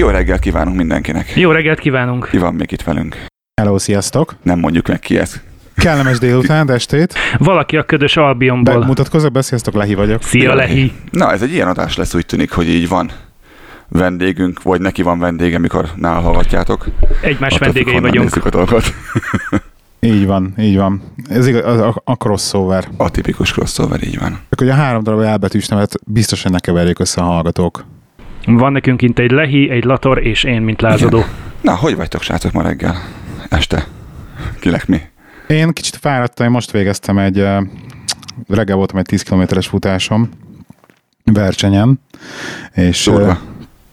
Jó reggelt kívánunk mindenkinek. Jó reggelt kívánunk. Ki van még itt velünk? Hello, sziasztok! Nem mondjuk meg ki ez. Kellemes délután, estét. Valaki a ködös Albionból. Be, sziasztok, Lehi vagyok. Szia, Lehi. Na, ez egy ilyen adás lesz, úgy tűnik, hogy így van vendégünk, vagy neki van vendége, mikor nála hallgatjátok. Egymás Attól függ, vendégei honnan vagyunk. nézzük a dolgot. Így van, így van. Ez igaz, a, a, a crossover. A tipikus crossover, így van. Csak hogy a három darab elbetűs nevet biztos, hogy ne keverjék össze a hallgatók. Van nekünk itt egy Lehi, egy Lator, és én, mint lázadó. Na, hogy vagytok, srácok, ma reggel? Este? Kinek mi? Én kicsit fáradtam, én most végeztem egy, reggel voltam egy 10 kilométeres futásom, versenyen, és Durva.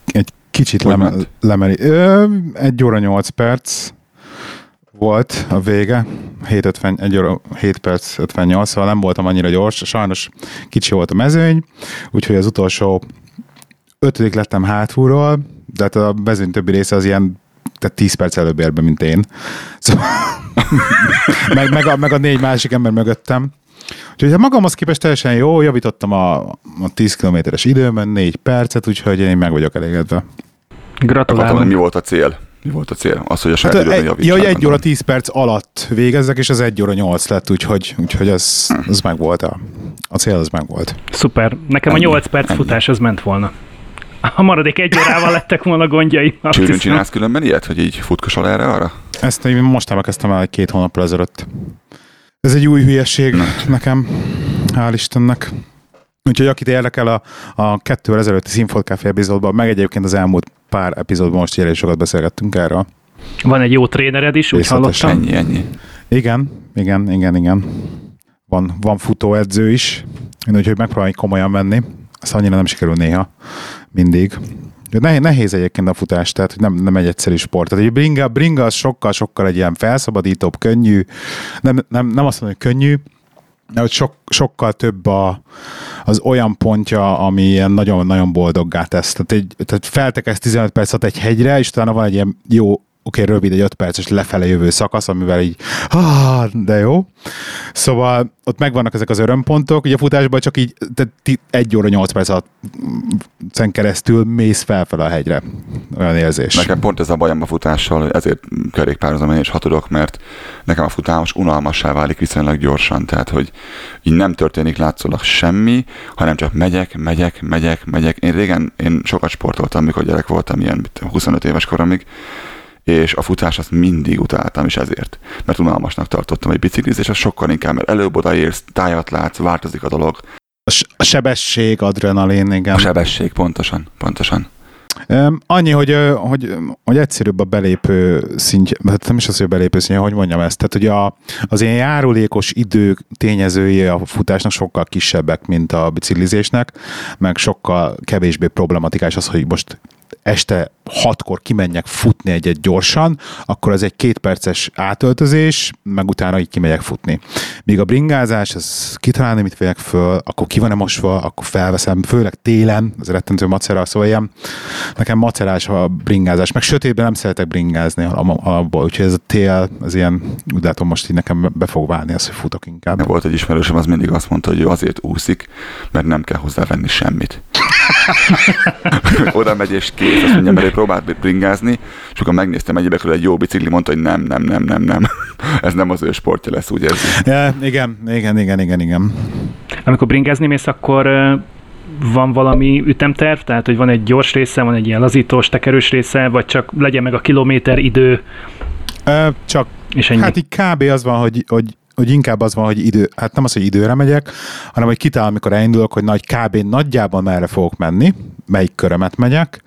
egy kicsit leme, lemeri. Ö, egy óra 8 perc volt a vége, 7, 1 óra 7 perc 58, szóval nem voltam annyira gyors, sajnos kicsi volt a mezőny, úgyhogy az utolsó ötödik lettem hátulról, de hát a mezőny többi része az ilyen tehát 10 perc előbb ér be, mint én. Szóval, meg, meg, a, meg a négy másik ember mögöttem. Úgyhogy hát magamhoz képest teljesen jó, javítottam a, a 10 kilométeres időben, 4 percet, úgyhogy én meg vagyok elégedve. Gratulálok. mi volt a cél? Mi volt a cél? Az, hogy a saját Hát, időben egy, ja, hogy 1 gondolom. óra 10 perc alatt végezzek, és az 1 óra 8 lett, úgyhogy, úgyhogy ez, ez meg volt. A, a cél az meg volt. Szuper. Nekem a Ennyi, 8 perc ennyi. futás az ment volna. A maradék egy órával lettek volna gondjaim. hiszem. csinálsz különben ilyet, hogy így futkosol erre arra? Ezt én mostában kezdtem el egy két hónappal ezelőtt. Ez egy új hülyeség nekem, hál' Istennek. Úgyhogy akit érdekel a, a kettővel ezelőtti Színfolt Café epizódban, meg egyébként az elmúlt pár epizódban most ilyen sokat beszélgettünk erről. Van egy jó trénered is, úgy hallottam. Ennyi, ennyi. Igen, igen, igen, igen. Van, van futóedző is, úgyhogy megpróbálom komolyan venni. Ezt annyira nem sikerül néha, mindig. De nehéz, nehéz egyébként a futás, tehát nem, nem egy egyszerű sport. Tehát egy bringa, bringa az sokkal, sokkal egy ilyen felszabadítóbb, könnyű, nem, nem, nem azt mondom, hogy könnyű, de hogy sok, sokkal több a, az olyan pontja, ami ilyen nagyon-nagyon boldoggá tesz. Tehát, egy, tehát feltekesz 15 percet egy hegyre, és utána van egy ilyen jó, oké, rövid, egy 5 perces lefele jövő szakasz, amivel így, ah, de jó. Szóval ott megvannak ezek az örömpontok, ugye a futásban csak így tehát ti- egy óra 8 perc alatt keresztül mész felfele a hegyre. Olyan érzés. Nekem pont ez a bajom a futással, ezért kerékpározom én is, ha tudok, mert nekem a futás unalmassá válik viszonylag gyorsan, tehát hogy így nem történik látszólag semmi, hanem csak megyek, megyek, megyek, megyek. Én régen, én sokat sportoltam, mikor gyerek voltam, ilyen mit tudom, 25 éves koromig, és a futás azt mindig utáltam is ezért. Mert unalmasnak tartottam egy biciklizés, az sokkal inkább, mert előbb odaérsz, tájat látsz, változik a dolog. A, sebesség, adrenalin, igen. A sebesség, pontosan, pontosan. Annyi, hogy, hogy, hogy egyszerűbb a belépő szintje, hát nem is az, hogy a belépő szintje, hogy mondjam ezt, tehát hogy a, az ilyen járulékos idő tényezői a futásnak sokkal kisebbek, mint a biciklizésnek, meg sokkal kevésbé problematikás az, hogy most este hatkor kimenjek futni egyet gyorsan, akkor az egy két perces átöltözés, meg utána így kimegyek futni. Míg a bringázás, az kitalálni, mit vegyek föl, akkor ki van-e mosva, akkor felveszem, főleg télen, az rettentő macera, szóval ilyen, nekem macerás a bringázás, meg sötétben nem szeretek bringázni alapból, úgyhogy ez a tél, az ilyen, úgy látom most így nekem be fog válni az, hogy futok inkább. Volt egy ismerősöm, az mindig azt mondta, hogy ő azért úszik, mert nem kell hozzávenni semmit. Oda megy és kész, azt mondja, mert ő próbált bringázni, és akkor megnéztem egyébek egy jó bicikli, mondta, hogy nem, nem, nem, nem, nem. Ez nem az ő sportja lesz, úgy érzi. Ja, igen, igen, igen, igen, igen. Amikor bringázni mész, akkor van valami ütemterv? Tehát, hogy van egy gyors része, van egy ilyen lazítós, tekerős része, vagy csak legyen meg a kilométer idő, Ö, Csak és ennyi? Hát így kb. az van, hogy, hogy, hogy inkább az van, hogy idő, hát nem az, hogy időre megyek, hanem hogy kitálom, amikor elindulok, hogy nagy kb. nagyjából merre fogok menni, melyik körömet megyek,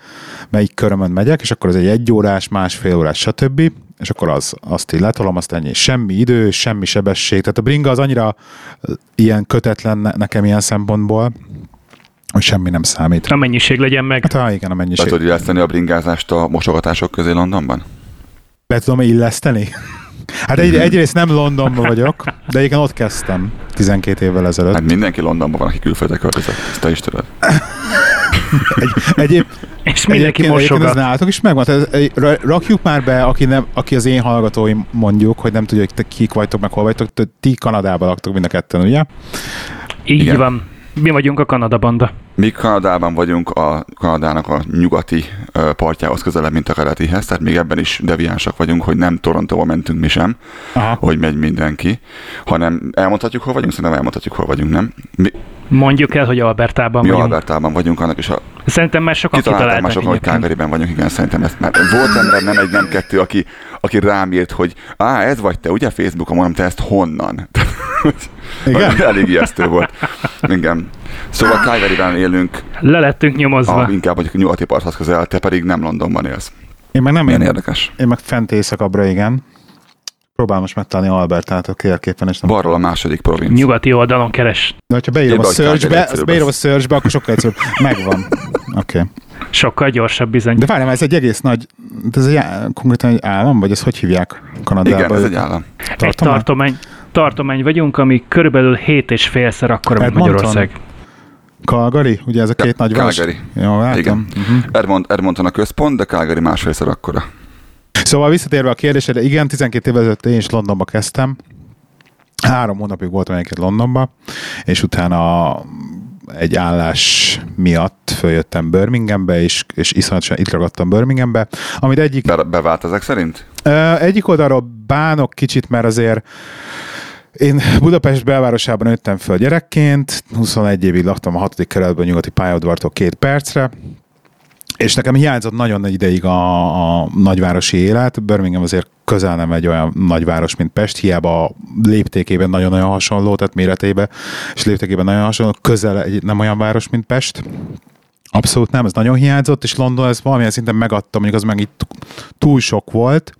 melyik körömön megyek, és akkor az egy egyórás, másfél órás, stb. És akkor az, azt így letolom, azt ennyi. Semmi idő, semmi sebesség. Tehát a bringa az annyira ilyen kötetlen ne- nekem ilyen szempontból, hogy semmi nem számít. A mennyiség legyen meg. Hát ha igen, a Be mennyiség. tudod illeszteni a bringázást a mosogatások közé Londonban? Be tudom illeszteni? Hát egy, egyrészt nem Londonban vagyok, de egyébként ott kezdtem 12 évvel ezelőtt. Hát mindenki Londonban van, aki külföldre költözött, ezt te is tudod. Egy, egyéb, És mindenki egyébként, egyébként ez mosogat. nálatok is megvan. Tehát, ra- rakjuk már be, aki, nem, aki az én hallgatóim mondjuk, hogy nem tudja, hogy te kik vagytok, meg hol vagytok, ti Kanadában laktok mind a ketten, ugye? Így Igen. van. Mi vagyunk a Kanada banda. Mi Kanadában vagyunk a Kanadának a nyugati partjához közelebb, mint a keletihez, tehát még ebben is deviánsak vagyunk, hogy nem Torontóba mentünk mi sem, Aha. hogy megy mindenki, hanem elmondhatjuk, hol vagyunk, szerintem elmondhatjuk, hol vagyunk, nem? Mi, Mondjuk el, hogy Albertában mi vagyunk. Albertában vagyunk, annak is a Szerintem már sokan kitalálták már sokan, hogy. Calgaryben vagyunk, igen, szerintem ezt már. Volt ember, nem egy, nem kettő, aki, aki rám írt, hogy á, ez vagy te, ugye Facebookon, mondom, te ezt honnan? Igen? Elég ijesztő volt. Igen. Szóval Calgaryben élünk, Le lettünk nyomozva. a, inkább mondjuk a nyugati parthoz közel, te pedig nem Londonban élsz. Én meg nem Milyen én, érdekes. én meg fent éjszakabbra, igen. Próbálom most megtalálni Albertát a kérképen, és nem. Balról a második provinc. Nyugati oldalon keres. De ha beírom Írd a searchbe, beírom a searchbe, akkor sokkal egyszerűbb. Megvan. Oké. Okay. Sokkal gyorsabb bizony. De várjál, ez egy egész nagy, ez egy, konkrétan egy állam, vagy ez hogy hívják Kanadában? Igen, ez egy állam. Egy tartomány? tartomány, tartomány vagyunk, ami körülbelül 7 és félszer akkora, mint? Magyarország. Calgary? Ugye ez a két nagy város? Calgary. Jó, látom. Igen. Uh-huh. Edmont, Edmonton a központ, de Calgary másfélszer akkora. Szóval visszatérve a kérdésre, igen, 12 évvel ezelőtt én is Londonba kezdtem. Három hónapig voltam egyébként Londonba, és utána egy állás miatt följöttem Birminghambe, és, és iszonyatosan itt ragadtam Birminghambe, amit egyik Be, bevált ezek szerint? Egyik oldalról bánok kicsit, mert azért én Budapest belvárosában nőttem föl gyerekként, 21 évig laktam a 6. kerületben, a nyugati pályaudvartól két percre, és nekem hiányzott nagyon nagy ideig a, a nagyvárosi élet. Birmingham azért közel nem egy olyan nagyváros, mint Pest, hiába a léptékében nagyon-nagyon hasonló, tehát méretében és léptékében nagyon hasonló, közel egy, nem olyan város, mint Pest. Abszolút nem, ez nagyon hiányzott, és London ez valamilyen szinten megadta, mondjuk az meg itt túl sok volt.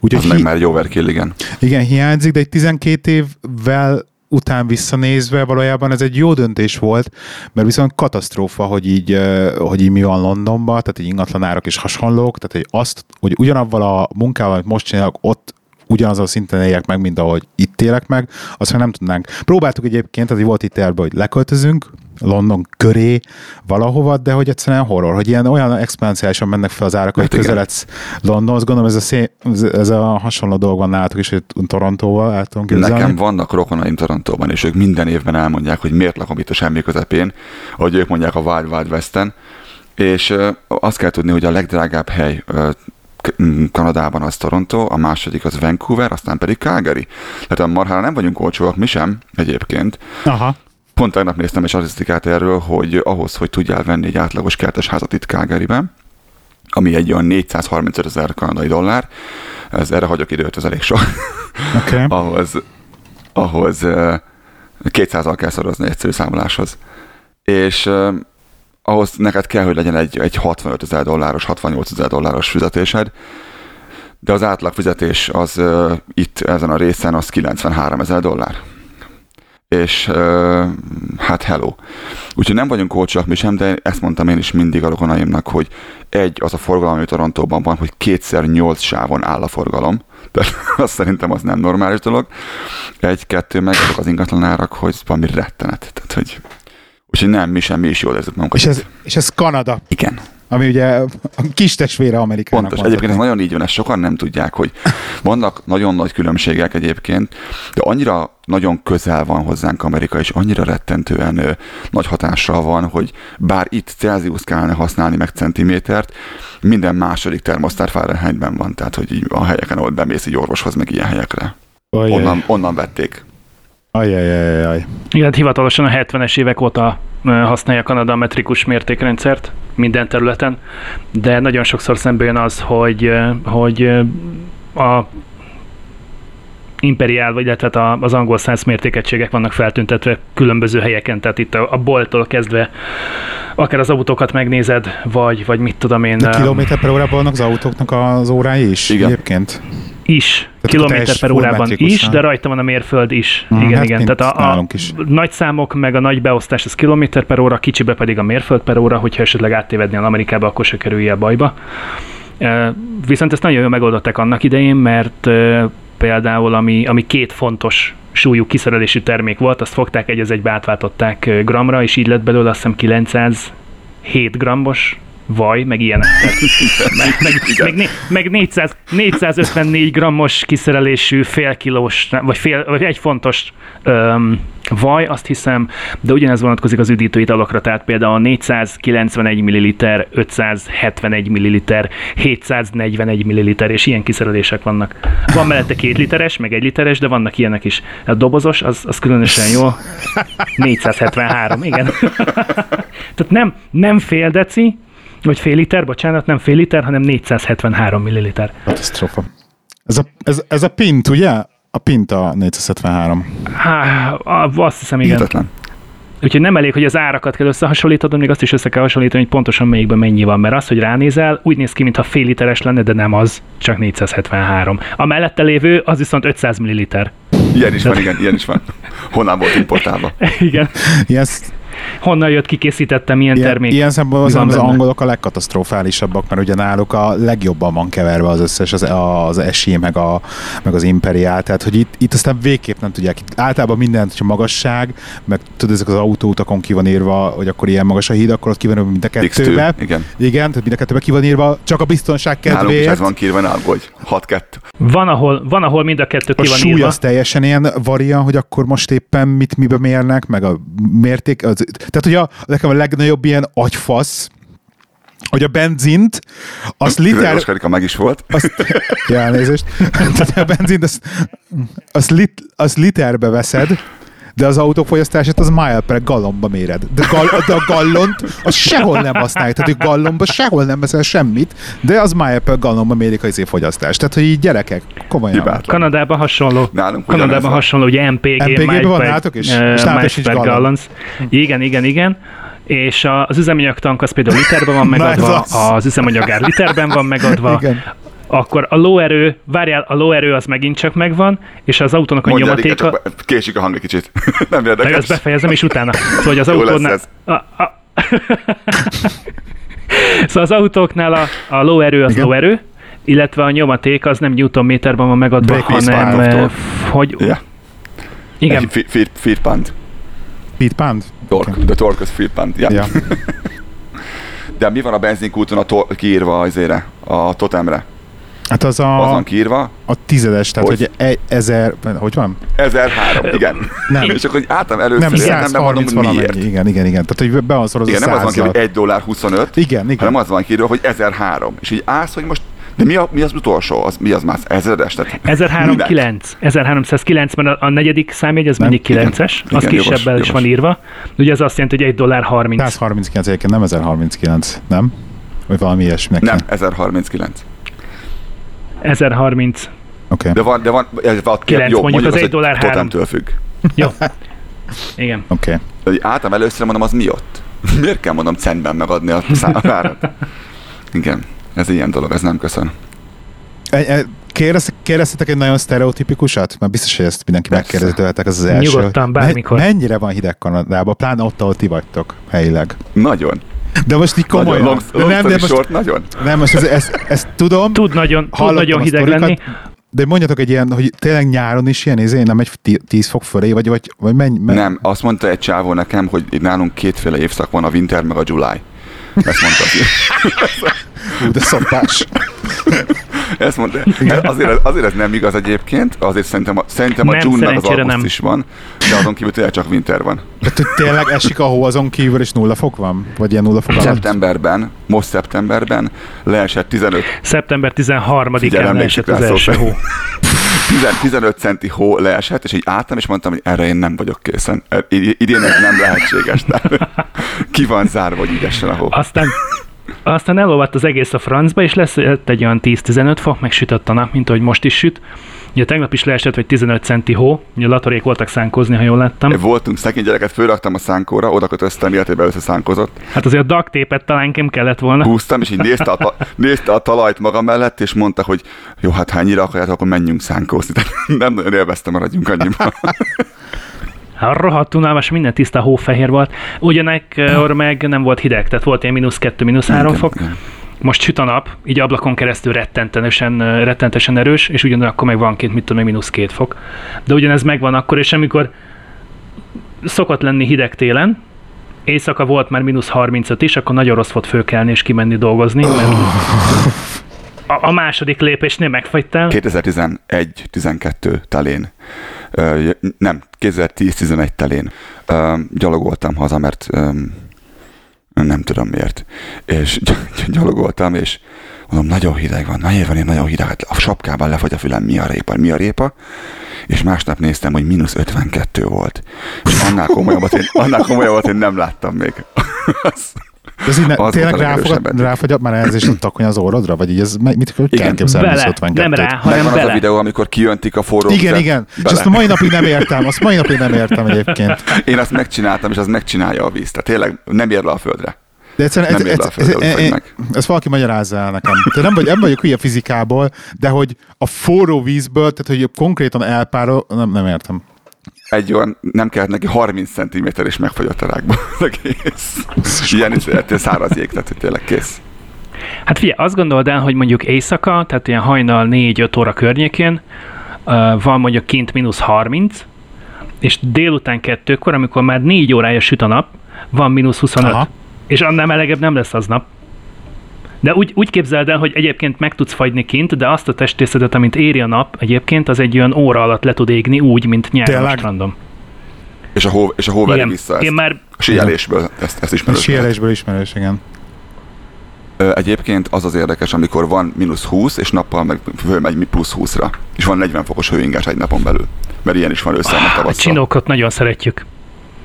Úgyhogy Az meg hi- már egy overkill, igen. igen, hiányzik, de egy 12 évvel után visszanézve valójában ez egy jó döntés volt, mert viszont katasztrófa, hogy így, hogy így mi van Londonban, tehát így ingatlanárak is hasonlók, tehát hogy azt, hogy ugyanabban a munkával, amit most csinálok, ott ugyanazon szinten éljek meg, mint ahogy itt élek meg, azt már nem tudnánk. Próbáltuk egyébként, tehát volt itt terve, hogy leköltözünk London köré valahova, de hogy egyszerűen horror, hogy ilyen olyan exponenciálisan mennek fel az árak, hogy Hát közeledsz Londonhoz. Gondolom ez a, szé- ez- a hasonló dolog van nálatok is, hogy Torontóval el tudom képzelni. Nekem vannak rokonaim Torontóban, és ők minden évben elmondják, hogy miért lakom itt a semmi közepén, ahogy ők mondják a Wild Wild Westen, és azt kell tudni, hogy a legdrágább hely Kanadában az Toronto, a második az Vancouver, aztán pedig Calgary. Tehát a marhára nem vagyunk olcsóak, mi sem egyébként. Aha. Pont tegnap néztem egy statisztikát erről, hogy ahhoz, hogy tudjál venni egy átlagos kertes házat itt Calgaryben, ami egy olyan 435 ezer kanadai dollár, ez erre hagyok időt, ez elég sok. Okay. ahhoz, ahhoz uh, 200-al kell szorozni egyszerű számoláshoz. És uh, ahhoz neked kell, hogy legyen egy, egy 65 ezer dolláros, 68 ezer dolláros fizetésed, de az átlag fizetés az uh, itt ezen a részen az 93 ezer dollár. És uh, hát hello. Úgyhogy nem vagyunk olcsóak mi sem, de ezt mondtam én is mindig a rokonaimnak, hogy egy, az a forgalom, ami Torontóban van, hogy kétszer nyolc sávon áll a forgalom. De azt szerintem az nem normális dolog. Egy-kettő meg azok az ingatlanárak, hogy valami rettenet. Tehát, hogy Úgyhogy nem, mi sem, mi is jól érzük magunkat. És ez, és ez Kanada, Igen, ami ugye a kis testvére Amerikának. pontos. Egyébként ez nagyon így van, ezt sokan nem tudják, hogy vannak nagyon nagy különbségek egyébként, de annyira nagyon közel van hozzánk Amerika, és annyira rettentően ö, nagy hatással van, hogy bár itt Celsius kellene használni meg centimétert, minden második termosztár Fahrenheitben van, tehát hogy így a helyeken, ahol bemész egy orvoshoz, meg ilyen helyekre. Ajaj, Onnan, onnan vették. Ajaj, Igen, hivatalosan a 70-es évek óta használja Kanada a metrikus mértékrendszert minden területen, de nagyon sokszor szembe jön az, hogy, hogy a imperiál, vagy illetve a- az angol száz mértékegységek vannak feltüntetve különböző helyeken, tehát itt a, a bolttól kezdve akár az autókat megnézed, vagy, vagy mit tudom én, De kilométer per órában vannak az autóknak az órái is Igen. egyébként? Is, akkor kilométer per órában is, de rajta van a mérföld is. Mhm, igen, hát igen. Tehát a, a is. nagy számok, meg a nagy beosztás az kilométer per óra, kicsibe pedig a mérföld per óra, hogyha esetleg áttévednél Amerikába, akkor se kerülje bajba. Viszont ezt nagyon jól megoldották annak idején, mert például ami, ami két fontos súlyú kiszerelésű termék volt, azt fogták egy az egybe átváltották gramra, és így lett belőle azt hiszem 907 grammos vaj, meg ilyenek. Meg, meg, meg, né- meg 400, 454 grammos kiszerelésű fél kilós, vagy, fél, vagy egy fontos öm, vaj, azt hiszem, de ugyanez vonatkozik az üdítő italokra, tehát például 491 ml, 571 ml, 741 ml, és ilyen kiszerelések vannak. Van mellette két literes, meg egy literes, de vannak ilyenek is. A dobozos, az, az különösen jó. 473, igen. tehát nem, nem fél deci, vagy fél liter, bocsánat, nem fél liter, hanem 473 milliliter. Katasztrófa. Ez a, ez, ez a pint, ugye? A pint a 473. Há, azt hiszem, igen. Hihetetlen. Úgyhogy nem elég, hogy az árakat kell összehasonlítanod, még azt is össze kell hasonlítani, hogy pontosan melyikben mennyi van, mert az, hogy ránézel, úgy néz ki, mintha fél literes lenne, de nem az, csak 473. A mellette lévő, az viszont 500 milliliter. Ilyen is van, igen, ilyen is van. Honnan volt importálva? Igen. Yes. Honnan jött, kikészítettem ilyen, Ilyen, termék. ilyen szempontból az, az angolok a legkatasztrofálisabbak, mert ugye náluk a legjobban van keverve az összes, az, az esi, meg, a, meg az imperiál, tehát hogy itt, itt aztán végképp nem tudják. Itt általában mindent, hogyha magasság, meg tudod, ezek az autóutakon ki van írva, hogy akkor ilyen magas a híd, akkor ott ki van írva mind a kettőbe. X2, igen. Igen, tehát mind a kettőbe ki van írva, csak a biztonság Nálunk is kedvéért. ez van kírva, ne aggódj. 6-2. Van ahol, van, ahol mind a kettő A ki van súly írva. az teljesen ilyen varia, hogy akkor most éppen mit mibe mérnek, meg a mérték. Az, tehát, hogy a, nekem a legnagyobb ilyen agyfasz, hogy a benzint, az liter... Karika meg is volt. Azt, ja, elnézést. Tehát a benzint, azt, azt, lit, azt literbe veszed, de az autófogyasztását az mile per gallonba méred. De, gal, de a gallont az sehol nem használják. Tehát hogy gallonba sehol nem veszel semmit, de az mile per gallonba mérik az fogyasztást. Tehát, hogy így gyerekek, komolyan. Hibátlan. Kanadában hasonló. Nálunk Kanadában hasonló, ugye MPG, MPG-ben miles van per- nálatok is? eh, És sincs per gallon? gallons. Igen, igen, igen. És a- az üzemanyag tank az például literben van megadva, az. az üzemanyagár literben van megadva, Igen. Akkor a lóerő, várjál, a lóerő az megint csak megvan, és az autónak a Mondja, nyomatéka, csak késik a hang egy kicsit. Nem meg érdekes. azt befejezem, és utána. Szóval hogy az ez. A, a, szóval az autóknál a, a lóerő az Igen. lóerő, illetve a nyomaték az nem newtonméterben van megadva, Brake hanem eh, hogy... Ja. Igen, feet pound. Pete Pound? Torque. The torque az feet pound. Ja. Ja. De mi van a benzinkúton a to- kiírva azért a totemre? Hát az Az a, van kiírva, a tizedes, tehát Hogy? hogy, egy ezer, hogy van? 1003, igen. Nem. És akkor álltam először, Nem, értem, nem mondom, 130 hogy miért. Igen, igen, igen. Tehát, hogy be van szorozva Igen, nem az van százzal. hogy 1 dollár 25, Igen, igen. hanem az van kiírva, hogy 1003. És így állsz, hogy most, de mi, a, mi az utolsó? Az, mi az már ezredes? Tehát 100309, 1309, mert a, a negyedik számjegy az Nem, mindig igen. 9-es, az Igen, jogos, kisebbel is jogos. van írva. Ugye ez azt jelenti, hogy 1 dollár 30. 139 egyébként, nem 1039, nem? Vagy valami ilyesminek. Nem, 1039. 1030. Oké, De van, de van, ez van Kilenc, jó, mondjuk az az egy dollár három. totemtől függ. Jó. Igen. oké. Hogy álltam először, mondom, az mi ott? Miért kell mondom centben megadni a számárat? Igen, ez ilyen dolog, ez nem köszön. E- e- Kérdez, kérdeztetek egy nagyon sztereotipikusat? Mert biztos, hogy ezt mindenki megkérdezi tőletek, ez az első. Nyugodtan, bármikor. Me- mennyire van hideg Kanadában? Pláne ott, ahol ti vagytok, helyileg. Nagyon. De most így komolyan. Long, de long nem, de most, short, nagyon. nem, most ezt, ezt, ezt tudom, Tud nagyon, tud nagyon hideg sztorikat, lenni. De mondjatok egy ilyen, hogy tényleg nyáron is ilyen, izé, nem egy tí- 10 fok fölé, vagy, vagy, vagy menj, menj. Nem, azt mondta egy csávó nekem, hogy nálunk kétféle évszak van, a winter meg a July. Ezt mondta. Ú, de szopás. Ezt mondta. Azért, azért ez nem igaz egyébként, azért szerintem a, szerintem a Nem, June meg az augusztus van, de azon kívül tényleg csak winter van. Tehát, hogy tényleg esik a hó azon kívül, és nulla fok van? Vagy ilyen nulla fok alatt? Szeptemberben, most szeptemberben leesett 15, Szeptember Figyelj, 13-án emlékszik leesett az első hó. 10 15 centi hó leesett, és így álltam, és mondtam, hogy erre én nem vagyok készen. I- Idén ez nem lehetséges. Tehát ki van zárva, hogy így essen a hó. Aztán aztán elolvadt az egész a francba, és lesz egy olyan 10-15 fok, megsütött a nap, mint ahogy most is süt. Ugye tegnap is leesett, vagy 15 centi hó, ugye latarék voltak szánkozni, ha jól láttam. Voltunk szegény gyereket, fölraktam a szánkóra, oda kötöztem, életében összeszánkozott. Hát azért a duct talán nem kellett volna. Húztam, és így nézte a, ta- nézte a talajt maga mellett, és mondta, hogy jó, hát hányira akarjátok, akkor menjünk szánkózni. Tehát nem nagyon élveztem, maradjunk annyiban. Hát rohadt unalmas, minden tiszta hófehér volt. Ugyanekkor meg nem volt hideg, tehát volt ilyen mínusz 2, mínusz 3 fok. Igen. Most süt a nap, így ablakon keresztül rettentesen, rettentesen erős, és ugyanakkor meg van két, mit tudom, mínusz 2 fok. De ugyanez megvan akkor, és amikor szokott lenni hideg télen, éjszaka volt már mínusz 35 is, akkor nagyon rossz volt fölkelni és kimenni dolgozni, mert a, a második lépésnél megfagytál. 2011-12 telén nem, 2010-11 telén gyalogoltam haza, mert nem tudom miért. És gy- gyalogoltam, és mondom, nagyon hideg van, nagyon van, nagyon hideg, hát a sapkában lefagy a fülem, mi a répa, mi a répa, és másnap néztem, hogy mínusz 52 volt. És annál komolyabbat én, annál komolyabbat én nem láttam még. Ez így ne, Az tényleg ráfogad, ráfagy már ez is a takony az orrodra? Vagy így ez, mit hogy kell Igen. képzelni Bele, 52 nem rá, hanem Megvan az a bele. videó, amikor kijöntik a forró Igen, vizet, igen. És bele. azt a mai napig nem értem, azt mai napig nem értem egyébként. Én azt megcsináltam, és az megcsinálja a víz. Tehát tényleg nem ér le a földre. De egyszerűen Nem ez, ér le a ez, földre, ez, ez, ezt valaki magyarázza el nekem. Te nem, vagy, nem vagyok hülye fizikából, de hogy a forró vízből, tehát hogy konkrétan elpárol, nem, nem értem. Egy olyan, nem kellett neki 30 cm és megfagyott a rákba az egész. Ilyen is lettél száraz jég, tehát hogy tényleg kész. Hát figyelj, azt gondold el, hogy mondjuk éjszaka, tehát ilyen hajnal 4-5 óra környékén van mondjuk kint mínusz 30, és délután kettőkor, amikor már 4 órája süt a nap, van mínusz 25. Aha. És annál melegebb nem lesz az nap. De úgy, úgy képzeld el, hogy egyébként meg tudsz fagyni kint, de azt a testészetet, amit éri a nap, egyébként az egy olyan óra alatt le tud égni úgy, mint nyáron a Tényleg? strandon. És a hó, és a hó veri Igen, vissza ezt. én már A síelésből, ezt, ezt A ismerős. síelésből ismerős, igen. Egyébként az az érdekes, amikor van mínusz 20, és nappal meg fölmegy plusz 20-ra, és van 40 fokos hőingás egy napon belül. Mert ilyen is van ősszel, meg a tavasszal. csinókot nagyon szeretjük.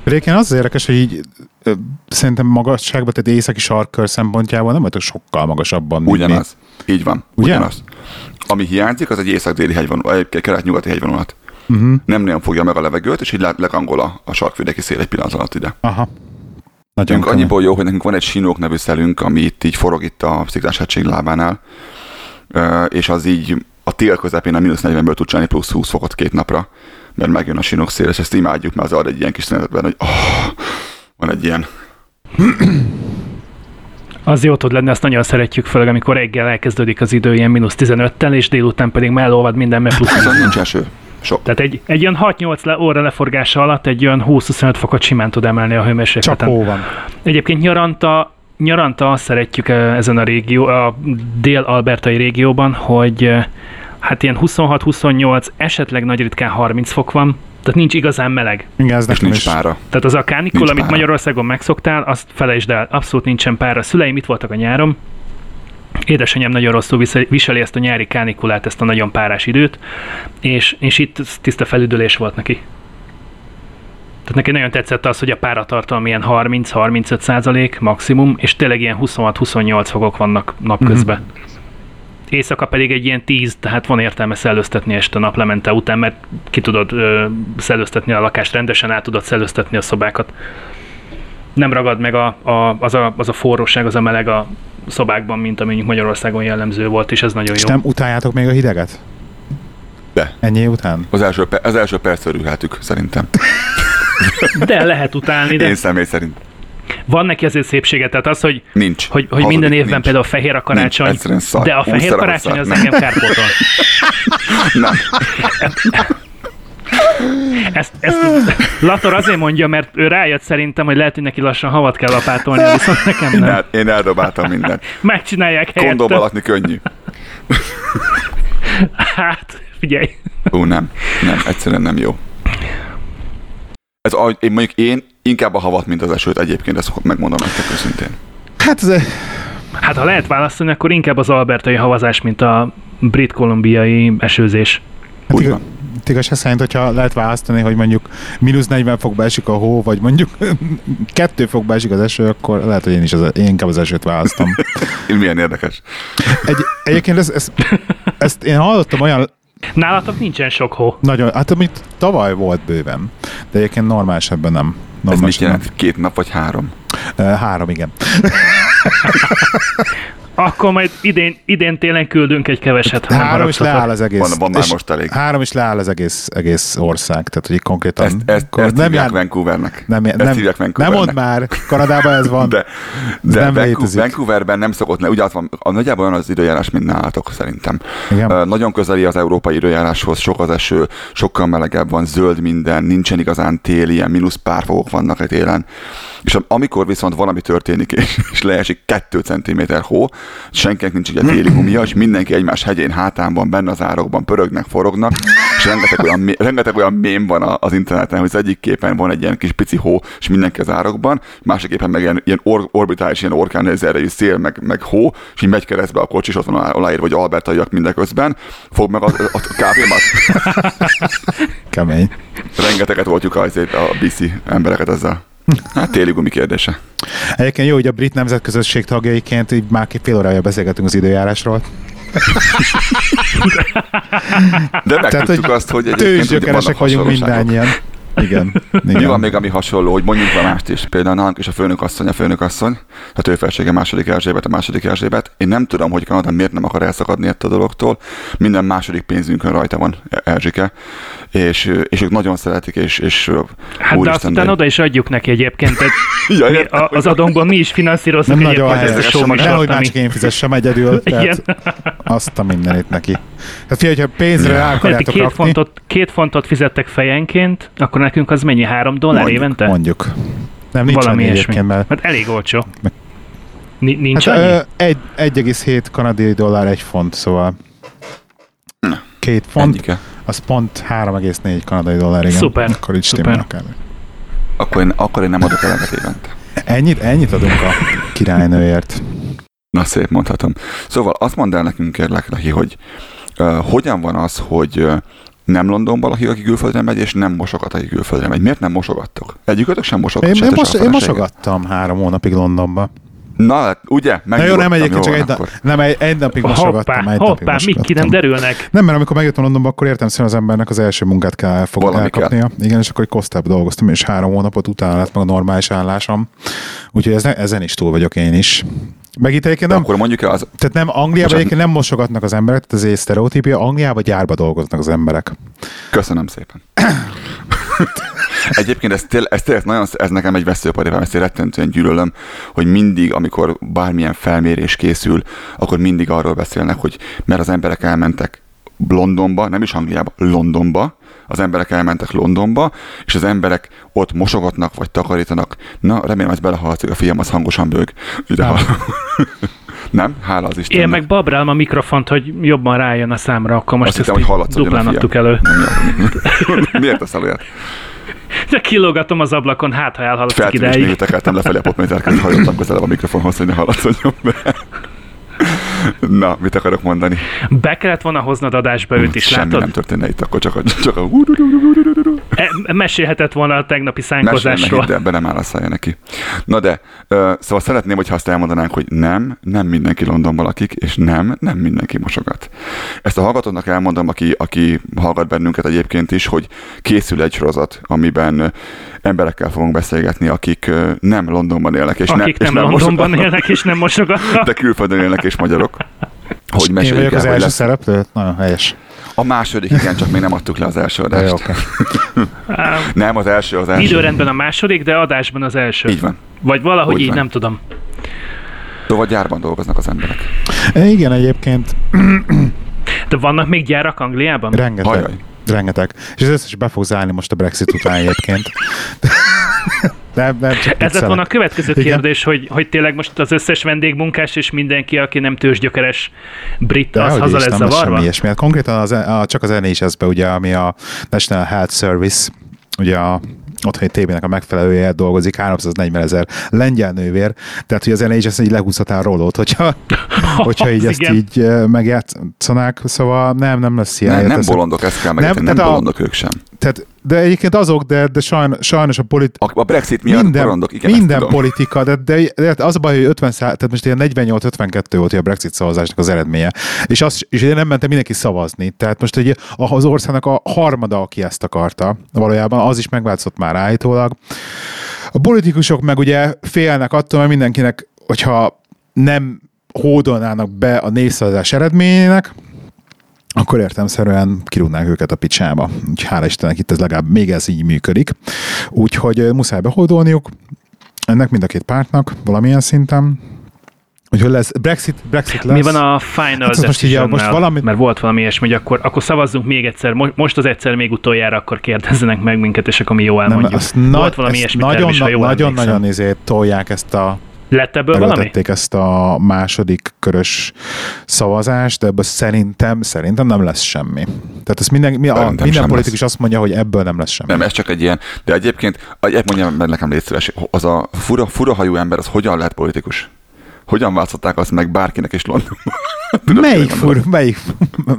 Egyébként az az érdekes, hogy így ö, szerintem magasságban, tehát északi sarkkör szempontjából nem vagyok sokkal magasabban. mint mi. Ugyanaz. Így van. Ugye? Ugyanaz. Ami hiányzik, az egy észak-déli hegyvonal, egy kelet-nyugati hegyvonalat. Uh-huh. Nem nagyon fogja meg a levegőt, és így le- legangol a, a sarkvidéki szél egy pillanat alatt ide. Aha. Nagyon Nekünk annyiból jó, hogy nekünk van egy sinók nevű szelünk, ami itt így forog itt a Sziklás hegység lábánál, és az így a tél közepén a mínusz 40-ből tud csinálni plusz 20 fokot két napra, mert megjön a sinók szél, és ezt imádjuk, mert az ad egy ilyen kis szünetetben, hogy oh, van egy ilyen. Az jó tud lenni, azt nagyon szeretjük, főleg amikor reggel elkezdődik az idő ilyen mínusz 15-tel, és délután pedig már elolvad minden, mert plusz Viszont nincs eső. Sok. Tehát egy, egy olyan 6-8 le, óra leforgása alatt egy olyan 20-25 fokot simán tud emelni a Csak hőmérsékleten. hó van. Egyébként nyaranta, nyaranta azt szeretjük eh, ezen a régió, a dél-albertai régióban, hogy eh, hát ilyen 26-28, esetleg nagy ritkán 30 fok van, tehát nincs igazán meleg. Igen, ez És nincs is. pára. Tehát az a kánikul, Nincs amit pára. Magyarországon megszoktál, azt felejtsd el, abszolút nincsen pára. Szüleim itt voltak a nyáron, Édesanyám nagyon rosszul visel- viseli ezt a nyári kánikulát, ezt a nagyon párás időt, és, és itt tiszta felüdülés volt neki. Tehát neki nagyon tetszett az, hogy a páratartalom ilyen 30-35 százalék maximum, és tényleg ilyen 26-28 fokok vannak napközben. Mm-hmm. Éjszaka pedig egy ilyen 10, tehát van értelme szellőztetni este naplemente után, mert ki tudod ö, szellőztetni a lakást rendesen, át tudod szellőztetni a szobákat. Nem ragad meg a, a, az, a, az a forróság, az a meleg a szobákban, mint ami Magyarországon jellemző volt, és ez nagyon És jó. nem utáljátok még a hideget? De. Ennyi után? Az első, az első perc örülhetük, szerintem. De lehet utálni, de Én személy szerint. Van neki azért szépsége, tehát az, hogy Nincs. hogy, hogy minden évben nincs. például fehér a karácsony, Nincs, de a fehér hogy karácsony szar. az Nem. nekem kárpótol. Nem. Ezt, ezt Lator azért mondja, mert ő rájött szerintem, hogy lehet, hogy neki lassan havat kell lapátolni, viszont nekem Én, nem. el, én eldobáltam mindent. Megcsinálják Kondom helyette. alatni könnyű. Hát, figyelj. Ó, nem. Nem, egyszerűen nem jó. Ez, én mondjuk én inkább a havat, mint az esőt egyébként, ezt megmondom nektek őszintén. Hát ez Hát ha lehet választani, akkor inkább az albertai havazás, mint a brit-kolumbiai esőzés. Hát Úgy van. igazság szerint, hogyha lehet választani, hogy mondjuk mínusz 40 fokba esik a hó, vagy mondjuk 2 fokba esik az eső, akkor lehet, hogy én is az, én inkább az esőt választom. Milyen érdekes. Egy, egyébként ez, ez, ezt én hallottam olyan Nálatok nincsen sok hó. nagyon, hát amit tavaly volt bőven, de egyébként normális ebben nem. Ez Normális mit jelent? Két nap vagy három? Uh, három, igen. Akkor majd idén, idén télen küldünk egy keveset, ha nem Három is leáll az egész. Van, van már most elég. Három is leáll az egész, egész ország, tehát hogy konkrétan... Ezt, ezt, ezt hívják jár- Vancouvernek. nem, ezt nem, hívják nem Vancouvernek. mondd már, Kanadában ez van. De, de nem Vancouver. Vancouverben nem szokott, ne, ugye van, a nagyjából olyan az időjárás, mint nálatok szerintem. Igen. Uh, nagyon közeli az európai időjáráshoz, sok az eső, sokkal melegebb van, zöld minden, nincsen igazán tél, ilyen mínusz pár fokok vannak egy télen. És am- amikor viszont valami történik, és, és leesik 2 cm hó, senkinek nincs ugye téli és mindenki egymás hegyén hátán van, benne az árokban, pörögnek, forognak, és rengeteg olyan, rengeteg olyan mém van az interneten, hogy az egyik képen van egy ilyen kis pici hó, és mindenki az árokban, másik képen meg ilyen, ilyen or- orbitális, ilyen orkán erejű szél, meg, meg hó, és így megy keresztbe a kocsi, és ott van alá- aláírva, hogy albertaiak mindeközben, fog meg a, a, a kávémat. Kemény. Rengeteget voltjuk a, a BC embereket ezzel. Hát téli gumi kérdése. Egyébként jó, hogy a brit nemzetközösség tagjaiként így már fél órája beszélgetünk az időjárásról. De megtudtuk azt, hogy egyébként vagyunk mindannyian. Igen. Mi Igen. van még, ami hasonló, hogy mondjunk le mást is. Például nálunk is a főnökasszony, a főnökasszony, tehát ő felsége második Erzsébet, a második Erzsébet. Én nem tudom, hogy Kanada miért nem akar elszakadni ettől a dologtól. Minden második pénzünkön rajta van Erzsike, és, és ők nagyon szeretik, és, és Hát de azt utána oda is adjuk neki egyébként. Tehát Ja, mi, a, az adónkban mi is finanszírozunk Nem nagyon ezt a helyes. showmagatot, Nehogy már ami- csak én fizessem egyedül. Igen. Tehát azt a mindenit neki. Tehát figyelj, hogyha pénzre rá Mert ti akarjátok két rakni, fontot, két fontot fizettek fejenként, akkor nekünk az mennyi? Három dollár Mondjuk, évente? mondjuk. Nem, nincs Valami ilyesmi. egyébként, mert Hát elég olcsó. Nincs Hát, annyi? ö, egy, 1,7 kanadai dollár egy font, szóval két font, Ennyike. Az pont 3,4 kanadai dollár, igen. Szuper, Akkor így stimmel akár. Akkor én, akkor én nem adok eleget évente. Ennyit, ennyit adunk a királynőért. Na, szép mondhatom. Szóval azt mondd el nekünk, kérlek, Lahi, hogy uh, hogyan van az, hogy uh, nem Londonban lakik, aki külföldre megy, és nem mosogat, aki külföldre megy. Miért nem mosogattok? Egyikőtök sem mosogott. Én, én, a én mosogattam három hónapig Londonba. Na, ugye? Na jó, nem egyébként csak egy, nem, egy, egy napig mosogattam. Hoppá, egy napig hoppá, mik ki nem mosogattam. derülnek. Nem, mert amikor megjöttem Londonba, akkor értem szerint az embernek az első munkát kell elfog, Valami kell. elkapnia. Igen, és akkor egy kosztába dolgoztam, és három hónapot utána lett meg a normális állásom. Úgyhogy ez, ezen is túl vagyok én is. Meg itt egyébként De nem, akkor mondjuk az, tehát nem Angliában egyébként nem mosogatnak az emberek, tehát ez egy sztereotípia, Angliában gyárba dolgoznak az emberek. Köszönöm szépen. Egyébként ez, tél, ez, tényleg nagyon, ez nekem egy veszőparipám, ezt én rettentően gyűlölöm, hogy mindig, amikor bármilyen felmérés készül, akkor mindig arról beszélnek, hogy mert az emberek elmentek Londonba, nem is Angliába, Londonba, az emberek elmentek Londonba, és az emberek ott mosogatnak, vagy takarítanak. Na, remélem, ez belehallatszik, a fiam az hangosan bőg. Ide Nem. Hála az Istennek. Én meg babrálom a mikrofont, hogy jobban rájön a számra, akkor most Azt ezt hittem, hogy a duplán adtuk elő. Miért teszel olyat? De kilógatom az ablakon, hát ha elhallatszik Feltűnés még tekertem lefelé a popméterként, hajlottam közelebb a mikrofonhoz, hogy ne hallatszódjon be. Na, mit akarok mondani? Be kellett volna hoznod adásba őt is, Semmi látod? nem történne itt, akkor csak a... Csak a E- mesélhetett volna a tegnapi Mesélne, szánkozásról. hidd el, be nem áll a szája neki. Na de, ö, szóval szeretném, hogyha azt elmondanánk, hogy nem, nem mindenki Londonban lakik, és nem, nem mindenki mosogat. Ezt a hallgatónak elmondom, aki, aki hallgat bennünket egyébként is, hogy készül egy sorozat, amiben emberekkel fogunk beszélgetni, akik nem Londonban élnek, és, Akik és nem, Londonban mosogatnak, élnek és nem mosogatnak. de külföldön élnek és magyarok. Hogy Én meséljük vagyok el, az hogy első lesz. szereplő? Nagyon helyes. A második, igen, csak még nem adtuk le az első jó, adást. oké. Á, Nem, az első, az első. Időrendben a második, de adásban az első. Így van. Vagy valahogy Úgy így, van. nem tudom. Szóval gyárban dolgoznak az emberek. Igen, egyébként De vannak még gyárak Angliában? rengeteg. Hajaj. Rengeteg. És az összes be fog zárni most a Brexit után egyébként. nem, nem, csak Ez lett volna a következő Igen. kérdés, hogy, hogy tényleg most az összes vendégmunkás és mindenki, aki nem tőzsgyökeres brit, De az hogy haza is, lesz zavarva? semmi ilyesmi. Hát konkrétan az, a, csak az NHS-be, ugye, ami a National Health Service, ugye a otthoni tévének a megfelelője dolgozik, 340 ezer lengyel nővér, tehát hogy az NHS így lehúzhatná a rólót, hogyha, hogyha így ezt igen. így megjátszanák, szóval nem, nem lesz ilyen. Nem, nem bolondok, ezt kell megérteni, nem, nem a- bolondok ők sem. Tehát, de egyébként azok, de, de sajnos, sajnos a polit, A, a Brexit miatt minden, bolondok, igen, minden politika, de, de, de, az a baj, hogy 50 szá, tehát most ilyen 48-52 volt a Brexit szavazásnak az eredménye. És, az, és én nem mentem mindenki szavazni. Tehát most egy, az országnak a harmada, aki ezt akarta, valójában az is megváltozott már állítólag. A politikusok meg ugye félnek attól, mert mindenkinek, hogyha nem hódolnának be a népszavazás eredményének, akkor értelmszerűen kirúgnák őket a picsába. Úgyhogy hála Istennek itt ez legalább még ez így működik. Úgyhogy muszáj beholdolniuk ennek mind a két pártnak valamilyen szinten. Úgyhogy lesz Brexit, Brexit lesz. Mi van a final Hát most így a- most valami- Mert volt valami ilyesmi, hogy akkor, akkor szavazzunk még egyszer, mo- most az egyszer még utoljára, akkor kérdezzenek meg minket, és akkor mi nem, elmondjuk. azt volt nagy, valami ilyesmi nagyon, is, ha jól nagyon, emlékszem. nagyon izé, tolják ezt a Lett ebből valami? Ezt a második körös szavazást, de ebből szerintem, szerintem nem lesz semmi. Tehát ezt minden, mi, a, minden politikus azt mondja, hogy ebből nem lesz semmi. Nem, ez csak egy ilyen, de egyébként, egy mondjam meg nekem légy szíves, az a fura, fura hajú ember, az hogyan lehet politikus? Hogyan változtatták azt meg bárkinek is Londonban? melyik fur, melyik,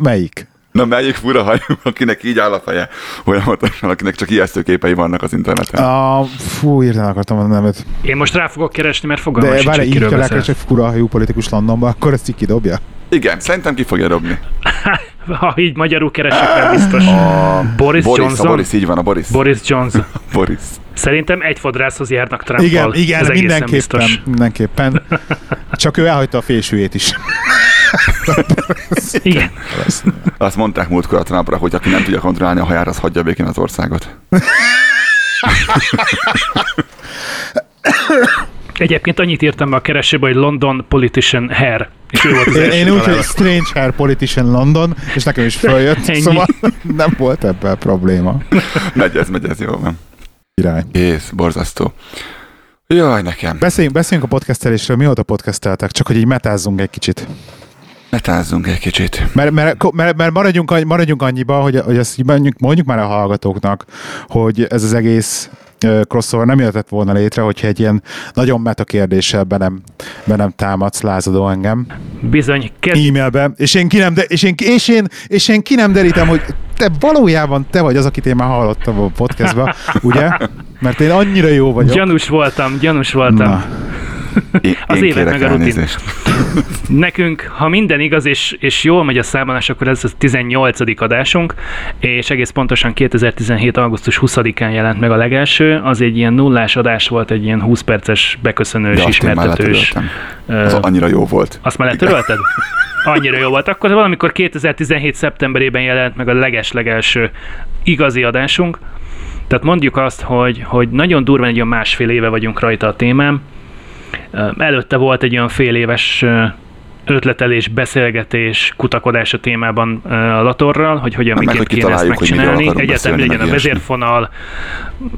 melyik? Na melyik fura hajú, akinek így áll a feje, folyamatosan, akinek csak ijesztő képei vannak az interneten. A, fú, írtán akartam a nevet. Én most rá fogok keresni, mert fogalmam De sincs, várj, hogy így kell beszél. egy fura hajú politikus Londonba, akkor ezt így kidobja? Igen, szerintem ki fogja dobni. Ha így magyarul keresek rá, biztos. A Boris Boris, Johnson? A Boris, így van, a Boris. Boris Johnson. Boris. Szerintem egy fodrászhoz járnak Trumpal. Igen, igen, Ez mindenképpen, biztos. mindenképpen. Csak ő elhagyta a fésűjét is. Igen. Azt mondták múltkor a Trumpra, hogy aki nem tudja kontrollálni a haját, az hagyja békén az országot. Egyébként annyit írtam be a keresőbe, hogy London politician hair. És ő volt az Én, én úgy, hogy. Strange Hair Politician London, és nekem is följött, Ennyi. szóval nem volt ebben probléma. Megy ez, megy ez, jó van. Király. Kész, borzasztó. Jaj, nekem. Beszéljünk, beszéljünk a podcastelésről, mióta podcasteltek, csak hogy így metázzunk egy kicsit. Metázzunk egy kicsit. Mert, mert, mert, mert maradjunk, annyi- maradjunk annyiba, hogy, hogy ezt mondjuk, mondjuk már a hallgatóknak, hogy ez az egész crossover nem jöhetett volna létre, hogyha egy ilyen nagyon meta kérdéssel be nem, be nem támadsz lázadó engem Bizony, kezd, e-mailbe, és én, ki nem, de, és, én, és, én, és én ki nem derítem, hogy te valójában te vagy az, akit én már hallottam a podcastba, ugye? Mert én annyira jó vagyok. gyanús voltam, gyanús voltam. Na, Én, Az élet meg a rutin. elnézést. Nekünk, ha minden igaz és, és jól megy a számolás, akkor ez a 18. adásunk, és egész pontosan 2017. augusztus 20-án jelent meg a legelső. Az egy ilyen nullás adás volt, egy ilyen 20 perces beköszönős, De ismertetős. Az annyira jó volt. Azt már letörölted? Annyira jó volt. Akkor valamikor 2017. szeptemberében jelent meg a leges-legelső igazi adásunk. Tehát mondjuk azt, hogy, hogy nagyon durván egy olyan másfél éve vagyunk rajta a témám. Előtte volt egy olyan fél éves ötletelés, beszélgetés, kutakodás a témában a Latorral, hogy hogyan Meg, miként hogy kéne ezt megcsinálni. Egyetem legyen meg a vezérfonal.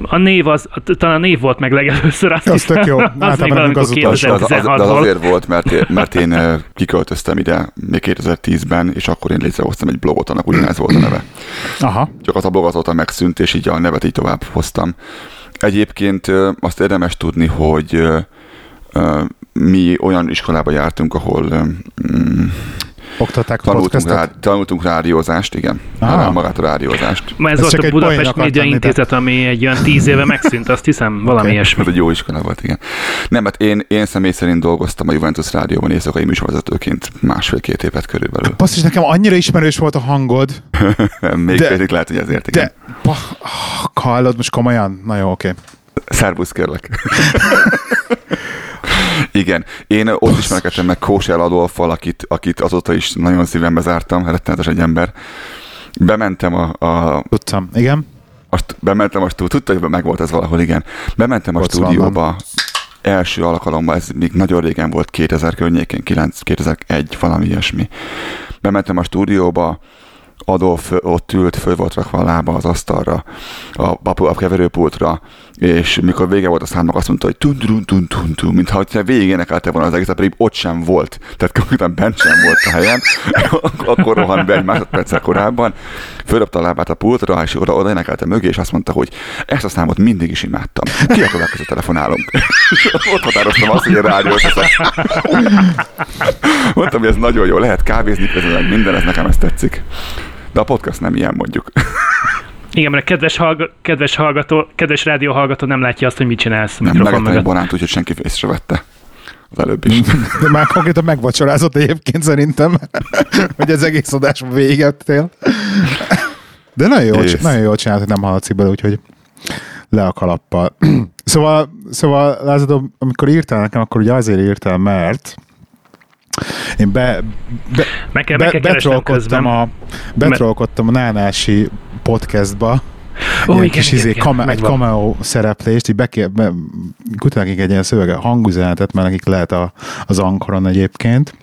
A név az, talán a név volt meg legelőször, azt Az tök jó. Az még valamikor az az, az, az, de az 2016-ból. azért volt, mert én, mert én kiköltöztem ide még 2010-ben, és akkor én létrehoztam egy blogot, annak ugyanez volt a neve. aha. Csak az a blog azóta megszűnt, és így a nevet így tovább hoztam. Egyébként azt érdemes tudni, hogy mi olyan iskolába jártunk, ahol mm, Oktatták tanultunk, podcastet? rá, tanultunk rádiózást, igen. Ah. Rá, magát a rádiózást. Ma ez Ez volt csak a egy Budapest Média Intézet, ami egy olyan tíz éve megszűnt, azt hiszem, valami Oké. ilyesmi. Ez egy jó iskola volt, igen. Nem, mert én, én személy szerint dolgoztam a Juventus Rádióban éjszakai műsorvezetőként másfél-két évet körülbelül. Basszus, nekem annyira ismerős volt a hangod, Még De- pedig lehet, hogy ezért, igen. de bah, ah, hallod most komolyan? Na jó, oké. Szervusz, kérlek. Igen, én ott ismerkedtem meg Kósel Adolffal, akit, akit azóta is nagyon szívembe zártam, rettenetes egy ember. Bementem a, a, Tudtam. Igen? a st- bementem a stúdióba, tudta, hogy megvolt ez valahol, igen. Bementem a stúdióba első alkalommal, ez még nagyon régen volt, 2000 környékén, 9, 2001, valami ilyesmi. Bementem a stúdióba, Adolf ott ült, föl volt rakva a lába az asztalra, a, a, a keverőpultra, és mikor vége volt a számnak, azt mondta, hogy tun tun tun tun tun mintha hogyha végig énekelte volna az egészet, pedig ott sem volt. Tehát konkrétan bent sem volt a helyen. Akkor rohant be egy másodperccel korábban, fölröpte a lábát a pultra, és oda, oda énekelte mögé, és azt mondta, hogy ezt a számot mindig is imádtam. Ki a következő telefonálunk? ott határoztam azt, hogy a rádiót leszek. Mondtam, hogy ez nagyon jó, lehet kávézni közben, minden, ez nekem ezt tetszik. De a podcast nem ilyen mondjuk. Igen, mert a kedves, hallga, kedves, hallgató, kedves rádió hallgató nem látja azt, hogy mit csinálsz a Nem megettem egy banánt, úgyhogy senki észrevette. Az előbb is. De már konkrétan megvacsorázott egyébként szerintem, hogy az egész adás végettél. De nagyon jól, Kész. nagyon jól csinált, hogy nem hallatszik bele, úgyhogy le a kalappal. Szóval, szóval Lázadó, amikor írtál nekem, akkor ugye azért írtál, mert én be, be, Meg kell, meg be, kell betrollkodtam, közben. a, betrollkodtam a Nánási podcastba, Ó, ilyen igen, kis igen, izé, igen, kame, egy cameo szereplést, így bekér, be, nekik egy ilyen szövege hangüzenetet, mert nekik lehet a, az ankoron egyébként.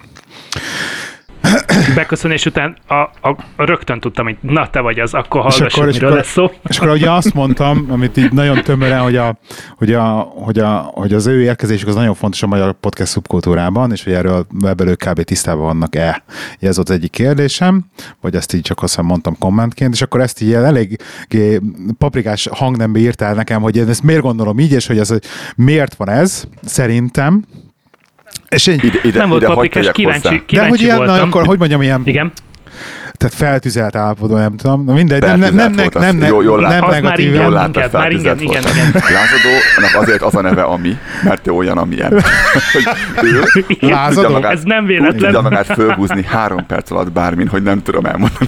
Beköszönés után a, a, a rögtön tudtam, hogy na te vagy az, akkor hallgassuk, akkor- és miről akkor- lesz szó. És akkor ugye azt mondtam, amit így nagyon tömören, hogy, a, hogy, a, hogy, a, hogy az ő érkezésük az nagyon fontos a magyar podcast szubkultúrában, és hogy erről ebből ők kb. tisztában vannak-e. Ez volt az egyik kérdésem, vagy ezt így csak azt mondtam kommentként, és akkor ezt így elég paprikás hangnembe írtál nekem, hogy én ezt miért gondolom így, és hogy ez miért van ez, szerintem. És én, Ide, ide, Nem volt ide paprikás, kíváncsi, hozzá. de kíváncsi hogy ilyen, voltam. na, akkor hogy mondjam, ilyen Igen, tehát feltüzelt állapotban, nem tudom. Na mindegy, nem, nem, nem, nem, volt, nem, nem, jól- jól nem negatív. Jól láttad, inkább, már igen, feltüzelt igen, voltam. igen. Lázadónak azért az a neve, ami, mert te olyan, amilyen. Ő. Lázadó? magát- Ez nem véletlen. tudja magát fölhúzni három perc alatt bármin, hogy nem tudom elmondani.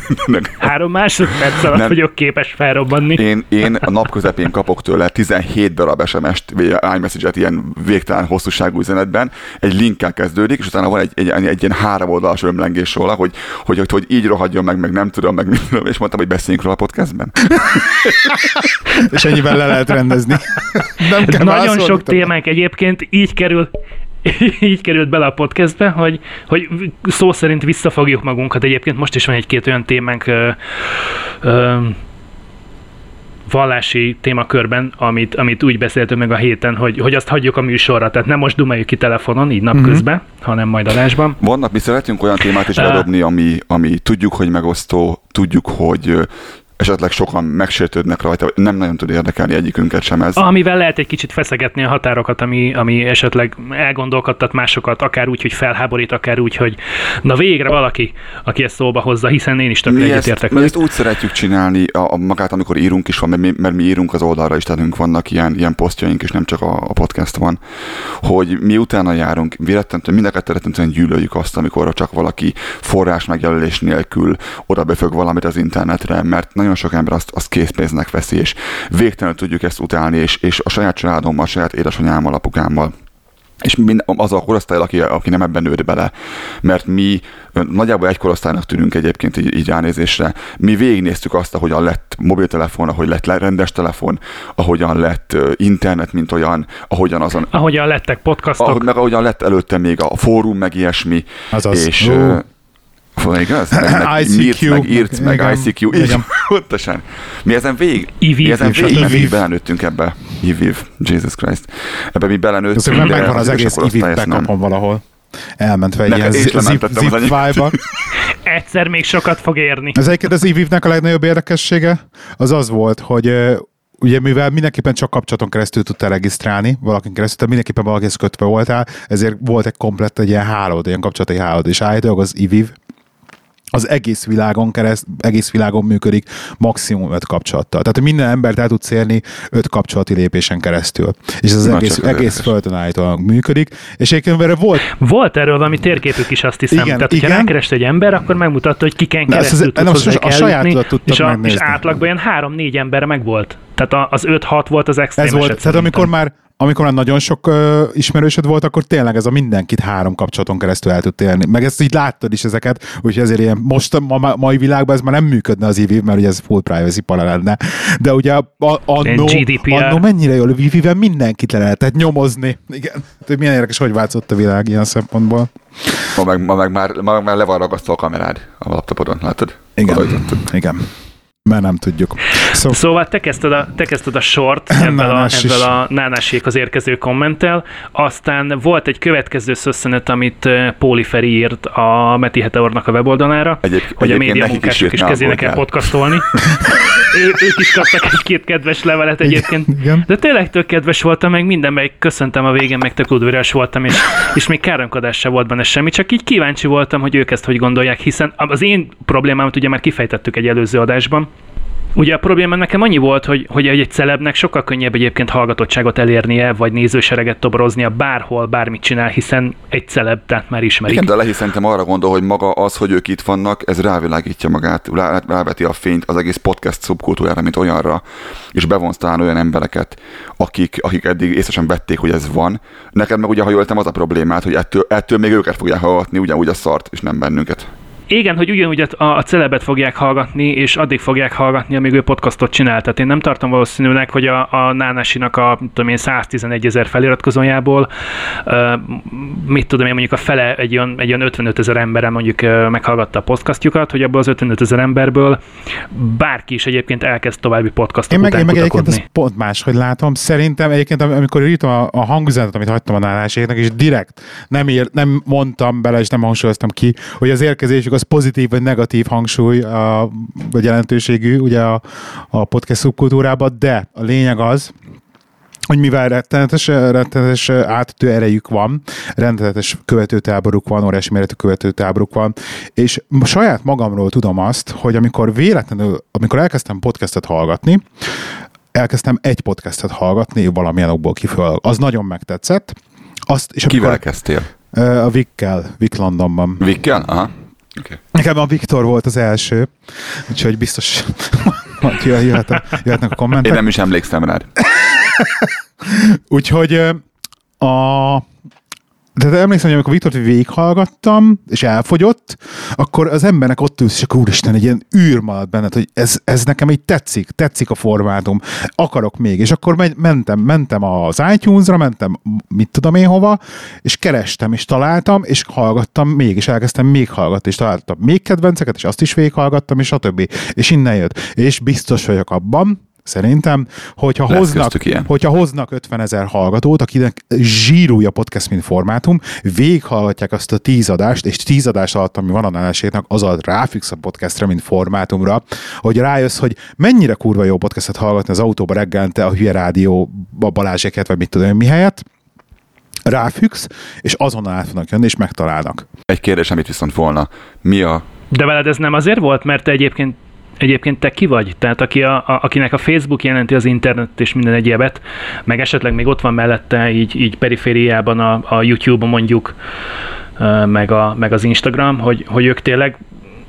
Három másodperc alatt Nem. vagyok képes felrobbanni. Én, én a nap közepén kapok tőle 17 darab SMS-t, vagy iMessage-et ilyen végtelen hosszúságú üzenetben, egy linkkel kezdődik, és utána van egy, egy, egy, egy ilyen három oldalas ömlengés róla, hogy, hogy, hogy, hogy így rohadjon meg, meg nem tudom, meg tudom, és mondtam, hogy beszéljünk róla a podcastben. És ennyivel le lehet rendezni. Nem kell Nagyon sok témánk egyébként így kerül így került bele a podcastbe, hogy, hogy szó szerint visszafogjuk magunkat. Egyébként most is van egy-két olyan témánk ö, ö, vallási témakörben, amit, amit úgy beszéltünk meg a héten, hogy, hogy azt hagyjuk a műsorra, tehát nem most dumáljuk ki telefonon, így napközben, uh-huh. hanem majd adásban. Vannak, mi szeretünk olyan témát is bedobni, ami, ami tudjuk, hogy megosztó, tudjuk, hogy esetleg sokan megsértődnek rajta, vagy nem nagyon tud érdekelni egyikünket sem ez. Amivel lehet egy kicsit feszegetni a határokat, ami, ami esetleg elgondolkodtat másokat, akár úgy, hogy felháborít, akár úgy, hogy na végre valaki, aki ezt szóba hozza, hiszen én is tökre egyetértek. mi ezt úgy szeretjük csinálni, a, a magát, amikor írunk is van, mert mi, mert mi írunk az oldalra is, tehát vannak ilyen, ilyen posztjaink, és nem csak a, a podcast van, hogy mi utána járunk, mi rettentően, mindeket rettentően gyűlöljük azt, amikor csak valaki forrás megjelölés nélkül oda befög valamit az internetre, mert nagyon sok ember azt, azt készpénznek veszi, és végtelenül tudjuk ezt utálni, és, és a saját családommal, a saját édesanyámmal, apukámmal, és mind, az a korosztály, aki, aki nem ebben nőtt bele, mert mi nagyjából egy korosztálynak tűnünk egyébként így, így ránézésre. Mi végignéztük azt, ahogyan lett mobiltelefon, ahogy lett le- rendes telefon, ahogyan lett internet, mint olyan, ahogyan azon, Ahogyan lettek podcastok, ahogy, meg ahogyan lett előtte még a fórum, meg ilyesmi, Azaz. és Ú. Fú, igaz? Meg, meg ICQ. Mirc, meg írt, meg Igen. ICQ, Igen. pontosan. Mi ezen végig, IVIV, mi ezen végig, stb. végig belenőttünk ebbe. IVIV, Jesus Christ. Ebbe mi belenőttünk. De megvan az egész nem. bekapom valahol. Elmentve egy ilyen zip, zip, vibe egyszer még sokat fog érni. Az egyébként az ivivnek a legnagyobb érdekessége az az volt, hogy ugye mivel mindenképpen csak kapcsolaton keresztül tudtál regisztrálni, valakin keresztül, tehát mindenképpen valakihez kötve voltál, ezért volt egy komplett egy ilyen hálód, ilyen kapcsolati hálód, és állítólag az iviv az egész világon kereszt, egész világon működik maximum öt kapcsolattal. Tehát minden embert el tudsz érni öt kapcsolati lépésen keresztül. És ez az Na, egész, az egész földön állítólag működik. És egyébként erre volt Volt erről valami térképük is, azt hiszem. Igen, Tehát, hogyha igen. rákerest egy ember, akkor megmutatta, hogy kiken Na, keresztül az- tud nem, hozzá most a sajátodat tudtad és, a, és megnézni. átlagban ilyen három-négy ember meg volt. Tehát az 5-6 volt az extrém Ez volt, eset tehát amikor már, amikor már nagyon sok uh, ismerősöd volt, akkor tényleg ez a mindenkit három kapcsolaton keresztül el tud élni. Meg ezt így láttad is ezeket, úgyhogy ezért ilyen most a ma, mai világban ez már nem működne az IVIV, mert ugye ez full privacy para lenne. De ugye a- a- annó, annó mennyire jól IVIV-vel mindenkit le lehetett nyomozni. Igen. Tehát milyen érdekes, hogy változott a világ ilyen szempontból. Ma meg, ma meg már, ma meg már le van ragasztva a kamerád a laptopodon, látod? Igen. Igen. Mert nem tudjuk. Szó, Szóval te kezdted a, te kezdted a sort ezzel a, ezzel a nánásékhoz érkező kommenttel, aztán volt egy következő szösszenet, amit eh, Póli Feri írt a Meti Heteornak a weboldalára, Egyéb, hogy a média munkások is kezdjenek el podcastolni. ő, ők is kaptak egy-két kedves levelet egyébként. Igen. De tényleg tök kedves voltam, meg minden, meg köszöntem a végén, meg tök udvarias voltam, és, és még káromkodás se volt benne semmi, csak így kíváncsi voltam, hogy ők ezt hogy gondolják, hiszen az én problémámat ugye már kifejtettük egy előző adásban, Ugye a probléma nekem annyi volt, hogy, hogy egy celebnek sokkal könnyebb egyébként hallgatottságot elérnie, vagy nézősereget toboroznia bárhol, bármit csinál, hiszen egy celeb, tehát már ismerik. Igen, de Lehi szerintem arra gondol, hogy maga az, hogy ők itt vannak, ez rávilágítja magát, rá, ráveti a fényt az egész podcast szubkultúrára, mint olyanra, és bevonz talán olyan embereket, akik, akik eddig észre sem vették, hogy ez van. Neked meg ugye, ha jól értem, az a problémát, hogy ettől, ettől még őket fogják hallgatni, ugyanúgy a szart, és nem bennünket. Igen, hogy ugyanúgy a, a celebet fogják hallgatni, és addig fogják hallgatni, amíg ő podcastot csinál. Tehát én nem tartom valószínűleg, hogy a, a Nánasinak a tudom én, 111 ezer feliratkozójából, uh, mit tudom én, mondjuk a fele egy olyan, egy olyan 55 ezer emberen mondjuk uh, meghallgatta a podcastjukat, hogy abból az 55 ezer emberből bárki is egyébként elkezd további podcastot Én meg, én meg egyébként ezt pont máshogy látom. Szerintem egyébként, amikor írtam a, a hangüzenetet, amit hagytam a náláséknak, és direkt nem, ír, nem mondtam bele, és nem hangsúlyoztam ki, hogy az érkezésük az pozitív vagy negatív hangsúly, a, vagy jelentőségű ugye a, a podcast szubkultúrában, de a lényeg az, hogy mivel rettenetes, rettenetes átütő erejük van, rettenetes követőtáboruk van, óriási méretű követőtáboruk van, és saját magamról tudom azt, hogy amikor véletlenül, amikor elkezdtem podcastet hallgatni, elkezdtem egy podcastet hallgatni valamilyen okból kiföl. Az nagyon megtetszett. Azt, és Kivel amikor, kezdtél? A Vikkel, Vik Londonban. Vikkel? Aha. Okay. Nekem a Viktor volt az első, úgyhogy biztos jöhetnek, jöhetnek a kommentek. Én nem is emlékszem rád. úgyhogy a de emlékszem, hogy amikor Viktort végighallgattam, és elfogyott, akkor az embernek ott ülsz, és akkor úristen, egy ilyen űr maradt benned, hogy ez, ez nekem így tetszik, tetszik a formátum, akarok még. És akkor mentem, mentem az iTunes-ra, mentem mit tudom én hova, és kerestem, és találtam, és hallgattam még, és elkezdtem még hallgatni, és találtam még kedvenceket, és azt is végighallgattam, és a többi. És innen jött. És biztos vagyok abban, szerintem, hogyha hoznak, hogyha hoznak 50 ezer hallgatót, akinek zsírúj a podcast, mint formátum, végighallgatják azt a tíz adást, és tíz adás alatt, ami van a Náláséknak, az a ráfix a podcastra, mint formátumra, hogy rájössz, hogy mennyire kurva jó podcastet hallgatni az autóba reggelente a hülye rádió a Balázséket, vagy mit tudom mi helyett, ráfüggsz, és azonnal át fognak jönni, és megtalálnak. Egy kérdés, amit viszont volna, mi a de veled ez nem azért volt, mert te egyébként Egyébként te ki vagy? Tehát aki a, a, akinek a Facebook jelenti az internet és minden egyébet, meg esetleg még ott van mellette így, így perifériában a, a YouTube-on mondjuk, meg, a, meg az Instagram, hogy, hogy ők tényleg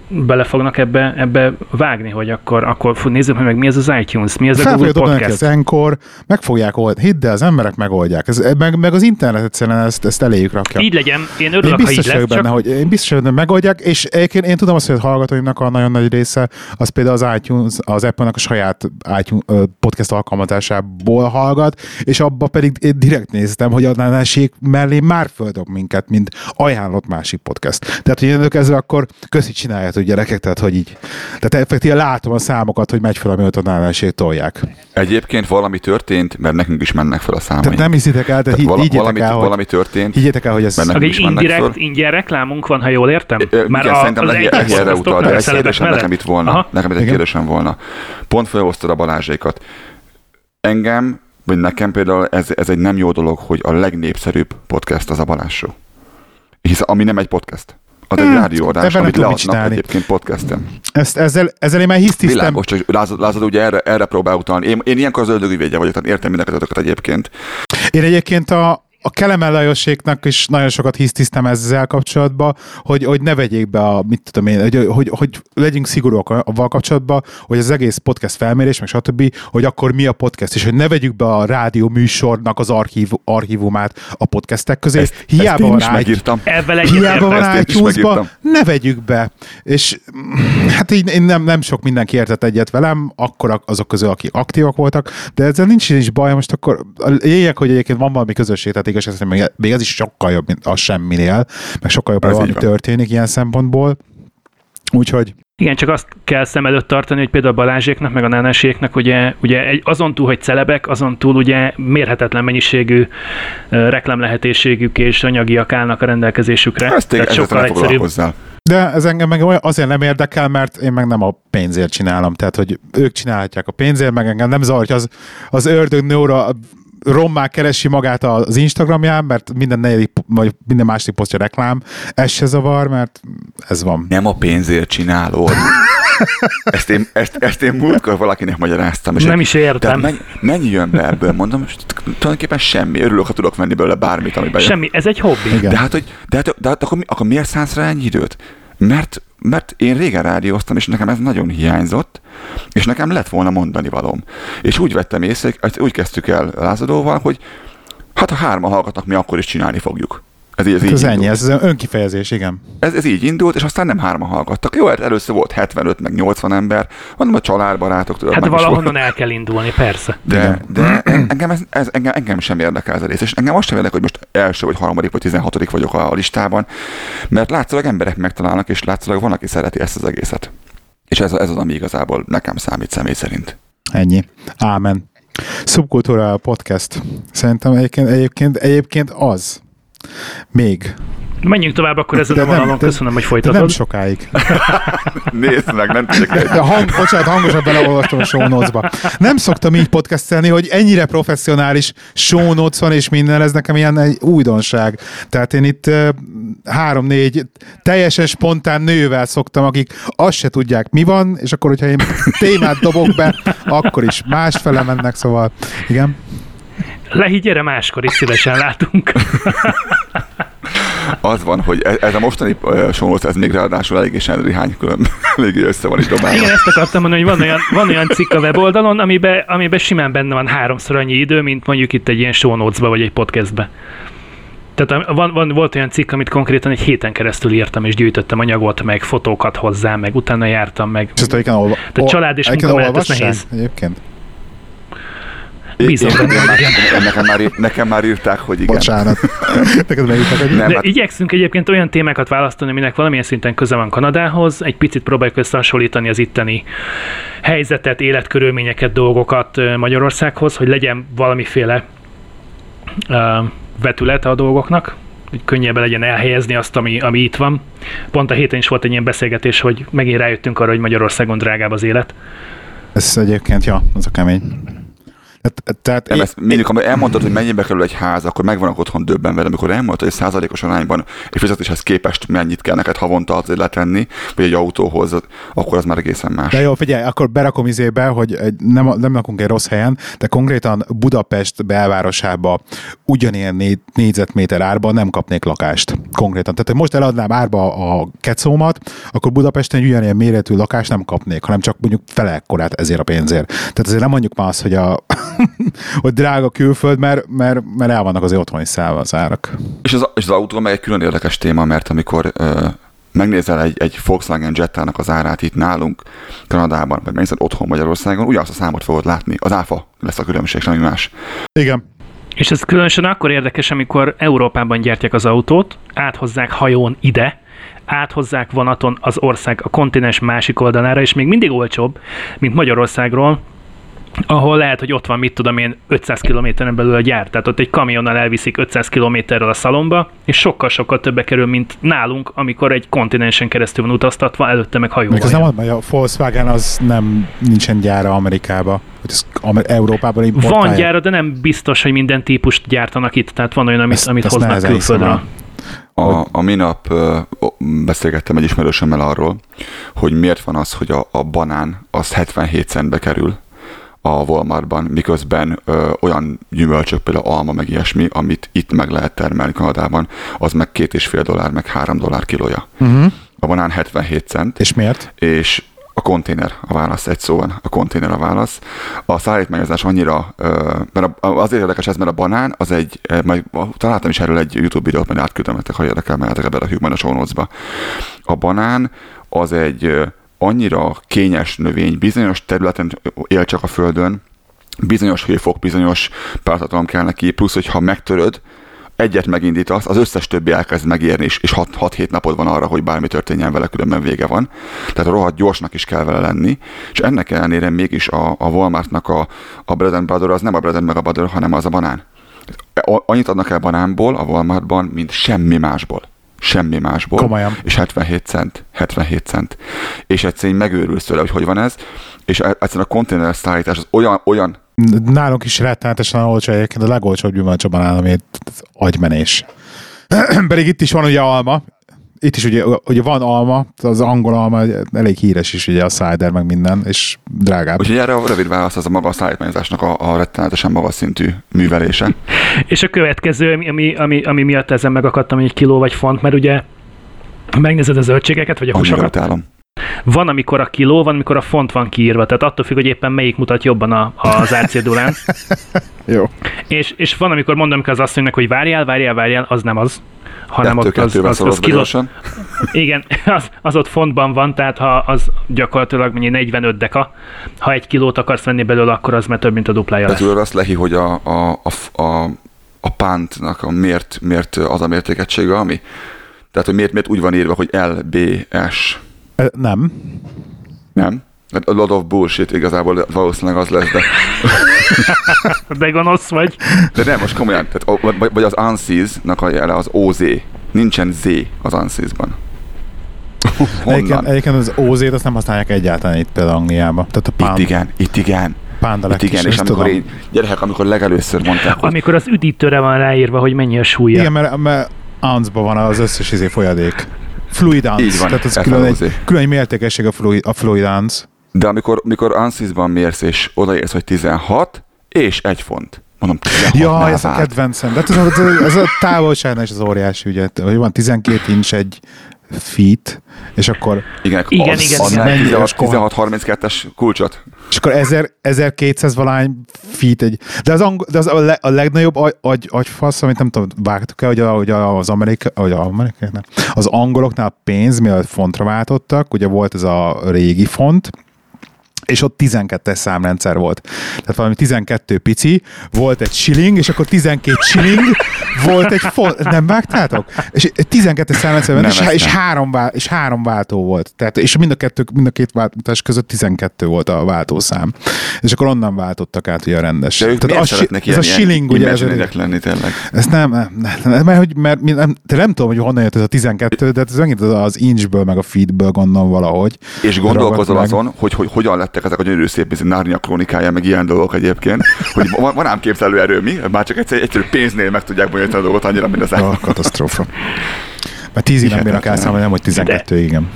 bele fognak ebbe, ebbe vágni, hogy akkor, akkor fú, nézzük meg, mi ez az iTunes, mi ez a Google Podcast. az Encore, meg fogják oldani. Hidd el, az emberek megoldják. Ez, meg, meg, az internet egyszerűen ezt, ezt eléjük rakja. Így legyen, én örülök, én biztos ha így lesz, benne, csak... hogy én biztos vagyok benne, megoldják, és én, én tudom azt, hogy a hallgatóimnak a nagyon nagy része, az például az iTunes, az Apple-nak a saját iTunes, podcast alkalmazásából hallgat, és abba pedig én direkt néztem, hogy a nánáség mellé már földok minket, mint ajánlott másik podcast. Tehát, hogy ezzel akkor köszi csinálják hogy gyerekek, tehát hogy így. Tehát effektíve látom a számokat, hogy megy fel, amióta a nálásét tolják. Egyébként valami történt, mert nekünk is mennek fel a számok. Tehát nem hiszitek el, tehát, tehát vala, valami, el, hogy, valami történt. Higgyétek el, hogy ez... Mert egy indirekt, ingyen reklámunk van, ha jól értem? Már igen, a, szerintem az egy erre utal, de egy kérdésem nekem itt volna. Aha. Nekem itt egy kérdésem volna. Pont felhoztad a Balázsékat. Engem, vagy nekem például ez, ez egy nem jó dolog, hogy a legnépszerűbb podcast az a Balázs Show. Hisz, ami nem egy podcast az egy hmm, rádióadás, amit leadnak egyébként podcastem. Ezt, ezzel, ezzel én már hisztisztem. Világos, csak lázad, lázad ugye erre, erre próbál utalni. Én, én ilyenkor az ördögüvédje vagyok, tehát értem mindenket egyébként. Én egyébként a, a Kelemel Lajoséknak is nagyon sokat hisztisztem ezzel kapcsolatban, hogy, hogy ne vegyék be a, mit tudom én, hogy, hogy, hogy legyünk szigorúak avval kapcsolatban, hogy az egész podcast felmérés, meg stb., hogy akkor mi a podcast, és hogy ne vegyük be a rádió műsornak az archív, archívumát a podcastek közé. Ezt, hiába ezt van megírtam. Hiába van itunes ne vegyük be. És hát így én nem, nem sok mindenki értett egyet velem, akkor azok közül, akik aktívak voltak, de ezzel nincs is baj, most akkor lényeg, hogy egyébként van valami közösség, tehát igaz, ez még, még ez is sokkal jobb, mint az semminél, meg sokkal jobb, hogy valami történik ilyen szempontból. Úgyhogy igen, csak azt kell szem előtt tartani, hogy például a Balázséknak, meg a Nánáséknak, ugye, ugye egy, azon túl, hogy celebek, azon túl ugye mérhetetlen mennyiségű uh, reklámlehetőségük és anyagiak állnak a rendelkezésükre. Ezt Tehát sokkal egyszerűbb. De ez engem meg azért nem érdekel, mert én meg nem a pénzért csinálom. Tehát, hogy ők csinálhatják a pénzért, meg engem nem zavar, hogy az, az ördög Nóra rommá keresi magát az Instagramján, mert minden negyedik, vagy minden második posztja reklám, ez se zavar, mert ez van. Nem a pénzért csinálod. ezt, én, ezt, ezt én múltkor valakinek magyaráztam. És nem is értem. Mennyi, mennyi jön be ebből? Mondom, tulajdonképpen semmi. Örülök, ha tudok venni belőle bármit, amiben Semmi, ez egy hobbi. Igen. De hát, hogy, de hát, de hát akkor, akkor miért szánsz rá ennyi időt? Mert, mert én régen rádióztam, és nekem ez nagyon hiányzott, és nekem lett volna mondani valom. És úgy vettem észre, úgy kezdtük el lázadóval, hogy hát ha hárma hallgatnak, mi akkor is csinálni fogjuk. Ez, így- ez, így Ez ennyi, ez az önkifejezés, igen. Ez, ez így indult, és aztán nem hárman hallgattak. Jó, hát először volt 75 meg 80 ember, mondom a családbarátok, tudod, Hát valahonnan el kell indulni, persze. De, Igen. de engem, ez, ez, engem, engem sem érdekel ez a rész, és engem azt sem érdekel, hogy most első vagy harmadik vagy tizenhatodik vagyok a listában, mert látszólag emberek megtalálnak, és látszólag van, aki szereti ezt az egészet. És ez, ez az, ami igazából nekem számít személy szerint. Ennyi. Ámen. Subkultúra podcast. Szerintem egyébként, egyébként, egyébként az. Még. Menjünk tovább akkor ezen De a nem- vonalon. Köszönöm, hogy De nem folytatod. sokáig. Nézd meg, nem tudok egy... Hang, bocsánat, hangosan beleolvastam a show notes-ba. Nem szoktam így podcastelni, hogy ennyire professzionális show notes van, és minden, ez nekem ilyen egy újdonság. Tehát én itt három-négy teljesen spontán nővel szoktam, akik azt se tudják, mi van, és akkor, hogyha én témát dobok be, akkor is másfele mennek, szóval igen. Lehi, gyere máskor is szívesen látunk. Az van, hogy ez, ez a mostani uh, ez még ráadásul eléggé sendrihány külön, eléggé össze van is dobálva. Igen, ezt akartam mondani, hogy van olyan, van olyan cikk a weboldalon, amiben, amiben simán benne van háromszor annyi idő, mint mondjuk itt egy ilyen notes vagy egy podcastbe. Tehát van, van, volt olyan cikk, amit konkrétan egy héten keresztül írtam, és gyűjtöttem anyagot, meg fotókat hozzá, meg utána jártam, meg És ezt egyébként olva, Tehát család és egyébként munka mellett ez nehéz. Egyébként. Bízom benne, igen. Nekem már, nekem már írták, hogy igen. Bocsánat. Neked megírtak, hogy Nem, De hát- igyekszünk egyébként olyan témákat választani, aminek valamilyen szinten köze van Kanadához, egy picit próbáljuk összehasonlítani az itteni helyzetet, életkörülményeket, dolgokat Magyarországhoz, hogy legyen valamiféle uh, vetülete a dolgoknak, hogy könnyebben legyen elhelyezni azt, ami, ami itt van. Pont a héten is volt egy ilyen beszélgetés, hogy megint rájöttünk arra, hogy Magyarországon drágább az élet. Ez egyébként, ja, az a kemény. Tehát, tehát Nem, én- ezt mindig, amikor elmondtad, hogy mennyibe kerül egy ház, akkor megvannak otthon döbbenve, de amikor elmondtad, hogy százalékos arányban egy fizetéshez képest mennyit kell neked havonta azért letenni, vagy egy autóhoz, akkor az már egészen más. De jó, figyelj, akkor berakom izébe, hogy egy, nem, nem lakunk egy rossz helyen, de konkrétan Budapest belvárosába ugyanilyen négy, négyzetméter árban nem kapnék lakást. Konkrétan. Tehát, hogy most eladnám árba a kecómat, akkor Budapesten egy ugyanilyen méretű lakást nem kapnék, hanem csak mondjuk fele ekkorát ezért a pénzért. Tehát azért nem mondjuk már azt, hogy, a, hogy drága külföld, mert, mert, mert el vannak azért otthoni szállva az árak. És az, és az autó meg egy külön érdekes téma, mert amikor ö, megnézel egy, egy Volkswagen Jettának az árát itt nálunk, Kanadában, vagy megnézed otthon Magyarországon, ugyanazt a számot fogod látni. Az áfa lesz a különbség, semmi más. Igen. És ez különösen akkor érdekes, amikor Európában gyártják az autót, áthozzák hajón ide, áthozzák vonaton az ország a kontinens másik oldalára, és még mindig olcsóbb, mint Magyarországról, ahol lehet, hogy ott van, mit tudom én, 500 kilométeren belül a gyár. Tehát ott egy kamionnal elviszik 500 kilométerrel a szalomba, és sokkal-sokkal többe kerül, mint nálunk, amikor egy kontinensen keresztül van utaztatva, előtte meg Még az hajóval. nem ad, hogy a Volkswagen az nem nincsen gyára Amerikába, hogy ez Európában importálják. Van gyára, de nem biztos, hogy minden típust gyártanak itt, tehát van olyan, amit, Ezt- amit ezt hoznak külföldről. A, a minap ö, beszélgettem egy ismerősömmel arról, hogy miért van az, hogy a, a banán az 77 centbe kerül a Walmartban, miközben ö, olyan gyümölcsök, például alma, meg ilyesmi, amit itt meg lehet termelni Kanadában, az meg két és fél dollár, meg három dollár kilója. Uh-huh. A banán 77 cent, És miért? és a konténer a válasz, egy szóval a konténer a válasz. A szállítmányozás annyira, mert a, azért érdekes ez, mert a banán az egy, majd találtam is erről egy YouTube videót, majd átküldöm nektek, ha érdekel, mert belehűg majd a show. A banán az egy annyira kényes növény, bizonyos területen él csak a földön, bizonyos hőfok, bizonyos pártartalom kell neki, plusz, hogyha megtöröd, egyet megindítasz, az összes többi elkezd megérni, és, és 6-7 napod van arra, hogy bármi történjen vele, különben vége van. Tehát rohadt gyorsnak is kell vele lenni, és ennek ellenére mégis a, a Walmartnak a, a bread and butter az nem a bread and a butter, hanem az a banán. A- Annyit adnak el banánból a Walmartban, mint semmi másból. Semmi másból. Komolyan. És 77 cent. 77 cent. És egyszerűen megőrülsz tőle, hogy hogy van ez. És egyszerűen a konténer szállítás az olyan, olyan Nálunk is rettenetesen olcsó egyébként, a legolcsóbb gyümölcs a banán, ami agymenés. Pedig itt is van ugye alma, itt is ugye, ugye van alma, az angol alma elég híres is, ugye a cider meg minden, és drágább. Úgyhogy erre a rövid válasz az a maga a szállítmányozásnak a, a rettenetesen magas szintű művelése. És a következő, ami, ami, ami, ami miatt ezen megakadtam, hogy egy kiló vagy font, mert ugye ha megnézed a zöldségeket, vagy a húsokat, utálom. van, amikor a kiló, van, amikor a font van kiírva, tehát attól függ, hogy éppen melyik mutat jobban a, az árcédulán. Jó. és, és van, amikor mondom az asszonynak, hogy várjál, várjál, várjál, az nem az. Hanem ott az, az, az gyorsan. igen, az, az ott fontban van, tehát ha az gyakorlatilag mennyi 45 deka, ha egy kilót akarsz venni belőle, akkor az már több, mint a duplája lesz. tudod azt lehi, hogy a, a, a, a, a pántnak a miért, miért az a mértékegysége, ami? Tehát, hogy miért, miért úgy van írva, hogy LBS, Nem. nem? A lot of bullshit igazából valószínűleg az lesz, de, De gonosz vagy. de nem, most komolyan, tehát, vagy, vagy az ANSYS-nak a jele az OZ, nincsen Z az ANSYS-ban. Egyébként, egyébként az OZ-t azt nem használják egyáltalán itt például Angliában. Tehát a Itt pán, igen, itt igen. pánda Itt igen, és amikor én, gyerekek, amikor legelőször mondták, hogy Amikor az üdítőre van ráírva, hogy mennyi a súlya. Igen, mert, mert ounce van az összes izé folyadék. Fluid ounce. Így van, Tehát FLOZ. külön egy, külön egy mértékesség a fluid, a fluid ounce. De amikor, amikor ANSYS-ban mérsz, és odaérsz, hogy 16, és egy font. Mondom, 16 Ja, ez a kedvencem. De ez a, ez a távolságnál is az óriási ügy. Hogy van 12 inch egy feet, és akkor, Igen, Igen, az, igen, az igen. nem Mennyi 16, és komoly. 32-es kulcsot. és akkor 1000, 1200 valány feet egy. De az, ang- de az a, le, a legnagyobb agy, agy, agyfasz, amit nem tudom, vágtuk-e, hogy, a, hogy a- az amerikai, hogy a amerikai, nem. az angoloknál pénz, mielőtt fontra váltottak, ugye volt ez a régi font, és ott 12-es számrendszer volt. Tehát valami 12 pici, volt egy shilling, és akkor 12 shilling, volt egy font, nem vágtátok? És 12-es számrendszer volt, Nem, és, és, három, vál, és három váltó volt. Tehát, és mind a, kettő, mind a két váltás között 12 volt a váltószám. És akkor onnan váltottak át ugye a rendes. De ők Tehát miért a, si- szeretnek ez a shilling, ugye, ez, lenni tényleg? ezt nem, nem, nem, mert, hogy, mert nem, te nem tudom, hogy honnan jött ez a 12, de ez megint az, az inchből, meg a feedből gondolom valahogy. És gondolkozol azon, hogy, hogy hogyan lettek ezek a gyönyörű szép mint Narnia krónikája, meg ilyen dolgok egyébként, hogy van, van ám képzelő erő, mi? Már csak egyszer, egyszerű pénznél meg tudják bonyolítani a dolgot annyira, mint az A katasztrófa. Mert 10 nem bírnak Hihetetlen. elszámolni, nem, hogy 12 igen.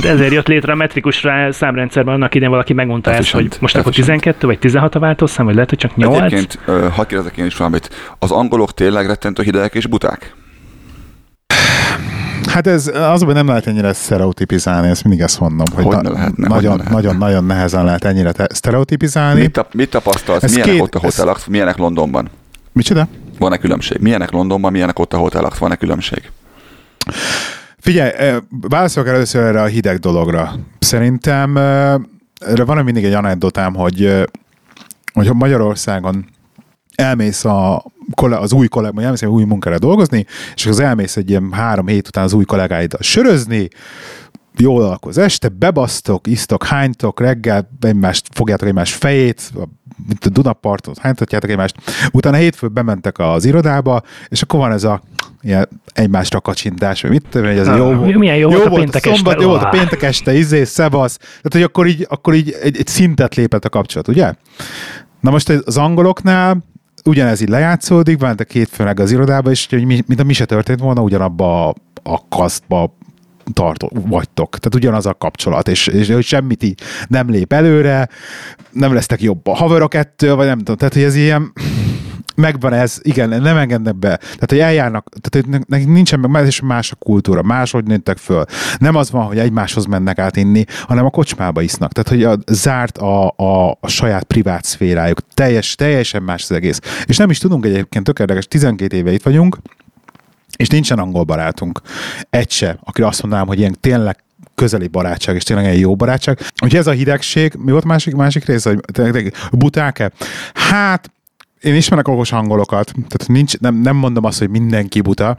De ezért jött létre a metrikus rá- számrendszerben, annak idején valaki megmondta ezt, hogy most akkor efficient. 12 vagy 16 a váltószám, vagy lehet, hogy csak 8? Egyébként, hadd kérdezek én is valamit, az angolok tényleg rettentő hidegek és buták? Hát ez az, hogy nem lehet ennyire sztereotipizálni, ezt mindig ezt mondom, hogy, Hogy ne lehetne, hogy nagyon, ne lehetne. nagyon, nagyon nehezen lehet ennyire te- sztereotipizálni. Mit, tap, mit tapasztalsz? Ez milyenek két- ott a ez- hotelak, milyenek Londonban? Micsoda? Van-e különbség? Milyenek Londonban, milyenek ott a hotelak? Van-e különbség? Figyelj, válaszolok először erre a hideg dologra. Szerintem van mindig egy anekdotám, hogy, eh, hogy Magyarországon elmész a, az új kollégával, elmész egy új munkára dolgozni, és az elmész egy ilyen három hét után az új kollégáiddal sörözni, jól alkoz este, bebasztok, isztok, hánytok, reggel egymást, fogjátok egymás fejét, a- mint a Dunapartot, hánytatjátok egymást, utána hétfőn bementek az irodába, és akkor van ez a ilyen egymásra kacsintás, vagy mit tudom, hogy ez jó, volt- milyen jó volt a péntek szombat, este, jó volt a péntek este, izé, szevasz, tehát hogy akkor így, akkor így egy, egy szintet lépett a kapcsolat, ugye? Na most az angoloknál ugyanez így lejátszódik, bementek hétfőn az irodába, és hogy mi, mint a mi se történt volna, ugyanabba a, a kasztba tartó, vagytok. Tehát ugyanaz a kapcsolat, és, és hogy semmit így nem lép előre, nem lesztek jobb a haverok ettől, vagy nem tudom. Tehát, hogy ez ilyen, megvan ez, igen, nem engednek be. Tehát, hogy eljárnak, tehát hogy nincsen meg, és más a kultúra, máshogy nőttek föl. Nem az van, hogy egymáshoz mennek át inni, hanem a kocsmába isznak. Tehát, hogy a, zárt a, a, a saját privát szférájuk. Teljes, teljesen más az egész. És nem is tudunk egyébként, tök érdekes, 12 éve itt vagyunk, és nincsen angol barátunk. Egy se, akire azt mondanám, hogy ilyen tényleg közeli barátság, és tényleg egy jó barátság. Úgyhogy ez a hidegség, mi volt másik, másik része, hogy buták-e? Hát, én ismerek okos angolokat, tehát nincs, nem, nem mondom azt, hogy mindenki buta,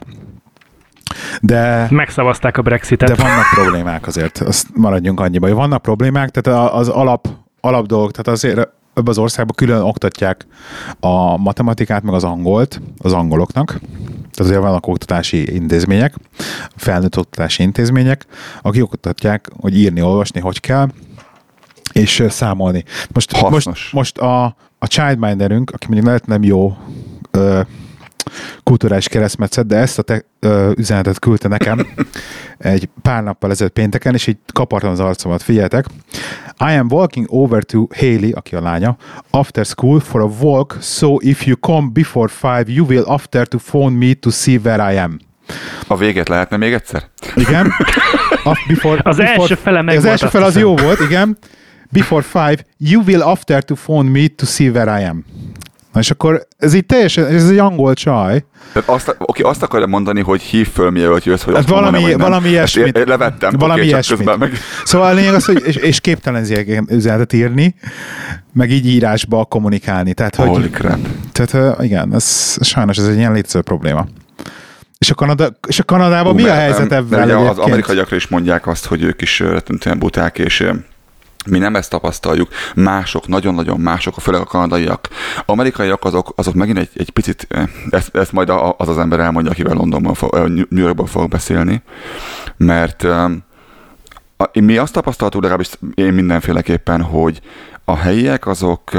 de, Megszavazták a Brexitet. de vannak problémák azért, azt maradjunk annyiba, hogy vannak problémák, tehát az alap, alap dolgok, tehát azért ebben az országban külön oktatják a matematikát, meg az angolt az angoloknak, tehát azért vannak oktatási intézmények, felnőtt oktatási intézmények, akik oktatják, hogy írni, olvasni, hogy kell, és számolni. Most, Hasznos. most, most a, a childminderünk, aki mondjuk lehet nem jó ö, kulturális keresztmetszet, de ezt a te, ö, üzenetet küldte nekem egy pár nappal ezelőtt pénteken, és így kapartam az arcomat. Figyeljetek. I am walking over to Haley, aki a lánya, after school for a walk, so if you come before five, you will after to phone me to see where I am. A véget lehetne még egyszer? Igen. Af, before, Az before, első fele meg Az első fele az hiszem. jó volt, igen. Before five, you will after to phone me to see where I am. Na és akkor ez így teljesen, ez egy angol csaj. Tehát azt, oké, azt akarja mondani, hogy hív föl, mielőtt jössz, hogy Hát azt mondanám, valami, hogy nem. valami Ezt ilyesmit. én- levettem, Valami oké, ilyesmit. meg... Szóval a lényeg az, hogy és, és képtelen üzenetet írni, meg így írásba kommunikálni. Tehát, hogy, Holy crap. tehát igen, ez, sajnos ez egy ilyen létező probléma. És a, Kanada, és a Kanadában Ú, mi a helyzet ebben ugye Az amerikaiakra is mondják azt, hogy ők is rettentően buták, és mi nem ezt tapasztaljuk. Mások, nagyon-nagyon mások, főleg a kanadaiak. Amerikaiak azok, azok megint egy, egy picit, ö, ezt, ezt majd az az ember elmondja, akivel Londonban, fog, ö, New Yorkban fog beszélni, mert a- mi azt tapasztaltuk, legalábbis én mindenféleképpen, hogy a helyiek azok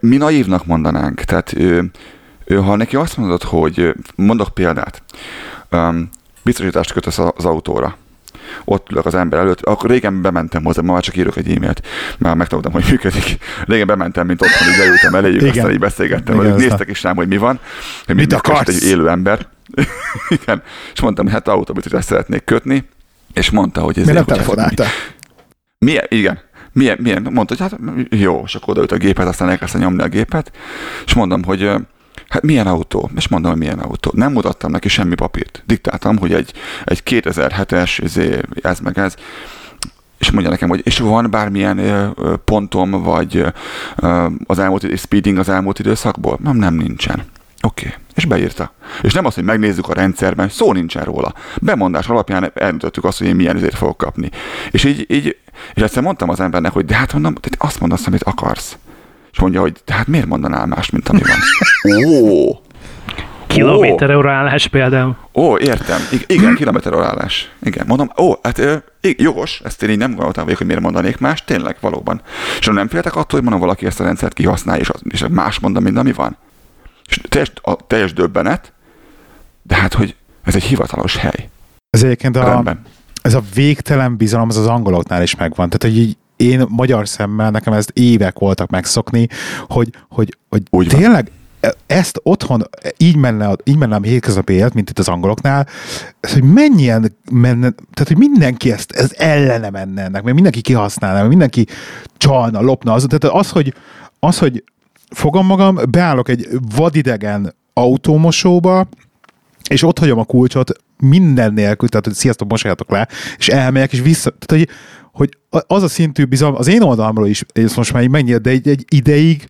mi naívnak mondanánk. Tehát ha neki azt mondod, hogy mondok példát, biztosítást kötesz az autóra, ott ülök az ember előtt, akkor régen bementem hozzá, ma már csak írok egy e-mailt, már megtanultam, hogy működik. Régen bementem, mint otthon, így leültem eléjük, Igen. aztán így beszélgettem, Igen, velük, néztek is rám, hogy mi van, hogy Mit mit akarsz? egy élő ember. Igen, és mondtam, hogy hát autóbiztosítást szeretnék kötni, és mondta, hogy ez Mi nem telefonáltál? milyen, igen, milyen, milyen, mondta, hogy hát jó, és akkor odaült a gépet, aztán elkezdte nyomni a gépet, és mondom, hogy hát milyen autó? És mondom, hogy milyen autó. Nem mutattam neki semmi papírt. Diktáltam, hogy egy, egy 2007-es, izé, ez meg ez, és mondja nekem, hogy és van bármilyen pontom, vagy az elmúlt speeding az elmúlt időszakból? Nem, nem nincsen. Oké. Okay. És beírta. És nem az, hogy megnézzük a rendszerben, szó nincsen róla. Bemondás alapján eldöntöttük azt, hogy én milyen üzét fogok kapni. És így, így és egyszer mondtam az embernek, hogy de hát mondom, tehát azt mondasz, amit akarsz. És mondja, hogy hát miért mondanál más, mint ami van? Ó, Kilométer állás például. Ó, értem. Igen, kilométerorálás. Igen, mondom, ó, hát ö, jogos, ezt én így nem gondoltam vagyok, hogy miért mondanék más, tényleg, valóban. És nem féltek attól, hogy mondom, valaki ezt a rendszert kihasználja, és, az, és más mondom, mint ami van. És teljes, a teljes döbbenet, de hát, hogy ez egy hivatalos hely. Ez egyébként a, Rendben. ez a végtelen bizalom az az angoloknál is megvan. Tehát, hogy így én magyar szemmel, nekem ezt évek voltak megszokni, hogy, hogy, hogy Úgy van. tényleg ezt otthon így menne, így menne a hétköznapi élet, mint itt az angoloknál, ez, hogy mennyien menne, tehát hogy mindenki ezt, ez ellene menne ennek, mert mindenki kihasználná, mert mindenki csalna, lopna, az, tehát az, hogy, az, hogy fogom magam, beállok egy vadidegen autómosóba, és ott hagyom a kulcsot minden nélkül, tehát hogy sziasztok, mosáljatok le, és elmegyek, és vissza. Tehát, hogy, hogy az a szintű bizalom, az én oldalamról is, ez most már így mennyire, de egy, egy ideig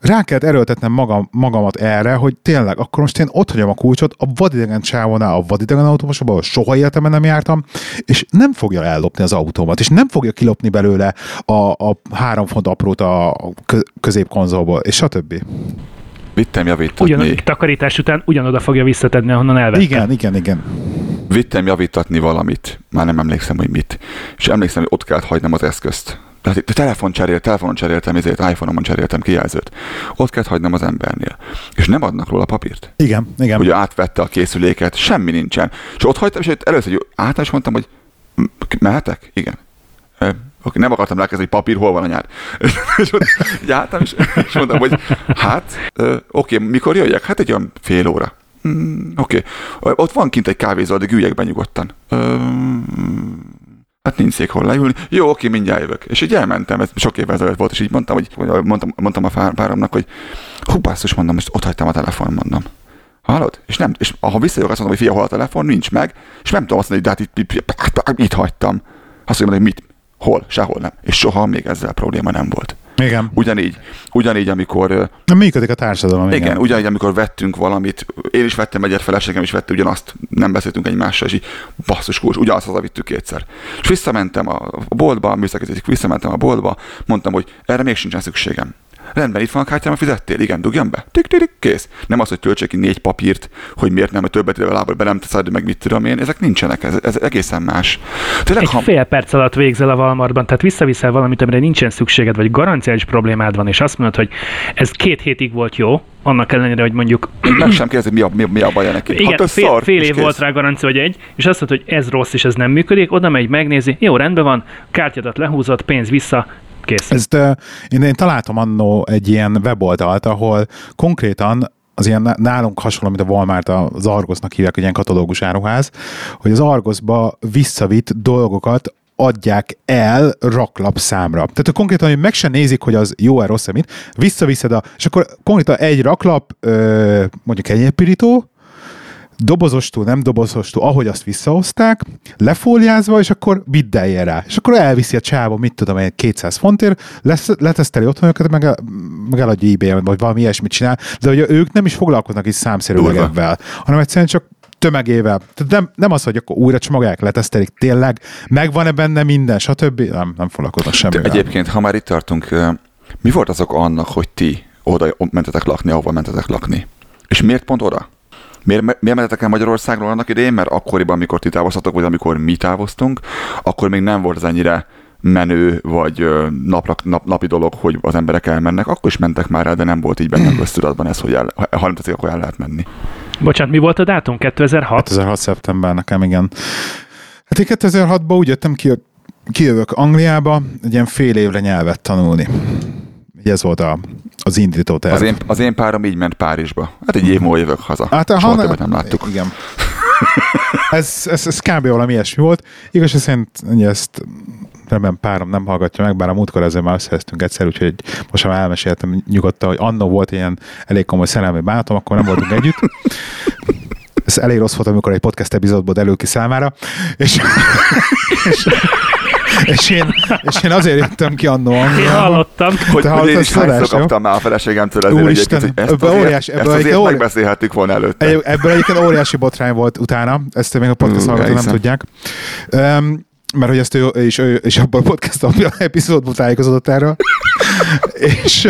rá kellett erőltetnem magam, magamat erre, hogy tényleg, akkor most én ott hagyom a kulcsot a vadidegen csávonál, a vadidegen autómosóban, ahol soha életemben nem jártam, és nem fogja ellopni az autómat, és nem fogja kilopni belőle a, a három font aprót a kö- középkonzolból, és stb. Vittem javítatni, Ugyan, takarítás után ugyanoda fogja visszatenni, ahonnan elvette. Igen, igen, igen. Vittem javítatni valamit, már nem emlékszem, hogy mit. És emlékszem, hogy ott kellett hagynom az eszközt. Tehát itt telefon cserélt, telefonon cseréltem, ezért iPhone-on cseréltem kijelzőt. Ott kellett hagynom az embernél. És nem adnak róla papírt. Igen, igen. Hogy átvette a készüléket, semmi nincsen. És ott hagytam, és először hogy és mondtam, hogy "M- mehetek? Igen. Oké, nem akartam elkezdeni, hogy papír, hol van a nyár. és ott így álltam, és, és mondtam, hogy hát, oké, mikor jöjjek? Hát egy olyan fél óra. Mm, oké, Ö, ott van kint egy kávézó, de üljek be nyugodtan. Ö, Hát nincs szék hol leülni. Jó, oké, mindjárt jövök. És így elmentem, ez sok évvel ezelőtt volt, és így mondtam, hogy, mondtam, mondtam a páromnak, hogy hú, basszus, mondom, most ott hagytam a telefon, mondom. Hallod? És, nem, és ha visszajövök, azt mondom, hogy fia, hol a telefon, nincs meg, és nem tudom azt mondani, hogy de hát itt, itt, itt hagytam. Azt mondom, hogy mit, hol, sehol nem. És soha még ezzel probléma nem volt. Igen. Ugyanígy, ugyanígy amikor Na, működik a társadalom. igen, igen ugyanígy, amikor vettünk valamit, én is vettem egyet, feleségem is vette ugyanazt, nem beszéltünk egymással, és így basszus kulcs, ugyanazt hazavittük kétszer. És visszamentem a a boltba, műszakizik, visszamentem a boltba, mondtam, hogy erre még sincsen szükségem. Rendben, itt van a kártyám, fizettél? Igen, dugjam be. Tik, tik, tik, kész. Nem az, hogy töltsék ki négy papírt, hogy miért nem, mert többet ide lából be nem teszed, meg mit tudom én. Ezek nincsenek, ez, ez egészen más. Tényleg, Egy ha, fél perc alatt végzel a Walmartban, tehát visszaviszel valamit, amire nincsen szükséged, vagy garanciális problémád van, és azt mondod, hogy ez két hétig volt jó, annak ellenére, hogy mondjuk meg sem kérdezik, mi a, mi, a- mi a baja neki. igen, hát ez fél, szar, fél év kész. volt rá garancia, vagy egy, és azt mondod, hogy ez rossz, és ez nem működik, oda megy, megnézi, jó, rendben van, kártyadat lehúzott, pénz vissza, kész. Ezt én, én találtam annó egy ilyen weboldalt, ahol konkrétan az ilyen nálunk hasonló, mint a Walmart, az Argosnak hívják, egy ilyen katalógus áruház, hogy az Argosba visszavitt dolgokat adják el raklap számra. Tehát a konkrétan, hogy meg sem nézik, hogy az jó-e, rossz-e, mit, visszaviszed a, és akkor konkrétan egy raklap, ö, mondjuk egy pirító, dobozostól, nem dobozostól, ahogy azt visszahozták, lefóliázva, és akkor biddelje rá. És akkor elviszi a csávó, mit tudom én, 200 fontért, lesz, leteszteli otthon őket, meg, meg eladja ebay vagy valami ilyesmit csinál, de ugye ők nem is foglalkoznak is számszerűleg ebben, hanem egyszerűen csak tömegével. Tehát nem, nem az, hogy akkor újra csomagolják, letesztelik, tényleg, megvan-e benne minden, stb. Nem, nem foglalkoznak semmivel. De egyébként, ha már itt tartunk, mi volt azok annak, hogy ti oda mentetek lakni, ahova mentetek lakni? És miért pont oda? Miért, miért mentetek el Magyarországról annak idején? Mert akkoriban, amikor ti távoztatok, vagy amikor mi távoztunk, akkor még nem volt az ennyire menő, vagy napra, nap, napi dolog, hogy az emberek elmennek, akkor is mentek már el, de nem volt így bennem köztudatban ez, hogy el, ha nem tetszik, akkor el lehet menni. Bocsánat, mi volt a dátum? 2006? 2006. szeptember nekem, igen. Hát én 2006-ban úgy jöttem ki, kijövök Angliába, egy ilyen fél évre nyelvet tanulni. Ez volt a, az indító terv. Az én, az én párom így ment Párizsba. Hát egy év múlva jövök haza. Hát, Soha ha, többet nem láttuk. Igen. ez, ez, ez kb. valami ilyesmi volt. Igaz, szerint ezt remélem párom nem hallgatja meg, bár a múltkor ezzel már összeheztünk egyszer, úgyhogy most már elmeséltem nyugodtan, hogy annó volt ilyen elég komoly szerelmi bánatom, akkor nem voltunk együtt. Ez elég rossz volt, amikor egy podcast epizódból elő ki számára, és, és és én, és én azért jöttem ki annó Én hallottam. Hogy, hogy én is hányszor kaptam már a feleségemtől ezért Úristen, egyébként, hogy ezt, azért, óriási, ezt azért óriási, megbeszélhettük volna előtte. Ebből egyébként óriási botrány volt utána, ezt még a podcast hallgatók nem tudják. Um, mert hogy ezt ő, és, ő, és abban a podcast epizódban tájékozódott erről. és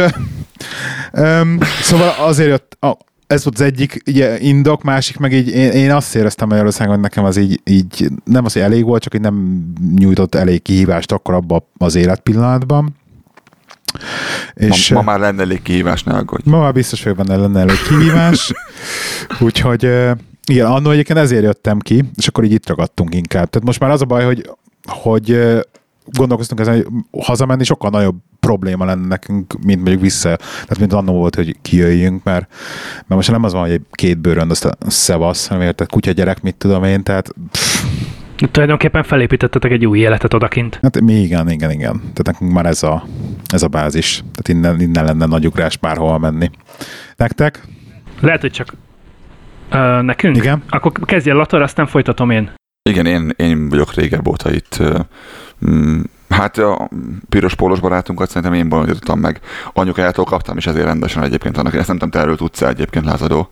um, szóval azért jött, oh, ez volt az egyik ugye, indok, másik meg így én, én azt éreztem Magyarországon, hogy nekem az így, így nem az, hogy elég volt, csak hogy nem nyújtott elég kihívást akkor abban az életpillanatban. És, ma, ma már lenne elég kihívás, ne aggódj. Ma már biztos, hogy benne lenne elég kihívás. Úgyhogy igen, annól egyébként ezért jöttem ki, és akkor így itt ragadtunk inkább. Tehát most már az a baj, hogy hogy gondolkoztunk ezen, hogy hazamenni sokkal nagyobb probléma lenne nekünk, mint mondjuk vissza, tehát mint annó volt, hogy kijöjjünk, mert, mert most nem az van, hogy egy két bőrön azt a szevasz, hanem érted, kutya gyerek, mit tudom én, tehát pff. Tulajdonképpen felépítettetek egy új életet odakint. Hát mi igen, igen, igen. Tehát nekünk már ez a, ez a bázis. Tehát innen, innen lenne nagy ugrás bárhol menni. Nektek? Lehet, hogy csak uh, nekünk? Igen. Akkor kezdje Lator, aztán folytatom én. Igen, én, én vagyok régebb óta itt. Mm, hát a piros pólos barátunkat szerintem én bolondítottam meg. Anyukájától kaptam, és ezért rendesen egyébként annak. Ezt nem tudom, te erről tudsz egyébként lázadó.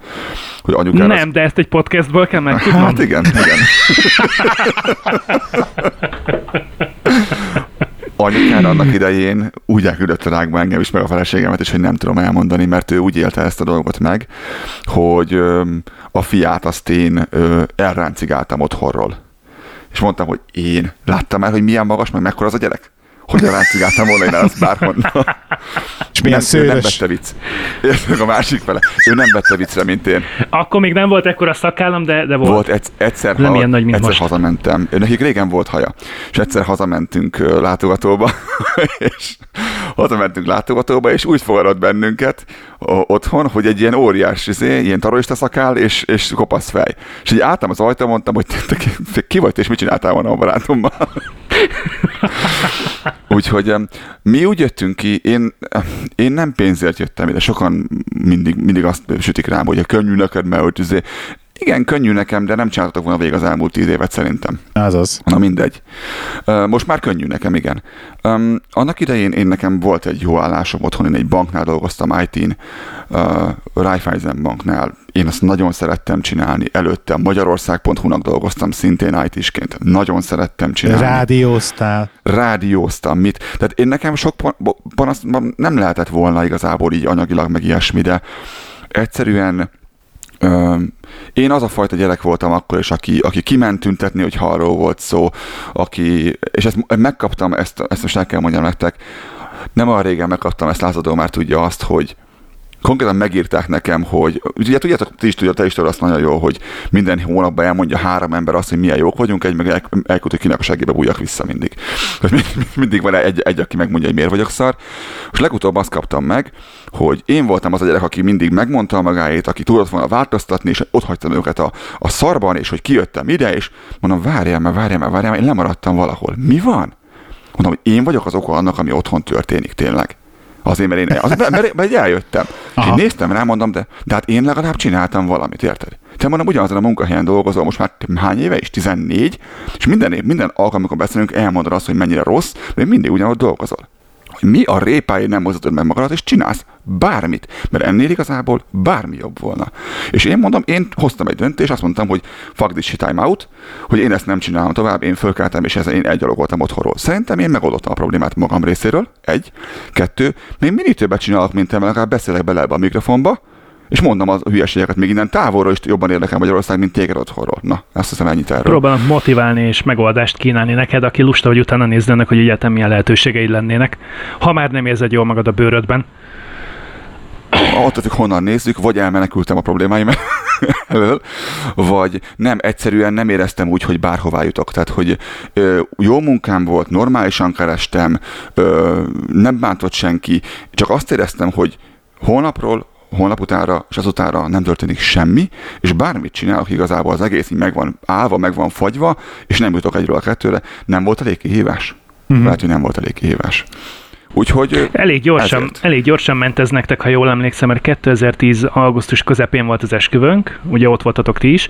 Hogy anyukára nem, az... de ezt egy podcastból kell megtudnom. Hát igen, igen. anyukán annak idején úgy elküldött rákba engem is, meg a feleségemet is, hogy nem tudom elmondani, mert ő úgy élte ezt a dolgot meg, hogy a fiát azt én elráncigáltam otthonról. És mondtam, hogy én. Láttam el, hogy milyen magas, meg mekkora az a gyerek hogy a ráncigáltam volna én ezt bárhonnan. És milyen nem, ő nem vette vicc. Érted a másik fele. Ő nem vette viccre, mint én. Akkor még nem volt ekkora szakállam, de, de volt. Volt egy, egyszer, nem ha, ilyen nagy, mint egyszer most. hazamentem. Nekik régen volt haja. És egyszer hazamentünk látogatóba, és hazamentünk látogatóba, és úgy fogadott bennünket otthon, hogy egy ilyen óriás, izé, ilyen tarolista szakál, és, és kopasz fej. És így álltam az ajtón, mondtam, hogy te, te, ki vagy, és mit csináltál volna a barátommal? Úgyhogy mi úgy jöttünk ki, én, én nem pénzért jöttem ide, sokan mindig, mindig azt sütik rám, hogy a könnyű neked, mert hogy izé, igen, könnyű nekem, de nem csináltatok volna végig az elmúlt tíz évet szerintem. Ez az. Na mindegy. Most már könnyű nekem, igen. Um, annak idején én nekem volt egy jó állásom otthon, én egy banknál dolgoztam, IT-n, uh, Raiffeisen banknál. Én azt nagyon szerettem csinálni. Előtte Magyarország.hu-nak dolgoztam szintén IT-sként. Nagyon szerettem csinálni. Rádióztál. Rádióztam, mit? Tehát én nekem sok panasz nem lehetett volna igazából így anyagilag, meg ilyesmi, de egyszerűen én az a fajta gyerek voltam akkor is, aki, aki kiment tüntetni, hogy arról volt szó, aki, és ezt megkaptam, ezt, ezt most el kell mondjam nektek, nem olyan régen megkaptam, ezt Lázadó már tudja azt, hogy konkrétan megírták nekem, hogy ugye tudjátok, ti is tudjátok, te is tudod azt nagyon jó, hogy minden hónapban elmondja három ember azt, hogy milyen jók vagyunk, egy meg el, elküld, hogy kinek a segébe bújjak vissza mindig. Hogy mindig van egy, egy, aki megmondja, hogy miért vagyok szar. És legutóbb azt kaptam meg, hogy én voltam az a gyerek, aki mindig megmondta a magáét, aki tudott volna változtatni, és ott hagytam őket a, a szarban, és hogy kijöttem ide, és mondom, várjál már, várjál már, várjál már, én lemaradtam valahol. Mi van? Mondom, hogy én vagyok az oka annak, ami otthon történik tényleg. Azért, mert én az, mert, mert eljöttem. Aha. És én néztem rá, mondom, de, de hát én legalább csináltam valamit, érted? Te mondom, ugyanazon a munkahelyen dolgozol most már hány éve is? 14, és minden, minden alkalommal, amikor beszélünk, elmondod azt, hogy mennyire rossz, de mindig ugyanott dolgozol hogy mi a répáért nem mozdítod meg magadat, és csinálsz bármit, mert ennél igazából bármi jobb volna. És én mondom, én hoztam egy döntést, azt mondtam, hogy fuck this time out, hogy én ezt nem csinálom tovább, én fölkeltem, és ezzel én egyalogoltam otthonról. Szerintem én megoldottam a problémát magam részéről, egy. Kettő, még mindig többet csinálok, mint te, legalább beszélek bele a mikrofonba, és mondom a hülyeségeket még innen távolról is jobban érdekel Magyarország, mint téged otthonról. Na, azt hiszem ennyit erről. Próbálom motiválni és megoldást kínálni neked, aki lusta, hogy utána nézd ennek, hogy egyáltalán milyen lehetőségeid lennének, ha már nem érzed jól magad a bőrödben. Attól, hogy honnan nézzük, vagy elmenekültem a problémáim elől, vagy nem, egyszerűen nem éreztem úgy, hogy bárhová jutok. Tehát, hogy ö, jó munkám volt, normálisan kerestem, ö, nem bántott senki, csak azt éreztem, hogy holnapról holnap utára és azutára nem történik semmi, és bármit csinálok, igazából az egész így meg van állva, meg van fagyva, és nem jutok egyről a kettőre. Nem volt elég kihívás? Uh-huh. Lehet, hogy nem volt elég kihívás. Úgyhogy elég gyorsan, ezért. elég gyorsan ment ez nektek, ha jól emlékszem, mert 2010. augusztus közepén volt az esküvőnk, ugye ott voltatok ti is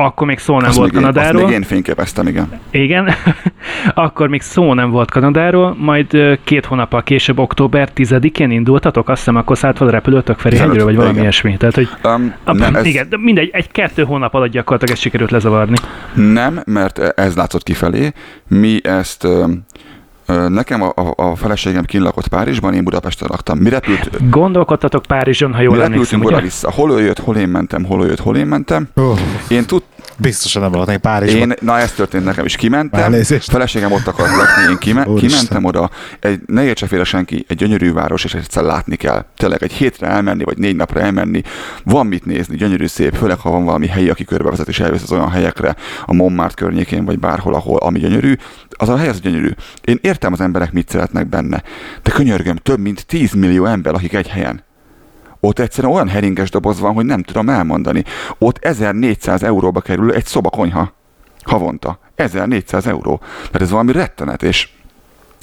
akkor még szó nem azt volt még Kanadáról. Én, azt még én fényképeztem, igen. Igen, akkor még szó nem volt Kanadáról, majd két hónappal később, október 10-én indultatok, azt hiszem, akkor szállt fel a repülőtök Ferihegyről, vagy valami igen. ilyesmi. Tehát, hogy um, a, nem, ez... Igen, mindegy, egy-kettő hónap alatt gyakorlatilag ezt sikerült lezavarni. Nem, mert ez látszott kifelé. Mi ezt Nekem a, a, a feleségem kinlakott Párizsban, én Budapesten laktam. Mi repült? Gondolkodtatok Párizson, ha jól mi emlékszem, oda vissza. Hol ő jött, hol én mentem, hol ő jött, hol én mentem. Oh. Én tud, Biztosan nem voltak Párizsban. Én, na ez történt nekem is. Kimentem, Elnézést. feleségem ott akart lakni, én kime, kimentem oda. Egy, ne értse félre senki, egy gyönyörű város, és egyszer látni kell. Tényleg egy hétre elmenni, vagy négy napra elmenni. Van mit nézni, gyönyörű szép, főleg ha van valami hely, aki körbevezet és elvisz az olyan helyekre, a Montmartre környékén, vagy bárhol, ahol, ami gyönyörű. Az a hely az gyönyörű. Én értem az emberek mit szeretnek benne. De könyörgöm, több mint 10 millió ember lakik egy helyen. Ott egyszerűen olyan heringes doboz van, hogy nem tudom elmondani. Ott 1400 euróba kerül egy szobakonyha havonta. 1400 euró. Tehát ez valami rettenet,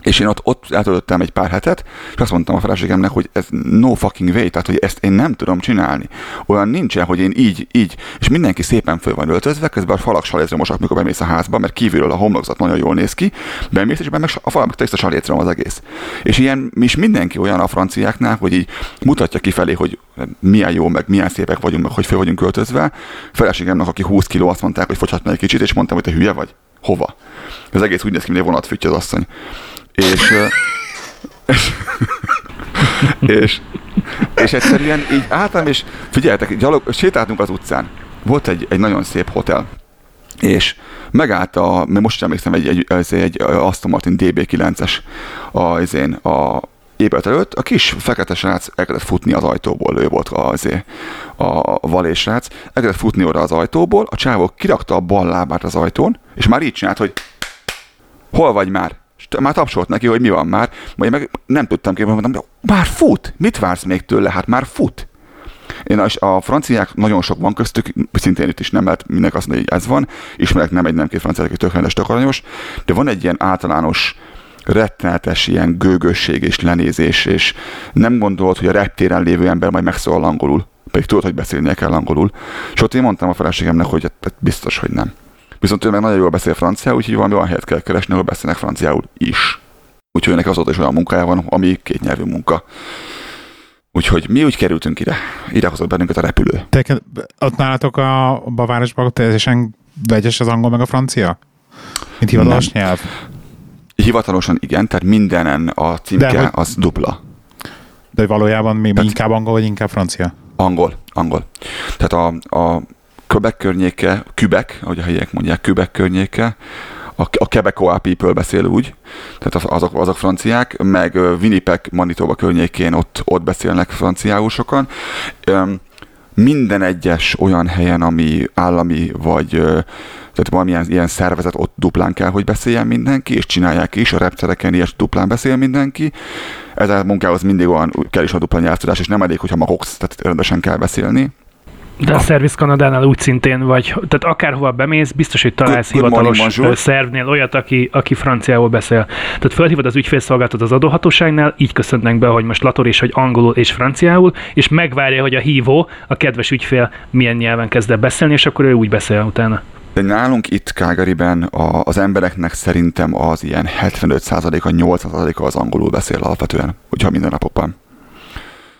és én ott, ott eltöltöttem egy pár hetet, és azt mondtam a feleségemnek, hogy ez no fucking way, tehát hogy ezt én nem tudom csinálni. Olyan nincsen, hogy én így, így, és mindenki szépen föl van öltözve, közben a falak salézre mosak, mikor bemész a házba, mert kívülről a homlokzat nagyon jól néz ki, bemész, és meg a falak tiszta salézre az egész. És ilyen, is mindenki olyan a franciáknál, hogy így mutatja kifelé, hogy milyen jó, meg milyen szépek vagyunk, meg hogy föl vagyunk költözve. Feleségemnek, aki 20 kiló, azt mondták, hogy fogyhatna egy kicsit, és mondtam, hogy te hülye vagy. Hova? Az egész úgy néz ki, mint egy vonatfütty az asszony. És, és, és egyszerűen így álltam, és figyeljetek, gyalog, sétáltunk az utcán. Volt egy, egy nagyon szép hotel, és megállt a, most sem emlékszem, egy, egy, egy, egy Aston Martin DB9-es az én a ébert előtt, a kis fekete srác elkezdett futni az ajtóból, ő volt az, a valés srác, elkezdett futni oda az ajtóból, a csávó kirakta a bal lábát az ajtón, és már így csinált, hogy hol vagy már? És már tapsolt neki, hogy mi van már, majd meg nem tudtam képzelni, mondtam, de már fut, mit vársz még tőle, hát már fut. Én a, a franciák nagyon sok van köztük, szintén itt is nem lehet mindenki azt mondani, hogy ez van, ismerek nem egy nem két francia, aki tökéletes, tök aranyos, de van egy ilyen általános rettenetes ilyen gőgösség és lenézés, és nem gondolod, hogy a reptéren lévő ember majd megszólal angolul, pedig tudod, hogy beszélnie kell angolul. És ott én mondtam a feleségemnek, hogy hát biztos, hogy nem. Viszont ő meg nagyon jól beszél franciául, úgyhogy valami olyan helyet kell keresni, ahol beszélnek franciául is. Úgyhogy neki azóta is olyan munkája van, ami két nyelvű munka. Úgyhogy mi úgy kerültünk ide. Ide hozott bennünket a repülő. Te, ott nálatok a Bavárosban teljesen vegyes az angol meg a francia? Mint hivatalos Nem. nyelv? Hivatalosan igen, tehát mindenen a címke De, az dupla. De valójában még tehát inkább angol, vagy inkább francia? Angol, angol. Tehát a, a Köbek környéke, Kübek, ahogy a helyiek mondják, Kübek környéke, a, a Quebecois people beszél úgy, tehát azok, azok franciák, meg Winnipeg, Manitoba környékén ott, ott beszélnek franciául sokan. Minden egyes olyan helyen, ami állami vagy tehát valamilyen ilyen szervezet ott duplán kell, hogy beszéljen mindenki, és csinálják is, a reptereken is duplán beszél mindenki. Ez a munkához mindig olyan kell is a dupla nyelvtudás, és nem elég, hogyha magoksz, tehát rendesen kell beszélni. De a Service Kanadánál úgy szintén, vagy tehát akárhova bemész, biztos, hogy találsz good, good hivatalos morning, szervnél olyat, aki, aki franciául beszél. Tehát felhívod az ügyfélszolgáltat az adóhatóságnál, így köszönnek be, hogy most lator és hogy angolul és franciául, és megvárja, hogy a hívó, a kedves ügyfél milyen nyelven kezd el beszélni, és akkor ő úgy beszél utána. De nálunk itt Kágariben a, az embereknek szerintem az ilyen 75%-a, 80%-a az angolul beszél alapvetően, hogyha minden napokban.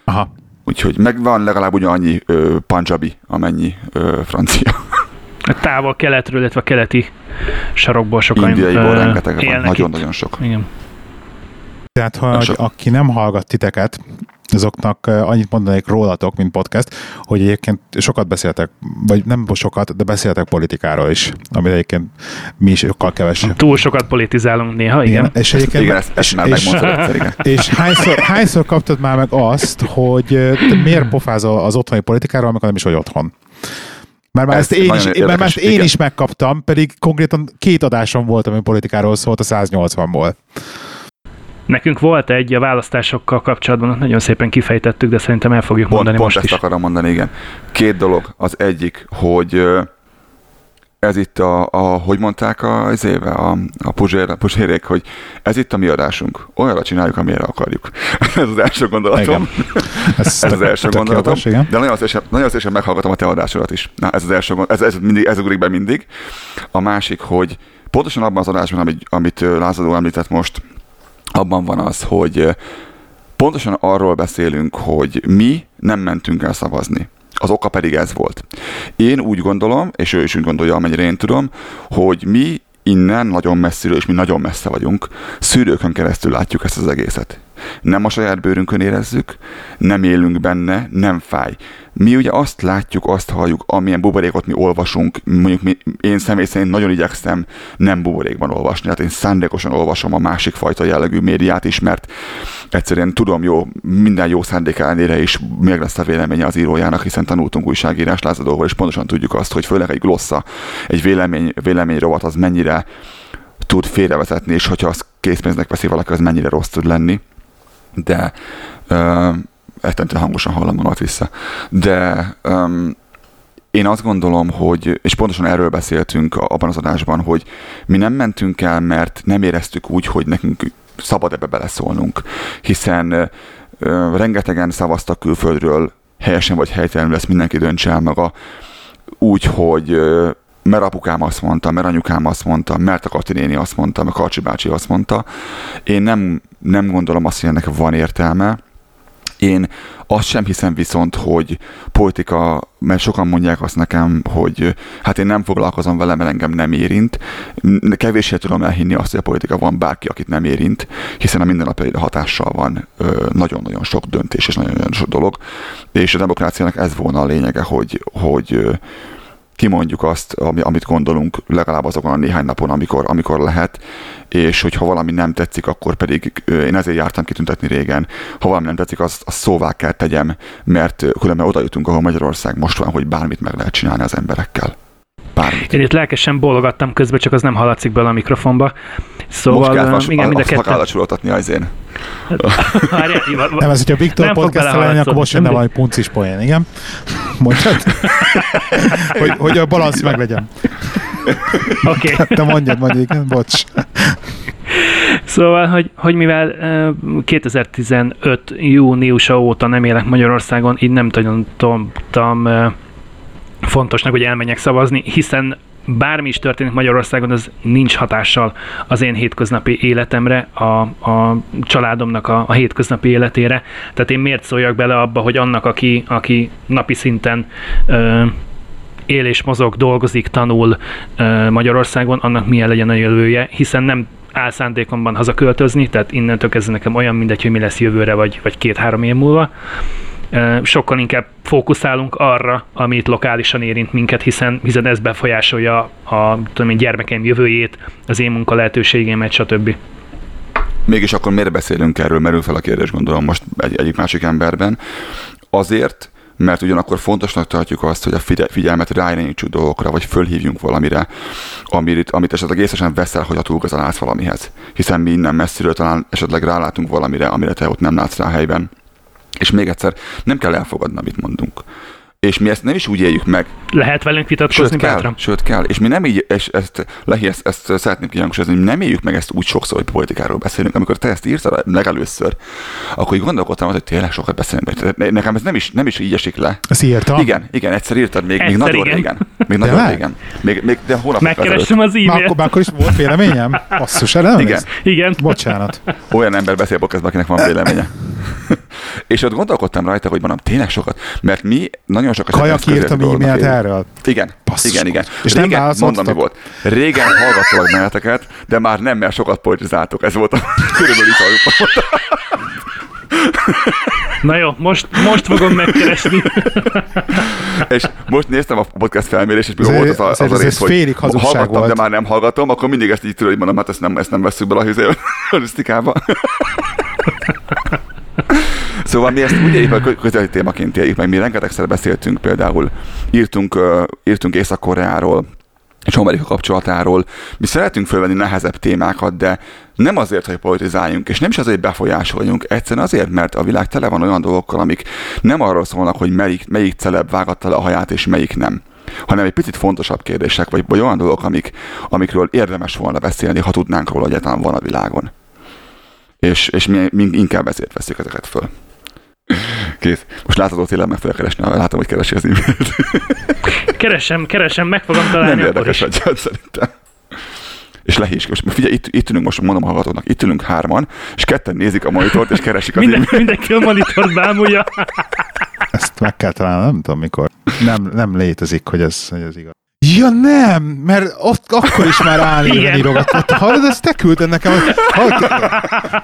Aha. Úgyhogy megvan legalább ugyanannyi ö, panjabi, amennyi ö, francia. A távol keletről, illetve a keleti sarokból sokan Indiaiból rengeteg van, nagyon-nagyon sok. Igen. Tehát, ha aki nem hallgat titeket, azoknak annyit mondanék rólatok, mint podcast, hogy egyébként sokat beszéltek, vagy nem sokat, de beszéltek politikáról is, amit egyébként mi is sokkal kevesebb. Túl sokat politizálunk néha, igen. igen és egyébként, igen, ezt, ezt már és, és, és hányszor, hányszor kaptad már meg azt, hogy te miért pofázol az otthoni politikáról, amikor nem is vagy otthon? Mert már ezt, ezt én, is, mert már ezt én is megkaptam, pedig konkrétan két adásom volt, ami politikáról szólt a 180-ból. Nekünk volt egy a választásokkal kapcsolatban, nagyon szépen kifejtettük, de szerintem el fogjuk pont, mondani pont most ezt is. akarom mondani, igen. Két dolog. Az egyik, hogy ez itt a, a hogy mondták a, az éve, a, a puzsér, puzsérék, hogy ez itt a mi adásunk. Olyanra csináljuk, amire akarjuk. ez az első gondolatom. Ez, ez az első gondolatom. Igen. De nagyon szépen, nagyon szépen meghallgatom a te adásodat is. Na, ez az első. Ez, ez, mindig, ez ugrik be mindig. A másik, hogy pontosan abban az adásban, amit, amit Lázadó említett most, abban van az, hogy pontosan arról beszélünk, hogy mi nem mentünk el szavazni. Az oka pedig ez volt. Én úgy gondolom, és ő is úgy gondolja, amennyire én tudom, hogy mi innen nagyon messziről, és mi nagyon messze vagyunk, szűrőkön keresztül látjuk ezt az egészet. Nem a saját bőrünkön érezzük, nem élünk benne, nem fáj. Mi ugye azt látjuk, azt halljuk, amilyen buborékot mi olvasunk, mondjuk mi, én személy szerint nagyon igyekszem nem buborékban olvasni, hát én szándékosan olvasom a másik fajta jellegű médiát is, mert egyszerűen tudom jó, minden jó szándék ellenére is még lesz a véleménye az írójának, hiszen tanultunk újságírás lázadóval, és pontosan tudjuk azt, hogy főleg egy glossza, egy vélemény, véleményrovat az mennyire tud félrevezetni, és hogyha azt készpénznek veszi valaki, az mennyire rossz tud lenni. De uh, ettentően hangosan hallom magamat vissza. De um, én azt gondolom, hogy, és pontosan erről beszéltünk abban az adásban, hogy mi nem mentünk el, mert nem éreztük úgy, hogy nekünk szabad ebbe beleszólnunk, hiszen uh, rengetegen szavaztak külföldről, helyesen vagy helytelenül, ezt mindenki döntse el maga, úgy, hogy uh, mert apukám azt mondta, mert anyukám azt mondta, mert a Kati néni azt mondta, mert Karcsi bácsi azt mondta. Én nem, nem gondolom azt, hogy ennek van értelme, én azt sem hiszem viszont, hogy politika, mert sokan mondják azt nekem, hogy hát én nem foglalkozom vele, mert engem nem érint. Kevéssé tudom elhinni azt, hogy a politika van bárki, akit nem érint, hiszen a mindennapi hatással van nagyon-nagyon sok döntés és nagyon-nagyon sok dolog. És a demokráciának ez volna a lényege, hogy, hogy kimondjuk azt, ami, amit gondolunk legalább azokon a néhány napon, amikor, amikor lehet, és hogyha valami nem tetszik, akkor pedig én ezért jártam kitüntetni régen, ha valami nem tetszik, azt, azt szóvá kell tegyem, mert különben oda jutunk, ahol Magyarország most van, hogy bármit meg lehet csinálni az emberekkel. Bármit. Én itt lelkesen bólogattam közben, csak az nem hallatszik bele a mikrofonba. Szóval, Most igen, mind a kettő. az én. nem, ez, hogyha Viktor podcast lenni, akkor most jönne valami puncis poén, igen? Mondjad? hogy, hogy a balansz meg legyen. Oké. Okay. Te mondjad, mondjad, igen, bocs. Szóval, hogy, hogy mivel 2015 júniusa óta nem élek Magyarországon, így nem tudom, tudtam fontosnak, hogy elmenjek szavazni, hiszen bármi is történik Magyarországon, az nincs hatással az én hétköznapi életemre, a, a családomnak a, a hétköznapi életére. Tehát én miért szóljak bele abba, hogy annak, aki, aki napi szinten ö, él és mozog, dolgozik, tanul ö, Magyarországon, annak milyen legyen a jövője, hiszen nem áll szándékomban hazaköltözni, tehát innentől kezdve nekem olyan mindegy, hogy mi lesz jövőre, vagy, vagy két-három év múlva sokkal inkább fókuszálunk arra, amit lokálisan érint minket, hiszen, hiszen ez befolyásolja a tudom én, gyermekeim jövőjét, az én munka lehetőségémet, stb. Mégis akkor miért beszélünk erről, merül fel a kérdés gondolom most egy, egyik másik emberben. Azért, mert ugyanakkor fontosnak tartjuk azt, hogy a figyelmet ráirányítsuk dolgokra, vagy fölhívjunk valamire, amit, amit esetleg észesen veszel, hogy a túlgazalálsz valamihez. Hiszen mi innen messziről talán esetleg rálátunk valamire, amire te ott nem látsz rá helyben. És még egyszer, nem kell elfogadni, amit mondunk és mi ezt nem is úgy éljük meg. Lehet velünk vitatkozni, sőt, kell, Sőt, kell. És mi nem így, és ezt, Lehi, ezt, ezt szeretném kihangsúlyozni, hogy nem éljük meg ezt úgy sokszor, hogy politikáról beszélünk. Amikor te ezt írtad legelőször, akkor így gondolkodtam, hogy tényleg sokat beszélünk. Nekem ez nem is, nem is így esik le. Ezt írtam? Igen, igen, egyszer írtad, még, egyszer még nagyon igen. régen. Még nagyon de régen. Még, még, de hónapok Megkerestem az e-mailt. Már, akkor, akkor is volt véleményem? Basszus, nem Igen. Igen. Bocsánat. Olyan ember beszél podcastban, akinek van véleménye. És ott gondolkodtam rajta, hogy mondom, tényleg sokat, mert mi nagyon sokat... Kajak írtam e-mailt erről? Igen, Basszus. igen, igen. És régen, nem mondom, mi volt. Régen hallgattalak benneteket, de már nem, mert sokat politizáltok. Ez volt a körülbelül itt Na jó, most, most fogom megkeresni. és most néztem a podcast felmérés, és mikor volt az a, az a rész, hogy hallgattam, volt. de már nem hallgatom, akkor mindig ezt így tudod, hogy mondom, hát ezt nem, ezt nem veszük bele a hőzőlisztikába. Szóval mi ezt úgy éljük közeli témaként éljük meg. Mi rengetegszer beszéltünk például, írtunk, írtunk Észak-Koreáról, és Amerika kapcsolatáról. Mi szeretünk fölvenni nehezebb témákat, de nem azért, hogy politizáljunk, és nem is azért, befolyásoljunk, egyszerűen azért, mert a világ tele van olyan dolgokkal, amik nem arról szólnak, hogy melyik, melyik celeb vágatta le a haját, és melyik nem hanem egy picit fontosabb kérdések, vagy, vagy olyan dolgok, amik, amikről érdemes volna beszélni, ha tudnánk róla, hogy egyáltalán van a világon. És, és mi inkább ezért veszük ezeket föl. Kész. Most látod, hogy tényleg meg fogja keresni, látom, hogy keresi az e-mailt. keresem, keresem, meg fogom találni. Nem érdekes agyat szerintem. És lehíts, most figyelj, itt, itt ülünk, most mondom a hallgatónak, itt ülünk hárman, és ketten nézik a monitort, és keresik az Minden, Mindenki a monitort bámulja. Ezt meg kell találni, nem tudom mikor. Nem, nem létezik, hogy ez, hogy ez igaz. Ja nem, mert ott akkor is már állni írogatott. Hallod, ezt te küldted nekem. Hallod,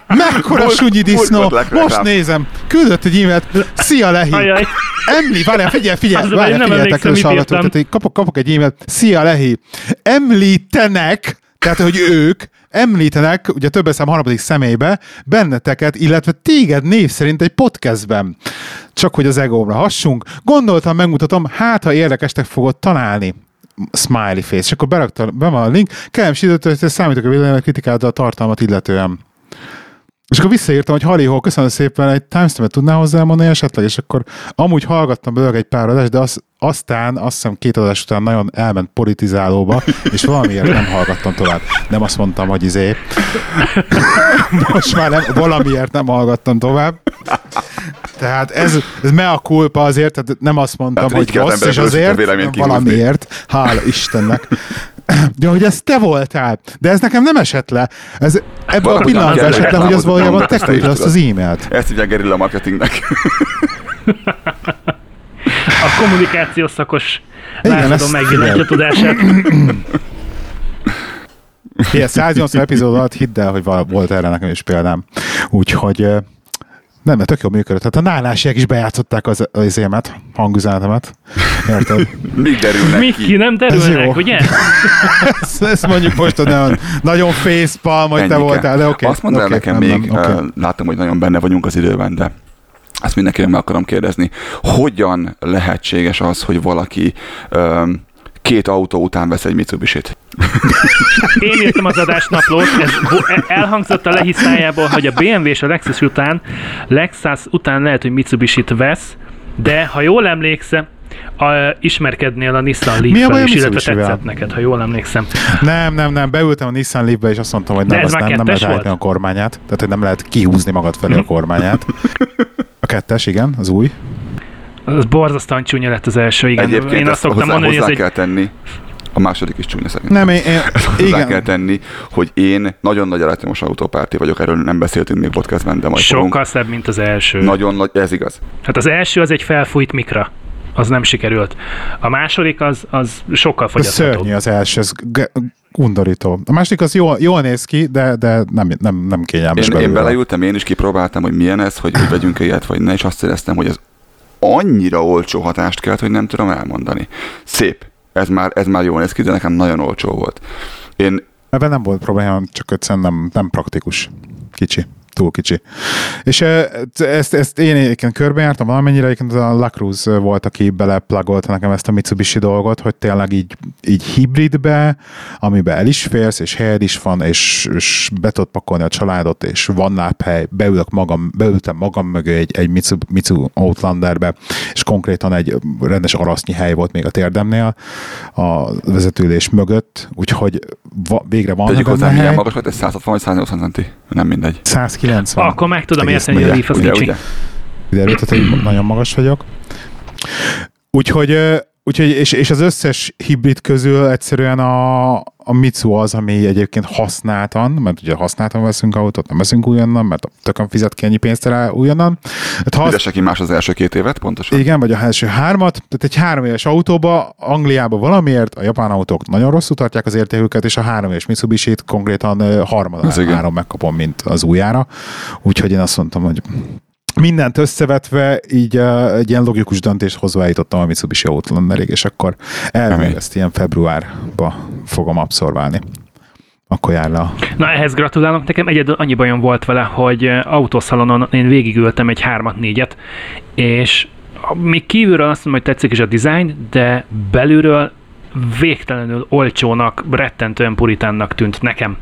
mekkora sunyi disznó. Most nézem. Küldött egy e-mailt. Szia Lehi. Ajaj. Emli, várjál, figyelj, figyelj, várjál, figyeljetek, hallgatók. Kapok, kapok egy e-mailt. Szia Lehi. Említenek, tehát, hogy ők említenek, ugye több szám harmadik személybe, benneteket, illetve téged név szerint egy podcastben. Csak hogy az egómra hassunk. Gondoltam, megmutatom, hát ha érdekestek fogod találni smiley face, és akkor beraktam, be van a link, kellem időt, hogy számítok a vélemények kritikád a tartalmat illetően. És akkor visszaírtam, hogy Halihó, köszönöm szépen, egy timestamp tudnál hozzá mondani esetleg, és akkor amúgy hallgattam belőle egy pár adást, de az, aztán azt hiszem két adás után nagyon elment politizálóba, és valamiért nem hallgattam tovább. Nem azt mondtam, hogy izé. Most már nem, valamiért nem hallgattam tovább. Tehát ez, ez a culpa azért, tehát nem azt mondtam, hát hogy rossz, és azért valamiért, hála Istennek. De hogy ez te voltál, de ez nekem nem esett le. Ez ebben a pillanatban esett le, hogy az valójában te küldted azt az e-mailt. Ezt hívják gerilla marketingnek. A kommunikáció szakos látodom megvilágítja tudását. Igen, 180 epizód alatt hidd el, hogy volt erre nekem is példám. Úgyhogy nem, mert tök jól működött. Tehát a nálásiek is bejátszották az, az émet, hangüzenetemet. Érted? Még derülnek Miki, ki. nem derülnek, ugye? ezt, ezt, mondjuk most a nagyon, nagyon facepalm, hogy te voltál, de oké. Okay. Azt mondd okay, nekem nem, még, nem, okay. látom, hogy nagyon benne vagyunk az időben, de ezt mindenkinek meg akarom kérdezni. Hogyan lehetséges az, hogy valaki um, két autó után vesz egy Mitsubishi-t. Én írtam az adásnaplót, ez elhangzott a lehiszájából, hogy a BMW és a Lexus után, Lexus után lehet, hogy Mitsubishi-t vesz, de ha jól emlékszem, a, ismerkednél a Nissan Leaf-fel is, illetve tetszett neked, ha jól emlékszem. Nem, nem, nem, beültem a Nissan Leaf-be, és azt mondtam, hogy nem, az nem, nem lehet állítani a kormányát, tehát hogy nem lehet kihúzni magad felé a kormányát. A kettes, igen, az új. Az borzasztóan csúnya lett az első, igen. Egyébként Én azt szoktam mondani, hogy ez kell egy... tenni. A második is csúnya szerintem. Nem, én, én igen. kell tenni, hogy én nagyon nagy elektromos autópárti vagyok, erről nem beszéltünk még podcastben, de majd Sokkal fogunk. szebb, mint az első. Nagyon nagy, ez igaz. Hát az első az egy felfújt mikra. Az nem sikerült. A második az, az sokkal fogyasztható. Szörnyű az első, ez undorító. A másik az jól, jól néz ki, de, de nem, nem, nem kényelmes én, én beleültem, én is kipróbáltam, hogy milyen ez, hogy, hogy vegyünk ilyet, vagy ne, és azt éreztem, hogy az annyira olcsó hatást kelt, hogy nem tudom elmondani. Szép. Ez már, ez már jól néz ki, de nekem nagyon olcsó volt. Én Ebben nem volt probléma, csak egyszerűen nem, nem praktikus. Kicsi túl kicsi. És ezt, ezt én egyébként körbejártam valamennyire, egyébként a Lacruz volt, aki beleplagolta nekem ezt a Mitsubishi dolgot, hogy tényleg így, így hibridbe, amiben el is férsz, és helyed is van, és, és be tudod pakolni a családot, és van láphely, beülök magam, beültem magam mögé egy, egy Mitsu, Mitsu Outlanderbe, és konkrétan egy rendes arasznyi hely volt még a térdemnél a vezetőülés mögött, úgyhogy va, végre van Tegyük hozzá, milyen magas volt, ez 160 vagy 180 centi? Nem mindegy. 190. Akkor meg tudom érteni, hogy a Leaf az ugye, kicsi. ugye? Kiderült, hogy nagyon magas vagyok. Úgyhogy, úgyhogy és, és az összes hibrid közül egyszerűen a, a Mitsu az, ami egyébként használtan, mert ugye használtan veszünk autót, nem veszünk újonnan, mert tökön fizet ki ennyi pénzt rá újonnan. Hát hasz... Üdesek más az első két évet, pontosan? Igen, vagy a első hármat. Tehát egy három éves autóba, Angliába valamiért, a japán autók nagyon rosszul tartják az értéküket, és a három éves Mitsubishi-t konkrétan harmadára három megkapom, mint az újjára. Úgyhogy én azt mondtam, hogy mindent összevetve, így uh, egy ilyen logikus döntést hozva állítottam a Mitsubishi Outlanderig, és akkor elvileg ezt ilyen februárba fogom abszorválni. Akkor jár le a... Na ehhez gratulálok, nekem egyedül annyi bajom volt vele, hogy autószalonon én végigültem egy hármat, négyet, és még kívülről azt mondom, hogy tetszik is a design, de belülről végtelenül olcsónak, rettentően puritánnak tűnt nekem.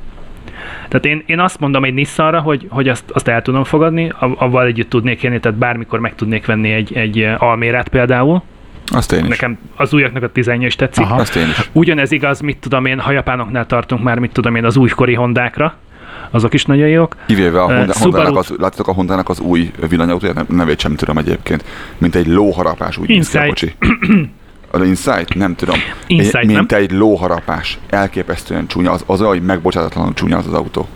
Tehát én, én azt mondom egy Nissanra, hogy, hogy azt, azt el tudom fogadni, avval együtt tudnék élni, tehát bármikor meg tudnék venni egy, egy Almérát például. Azt én is. Nekem az újaknak a dizájnja is tetszik. Aha. Azt én is. Ugyanez igaz, mit tudom én, ha japánoknál tartunk már, mit tudom én, az újkori hondákra, azok is nagyon jók. Kivéve a Honda, Honda az, látjátok a Hondának az új villanyautóját, nevét sem tudom egyébként, mint egy lóharapás úgy a kocsi. Az Insight? Nem tudom. Insight, egy, mint nem? egy lóharapás. Elképesztően csúnya. Az, az olyan, hogy megbocsátatlanul csúnya az az autó.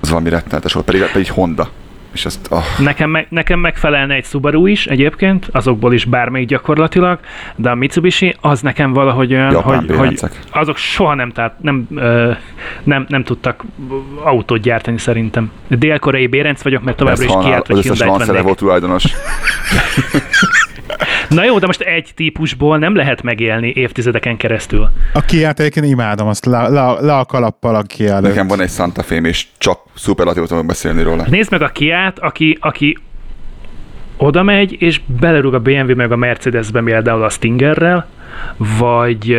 Az valami rettenetes volt, pedig, pedig Honda. És ezt, oh. nekem, me, nekem megfelelne egy Subaru is egyébként, azokból is bármelyik gyakorlatilag, de a Mitsubishi az nekem valahogy olyan, Japán hogy, hogy azok soha nem, tehát nem, ö, nem, nem tudtak autót gyártani szerintem. Dél-koreai bérenc vagyok, mert továbbra is kiállt, hogy Hyundai-t vennék. volt tulajdonos. Na jó, de most egy típusból nem lehet megélni évtizedeken keresztül. A Kiát egyébként imádom, azt le, le, le a kalappal a Kia Nekem van egy Santa fe és csak szuperlatívot tudok beszélni róla. Nézd meg a Kiát, aki, aki oda megy, és belerúg a BMW meg a Mercedesbe például a Stingerrel, vagy...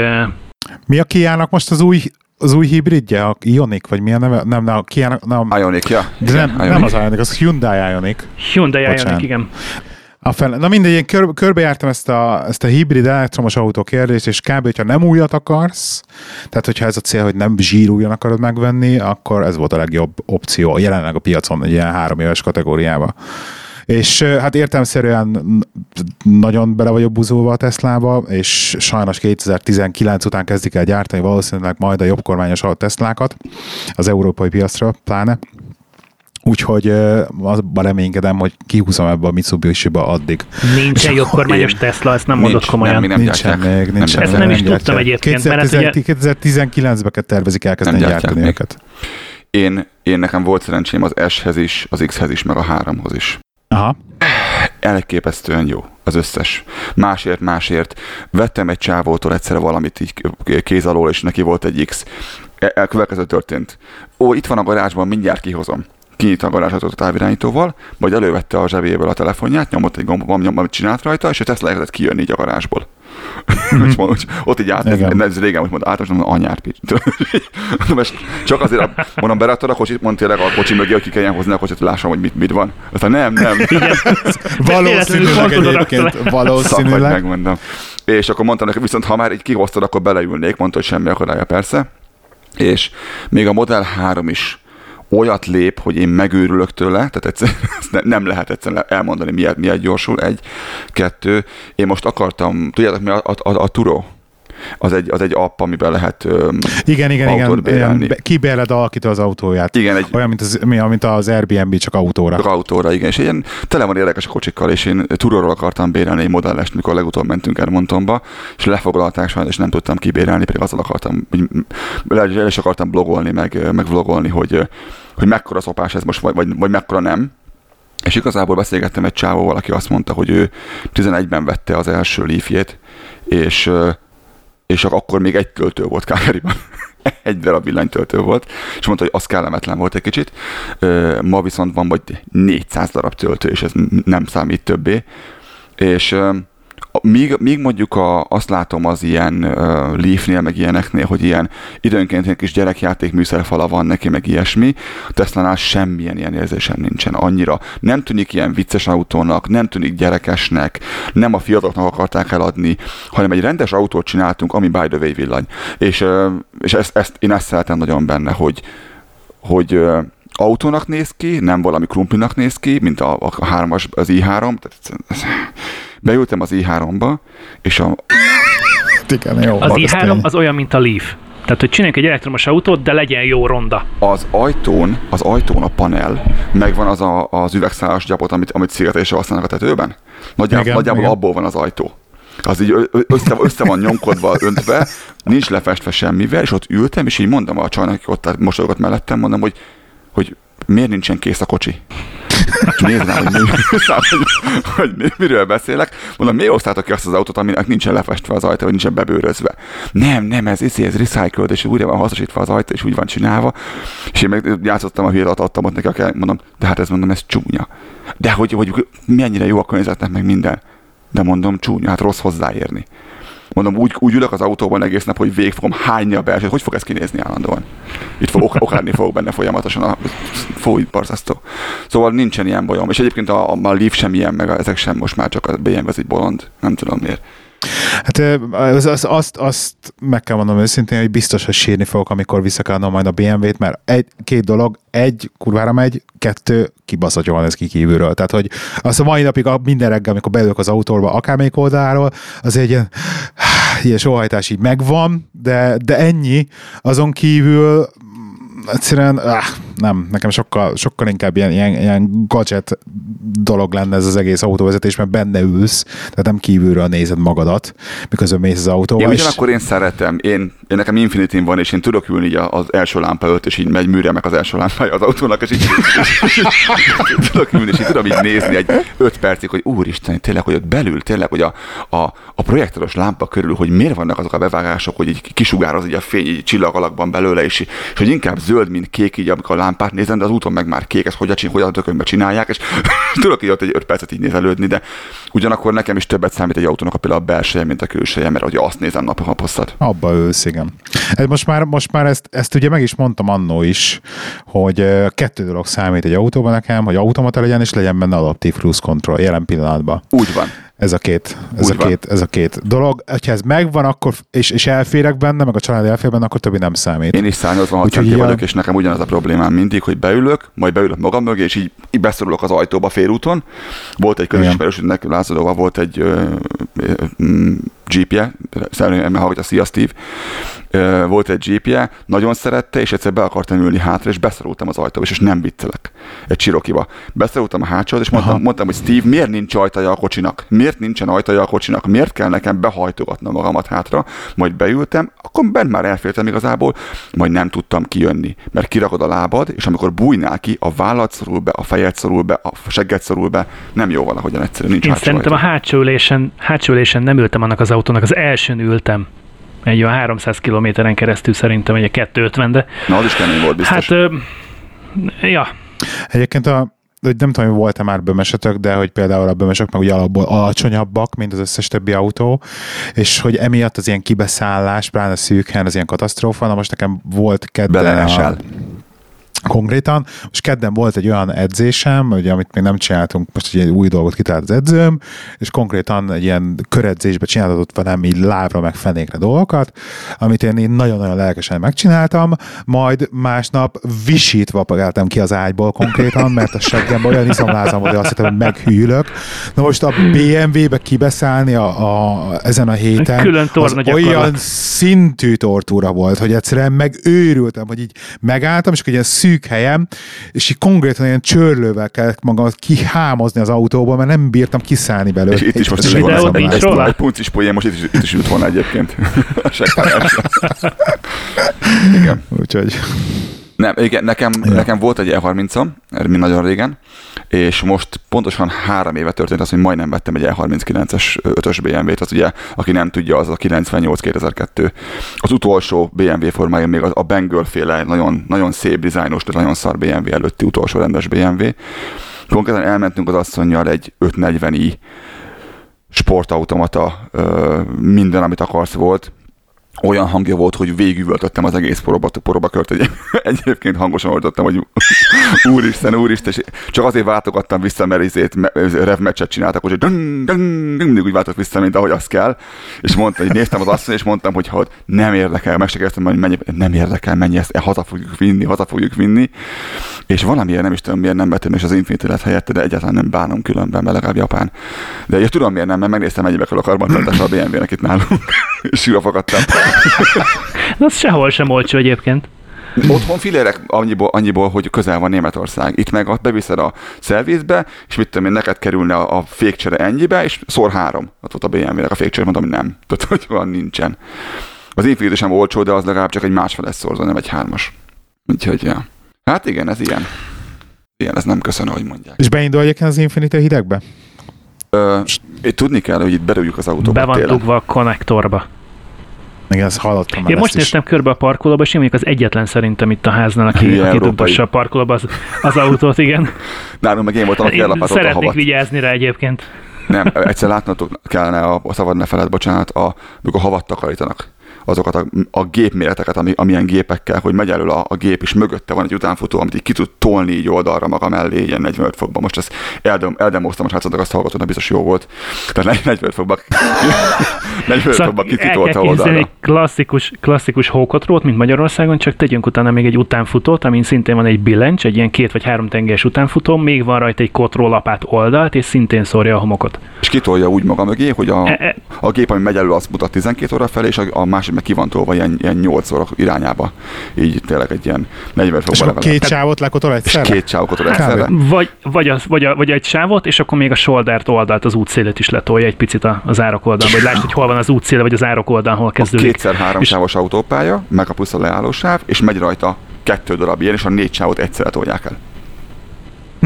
Mi a Kiának most az új az új hibridje, a Ioniq, vagy milyen neve? Nem, nem, a Kia, nem. Ioniq, ja. De nem, Ioniq. nem az Ioniq, az Hyundai Ioniq. Hyundai Ioniq, igen. A fel, na mindegy, én kör, körbejártam ezt a, ezt a hibrid elektromos autó kérdést, és kb. hogyha nem újat akarsz, tehát hogyha ez a cél, hogy nem zsírújan akarod megvenni, akkor ez volt a legjobb opció jelenleg a piacon egy ilyen három éves kategóriába. És hát értelmszerűen nagyon bele vagyok buzulva a Teslába, és sajnos 2019 után kezdik el gyártani valószínűleg majd a jobbkormányos Teslákat az európai piacra pláne. Úgyhogy azban reménykedem, hogy kihúzom ebbe a Mitsubishi-ba addig. Nincsen jobb kormányos Tesla, ezt nem Nincs, mondod komolyan. Nem, nem nincsen még, nincsen. Ezt még, nem is gyártják. tudtam egyébként, mert hát 2010, 2019-ben kell tervezik elkezdeni Nem gyártani még. őket. Én, én nekem volt szerencsém az S-hez is, az X-hez is, meg a 3-hoz is. Aha. elképesztően jó az összes. Másért, másért. Vettem egy csávótól egyszer valamit így kéz alól, és neki volt egy X. E- Következő történt. Ó, itt van a garázsban, mindjárt kihozom. Kinyit a garázsot a távirányítóval, majd elővette a zsebéből a telefonját, nyomott egy gombot, nyom, amit csinált rajta, és a Tesla elkezdett kijönni így a garázsból. mondom, hogy ott így át, Igen. ez régen, hogy mondom, általános, mondom, anyár csak azért, a- mondom, berakta a kocsit, mondta tényleg a kocsi mögé, hogy ki kelljen hozni a kocsit, hogy lássam, hogy mit, mit van. Aztán nem, nem. Valószínűleg egyébként, valószínűleg. megmondom. És akkor mondtam neki, viszont ha már így kihoztad, akkor beleülnék, mondta, hogy semmi akadálya persze. És még a Model 3 is olyat lép, hogy én megőrülök tőle, tehát egyszerűen nem lehet egyszerűen elmondani, miért, miért gyorsul. Egy, kettő. Én most akartam, tudjátok mi a, a, a, a Turo? Az egy, az egy app, amiben lehet öm, Igen, igen, autót igen. bérelni. Kibérled alakító az autóját. Igen, egy Olyan, mint az, mi, mint az Airbnb, csak autóra. Csak autóra, igen, és ilyen tele van érdekes kocsikkal, és én Turóról akartam bérelni egy modellest, mikor legutóbb mentünk Edmontonba, és lefoglalták sajnos, és nem tudtam kibérelni, pedig azzal akartam, hogy le is akartam blogolni, meg, meg vlogolni, hogy, hogy mekkora szopás ez most, vagy, vagy, vagy mekkora nem. És igazából beszélgettem egy csávóval, aki azt mondta, hogy ő 11-ben vette az első leafjét, és, és akkor még egy töltő volt Calgaryban. egy darab villanytöltő volt, és mondta, hogy az kellemetlen volt egy kicsit. Ma viszont van vagy 400 darab töltő, és ez nem számít többé. És Míg, míg mondjuk a, azt látom az ilyen uh, Leafnél, meg ilyeneknél, hogy ilyen időnként egy kis gyerekjáték műszerfala van neki, meg ilyesmi, Tesla-nál semmilyen ilyen érzésem nincsen annyira. Nem tűnik ilyen vicces autónak, nem tűnik gyerekesnek, nem a fiataloknak akarták eladni, hanem egy rendes autót csináltunk, ami by the way villany. És, uh, és ezt, ezt, én ezt szeretem nagyon benne, hogy, hogy uh, autónak néz ki, nem valami krumplinak néz ki, mint a, a hármas, az i3. Tehát, beültem az i3-ba, és a... Igen, jó, az i3 az olyan, mint a Leaf. Tehát, hogy csináljunk egy elektromos autót, de legyen jó ronda. Az ajtón, az ajtón a panel, megvan az a, az üvegszálas gyapot, amit, amit szigetelésre használnak a tetőben? Nagyjából, igen, nagyjából igen. abból van az ajtó. Az így össze, össze van nyomkodva, öntve, nincs lefestve semmivel, és ott ültem, és így mondom a csajnak, aki ott mosolygott mellettem, mondom, hogy, hogy miért nincsen kész a kocsi? És nézd rá, hogy, mi, hogy, hogy miről beszélek. Mondom, miért osztátok ki azt az autót, aminek nincsen lefestve az ajtó, vagy nincsen bebőrözve? Nem, nem, ez, ez, ez recycled, és újra van hasznosítva az ajtó, és úgy van csinálva. És én meg játszottam a hírat, adtam ott neki, mondom, de hát ez mondom, ez csúnya. De hogy, hogy mennyire jó a környezetnek, meg minden. De mondom, csúnya, hát rossz hozzáérni. Mondom, úgy, úgy ülök az autóban egész nap, hogy végig fogom hányni a belsőt. Hogy fog ez kinézni állandóan? Itt fog ok- okádni fogok benne folyamatosan. A, fúj, barzasztó. Szóval nincsen ilyen bajom. És egyébként a, a, a Leaf sem ilyen, meg ezek sem most már csak a BMW egy bolond. Nem tudom miért. Hát az, az, azt, azt meg kell mondanom őszintén, hogy biztos, hogy sírni fogok, amikor visszakállnom majd a BMW-t, mert egy, két dolog, egy, kurvára megy, kettő, kibaszott jól ez ki kívülről. Tehát, hogy azt a mai napig minden reggel, amikor beülök az autóba, akármelyik oldalról, az egy ilyen, ilyen sóhajtás így megvan, de, de ennyi. Azon kívül egyszerűen ah, nem, nekem sokkal, sokkal inkább ilyen, ilyen, ilyen gadget dolog lenne ez az egész autóvezetés, mert benne ülsz, tehát nem kívülről nézed magadat, miközben mész az autóval. Én ugyanakkor én szeretem, én, én nekem infinity van, és én tudok ülni így az első lámpa előtt, és így megy műre meg az első lámpája az autónak, és így, és így tudok ülni, és így tudom így nézni egy öt percig, hogy úristen, tényleg, hogy ott belül, tényleg, hogy a, a, a projektoros lámpa körül, hogy miért vannak azok a bevágások, hogy így kisugároz így a fény így csillag alakban belőle, és, és hogy inkább zöld, mint kék, így amikor a lámpát nézem, de az úton meg már kék, ezt hogy a, hogy a tökönbe csinálják, és tudok így ott egy 5 percet így nézelődni, de ugyanakkor nekem is többet számít egy autónak a például a belseje, mint a külseje, mert hogy azt nézem nap a hosszat. Abba ősz, igen. Most már, most már ezt, ezt ugye meg is mondtam annó is, hogy kettő dolog számít egy autóban nekem, hogy automata legyen, és legyen benne adaptív cruise control jelen pillanatban. Úgy van. Ez a két, ez a két, ez a két dolog. Ha ez megvan, akkor, és, és elférek benne, meg a család elfér benne, akkor többi nem számít. Én is 186 centi vagyok, és nekem ugyanaz a problémám mindig, hogy beülök, majd beülök magam mögé, és így, így beszorulok az ajtóba félúton. Volt egy közös ismerősnek, Lázadóval volt egy ö, ö, jeepje, szerintem hallgatja, szia Steve, volt egy jeepje, nagyon szerette, és egyszer be akartam ülni hátra, és beszorultam az ajtóba, és nem viccelek, egy csirokiba. Beszorultam a hátsót, és mondtam, mondtam, hogy Steve, miért nincs ajtaja a kocsinak? Miért nincsen ajtaja a kocsinak? Miért kell nekem behajtogatnom magamat hátra? Majd beültem, akkor bent már elfértem igazából, majd nem tudtam kijönni, mert kirakod a lábad, és amikor bújnál ki, a vállad szorul be, a fejed szorul be, a segget szorul be, nem jó valahogyan egyszerűen nincs Én szerintem ajta. a hátsó ülésen, hátsó ülésen nem ültem annak az autónak az elsőn ültem. Egy olyan 300 kilométeren keresztül szerintem, egy 250, de... Na, az is kemény volt biztos. Hát, ö, ja. Egyébként a, hogy nem tudom, hogy volt-e már bömesetek, de hogy például a bömesek meg ugye alapból alacsonyabbak, mint az összes többi autó, és hogy emiatt az ilyen kibeszállás, pláne szűkhen, az ilyen katasztrófa, na most nekem volt kedden a, konkrétan. Most kedden volt egy olyan edzésem, ugye, amit még nem csináltunk, most egy új dolgot kitalált az edzőm, és konkrétán egy ilyen köredzésbe csináltatott velem így lábra meg fenékre dolgokat, amit én, én nagyon-nagyon lelkesen megcsináltam, majd másnap visítva pagáltam ki az ágyból konkrétan, mert a seggemben olyan iszomlázam volt, hogy azt hittem, hogy meghűlök. Na most a BMW-be kibeszállni a, a, ezen a héten, Külön az olyan szintű tortúra volt, hogy egyszerűen megőrültem, hogy így megálltam, és akkor ilyen szűk szűk helyem, és így konkrétan ilyen csörlővel kellett magamat kihámozni az autóból, mert nem bírtam kiszállni belőle. És itt is most is van a egy puncis poén, most itt is, itt is jut volna egyébként. Igen. Úgyhogy... Nem, igen, nekem, ja. nekem volt egy E30-om, mi nagyon régen, és most pontosan három éve történt az, hogy majdnem vettem egy E39-es 5-ös BMW-t, az ugye, aki nem tudja, az a 98-2002. Az utolsó BMW formája még az, a Bengal féle nagyon, nagyon szép dizájnos, de nagyon szar BMW előtti utolsó rendes BMW. Konkrétan elmentünk az asszonynal egy 540i sportautomata, minden, amit akarsz volt, olyan hangja volt, hogy végigüvöltöttem az egész poroba, porobakört. Egy, egyébként hangosan oltottam, hogy úristen, úristen, és csak azért váltogattam vissza, mert izét, me- rev meccset csináltak, hogy dun, dun, dun, mindig úgy váltott vissza, mint ahogy az kell. És mondta, hogy néztem az asszony, és mondtam, hogy ha nem érdekel, meg se kérdeztem, hogy mennyi, nem érdekel, mennyi ezt, haza fogjuk vinni, haza fogjuk vinni. És valamiért nem is tudom, miért nem vettem, és az Infinity lett helyette, de egyáltalán nem bánom különben, mert legalább Japán. De ja, tudom miért nem, mert megnéztem, mennyibe kell a karbantartása a BMW-nek itt nálunk. és sírva. De az sehol sem olcsó egyébként. Otthon filérek annyiból, annyiból, hogy közel van Németország. Itt meg ott beviszed a szervizbe, és mit tudom én, neked kerülne a, a fékcsere ennyibe, és szor három. Ott volt a BMW-nek a fékcsere, mondom, nem. Tudod, hogy van, nincsen. Az Infinity sem olcsó, de az legalább csak egy másfeles szorzó, nem egy hármas. Úgyhogy, ja. Hát igen, ez ilyen. Ilyen, ez nem köszönő, hogy mondják. És beindul egyébként az Infinity hidegbe? Ö, tudni kell, hogy itt berúgjuk az autóba Be van télen. dugva a konnektorba. Igen, ezt hallottam már Én most ezt is. néztem körbe a parkolóba, és én vagyok az egyetlen szerintem itt a háznál, aki, Hülye aki dugdossa a parkolóba az, az autót, igen. Nálunk meg én voltam, aki ellapátolt a szeretnék havat. vigyázni rá egyébként. Nem, egyszer látnotok kellene a, a szabad ne feled, bocsánat, a, amikor havat takarítanak azokat a, a gépméreteket, ami, amilyen gépekkel, hogy megy elől a, a gép, és mögötte van egy utánfutó, amit így ki tud tolni így oldalra maga mellé, ilyen 45 fokban. Most ezt eldem, eldemoztam, és hát azt hallgatónak biztos jó volt. Tehát 45 fokban, 45 fokban el kell kitolta képzelni oldalra. klasszikus, klasszikus hókotrót, mint Magyarországon, csak tegyünk utána még egy utánfutót, amin szintén van egy billencs, egy ilyen két vagy három tengelyes utánfutó, még van rajta egy kotrólapát oldalt, és szintén szórja a homokot. És kitolja úgy maga mögé, hogy a, E- e- a gép, ami megy elő, azt mutat 12 óra felé, és a, a másik meg ki van tolva ilyen, ilyen 8 óra irányába. Így tényleg egy ilyen 40 És fokban akkor két sávot lekotol és egyszerre? két csávokot oda Kb. egyszerre. Vagy, vagy, az, vagy, a, vagy egy sávot, és akkor még a soldert oldalt, az útszélet is letolja egy picit a- az árok oldalon, vagy lásd, hogy hol van az útszéle, vagy az árok oldalon, hol A kezdődik. kétszer három És- sávos autópálya, meg a plusz a leállósáv, és megy rajta kettő darab ilyen, és a négy sávot egyszerre tolják el.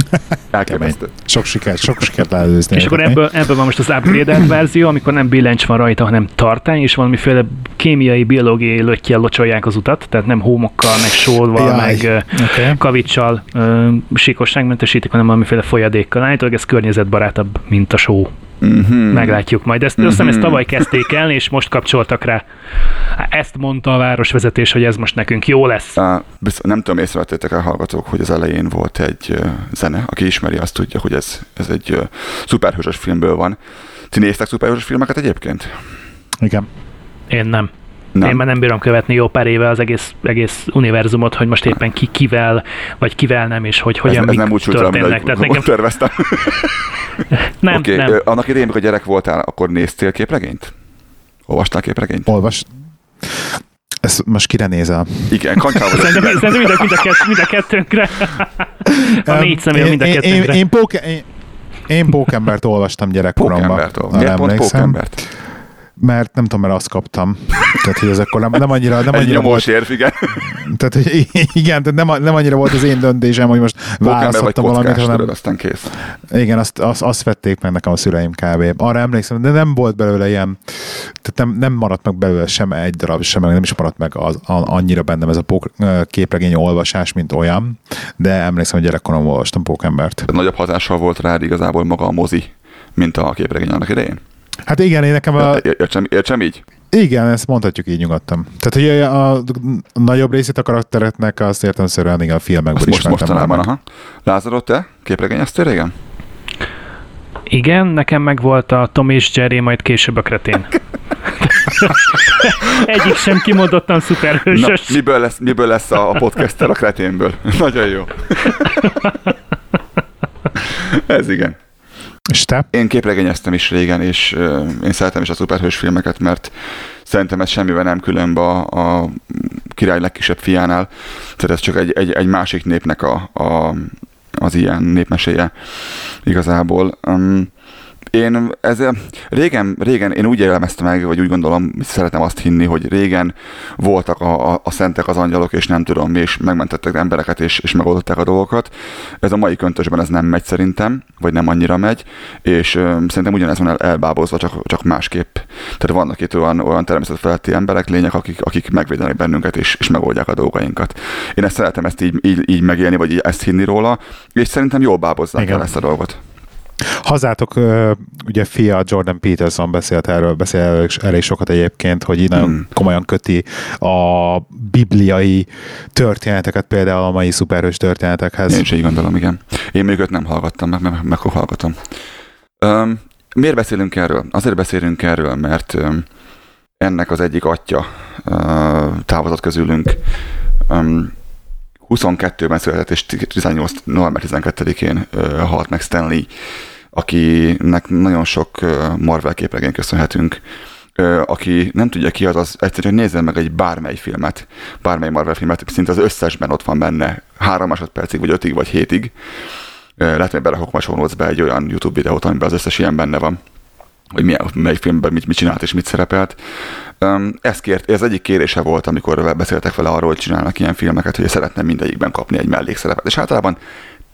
Sok sikert, sok sikert előzni. És akkor ebből, ebből van most az upgrade verzió, amikor nem billencs van rajta, hanem tartály, és valamiféle kémiai, biológiai löttyel locsolják az utat, tehát nem hómokkal, meg sólval, Jaj. meg Okay. kavicsal síkosságmentesítik, hanem valamiféle folyadékkal. Állítólag ez környezetbarátabb, mint a só. Mm-hmm. Meglátjuk majd. Ezt, azt hiszem, ezt Mhm. tavaly kezdték el, és most kapcsoltak rá. Ezt mondta a városvezetés, hogy ez most nekünk jó lesz. Uh, biztos, nem tudom, észrevettétek el hallgatók, hogy az elején volt egy uh, zene, aki ismeri, azt tudja, hogy ez, ez egy uh, szuperhősös filmből van. Ti néztek szuperhősös filmeket egyébként? Igen. Én nem. Nem. Én már nem bírom követni jó pár éve az egész, egész univerzumot, hogy most éppen ki kivel, vagy kivel nem, és hogy hogyan ez, ez nem úgy történnek. Tehát nekem terveztem. nem, Oké, nem. ö, annak idején, amikor gyerek voltál, akkor néztél képregényt? Olvastál képregényt? Olvas. Ezt most kire nézel? Igen, vagyok. Szerintem, igen. szerintem mind, a, mind, a kett, mind a kettőnkre. A négy személy én- mind a én, én, kettőnkre. én, póke, én, én Pókembert olvastam gyerekkoromban. Pókembert. arra Miért pont pókembert? Mert nem tudom, mert azt kaptam. Tehát, hogy ez akkor nem, nem annyira, nem Egy annyira volt, érv, igen. tehát, hogy igen, tehát nem, nem annyira volt az én döntésem, hogy most választottam valamit, hanem tudod, aztán kész. igen, azt, azt, azt vették meg nekem a szüleim kb. Arra emlékszem, de nem volt belőle ilyen, tehát nem, nem maradt meg belőle sem egy darab, sem nem is maradt meg az, a, annyira bennem ez a pók, képregény olvasás, mint olyan, de emlékszem, hogy gyerekkoromban olvastam Pókembert. Nagyobb hatással volt rád igazából maga a mozi, mint a képregény annak idején? Hát igen, én nekem a, Ér- Értsem, értsem így? Igen, ezt mondhatjuk így nyugodtan. Tehát, hogy a, a, a nagyobb részét a karaktereknek azt értelmszerűen igen, a filmekből Azt most ismertem mostanában, aha. Lázaro, te képregényeztél régen? Igen, nekem meg volt a Tom és Jerry, majd később a kretén. Egyik sem kimondottan Na, szuperhősös. miből lesz, miből lesz a, a podcaster a kreténből? Nagyon jó. Ez igen. És te? Én képregényeztem is régen, és én szeretem is a szuperhős filmeket, mert szerintem ez semmivel nem különb a, a király legkisebb fiánál. Tehát ez csak egy, egy, egy másik népnek a, a, az ilyen népmeséje igazából. Um, én ez, régen, régen én úgy élmeztem meg, vagy úgy gondolom, szeretem azt hinni, hogy régen voltak a, a, a szentek, az angyalok, és nem tudom, és megmentettek embereket, és, és megoldották a dolgokat. Ez a mai köntösben ez nem megy szerintem, vagy nem annyira megy, és ö, szerintem ugyanez van el, elbábozva, csak, csak másképp. Tehát vannak itt olyan, olyan természetfeletti emberek, lények, akik, akik megvédenek bennünket, és, és megoldják a dolgainkat. Én ezt szeretem ezt így, így, így megélni, vagy így ezt hinni róla, és szerintem jól bábozzák Igen. el ezt a dolgot. Hazátok, ugye fia Jordan Peterson beszélt erről, beszél is- elég sokat egyébként, hogy így nagyon Hmm. komolyan köti a bibliai történeteket például a mai szuperhős történetekhez. Én is így gondolom, igen. Én még őt nem hallgattam, meg, meg, meg hallgatom. Um, miért beszélünk erről? Azért beszélünk erről, mert um, ennek az egyik atya uh, távozott közülünk. Um, 22-ben született, és 18, november 12-én uh, halt meg Stanley, akinek nagyon sok Marvel képregény köszönhetünk. Aki nem tudja ki az, az egyszerűen nézzen meg egy bármely filmet, bármely Marvel filmet, szinte az összesben ott van benne, három másodpercig, vagy ötig, vagy hétig. Lehet, hogy show be egy olyan YouTube videót, amiben az összes ilyen benne van hogy milyen, mely filmben mit, mit csinált és mit szerepelt. Ez, kért, ez egyik kérése volt, amikor beszéltek vele arról, hogy csinálnak ilyen filmeket, hogy szeretne mindegyikben kapni egy mellékszerepet. És általában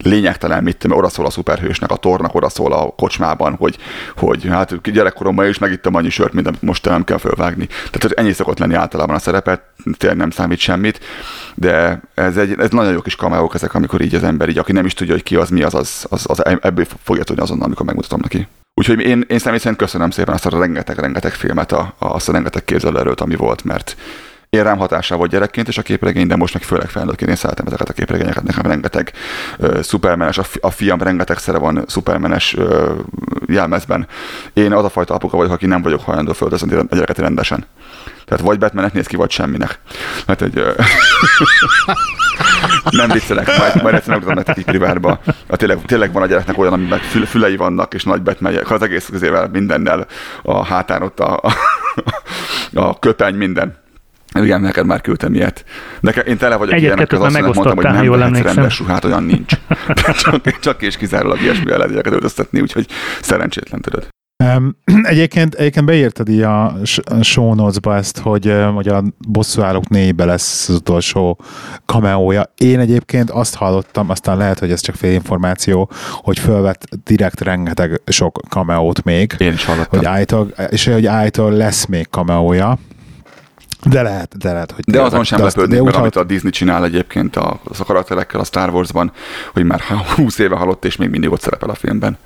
lényegtelen, mit tudom, oda szól a szuperhősnek, a tornak oda szól a kocsmában, hogy, hogy hát gyerekkoromban is megittem annyi sört, mint amit most nem kell fölvágni. Tehát ennyi szokott lenni általában a szerepet, tényleg nem számít semmit, de ez, egy, ez nagyon jó kis kameók ezek, amikor így az ember, így, aki nem is tudja, hogy ki az, mi az, az, az, az ebből fogja tudni azonnal, amikor megmutatom neki. Úgyhogy én, én személy szerint köszönöm szépen azt a rengeteg-rengeteg filmet, a, azt a rengeteg képzelőerőt, ami volt, mert én rám hatással volt gyerekként és a képregény, de most meg főleg felnőttként én szeretem ezeket a képregényeket. Nekem rengeteg uh, szupermenes, a, fi, a fiam rengeteg szere van szupermenes uh, jelmezben. Én az a fajta apuka vagyok, aki nem vagyok hajlandó földözni a gyereket rendesen. Tehát vagy Batmannek néz ki, vagy semminek. Hát egy... Uh, nem viccelek, majd, majd egyszer megmutatom nektek így privátba. A tényleg, tényleg van a gyereknek olyan, amiben füle, fülei vannak, és nagy betmegyek, az egész közével mindennel a hátán ott a, a, a köpeny, minden. Igen, neked már küldtem ilyet. Nekem, én tele vagyok Egyet, ilyenekkel, kettőt azt mondtam, hogy nem jól emlékszem. rendes ruhát, olyan nincs. csak, csak és kizárólag ilyesmivel lehet gyerekeket öltöztetni, úgyhogy szerencsétlen tudod. Egyébként, egyébként beírtad így a show notes-ba ezt, hogy, hogy a bosszúállók négybe lesz az utolsó kameója. Én egyébként azt hallottam, aztán lehet, hogy ez csak félinformáció, hogy fölvett direkt rengeteg sok kameót még, Én is hallottam. hogy állítólag, és hogy állítólag lesz még kameója. De lehet, de lehet, hogy... De azon sem lepődnék meg, amit a Disney csinál egyébként a, a karakterekkel a Star Wars-ban, hogy már 20 éve halott, és még mindig ott szerepel a filmben.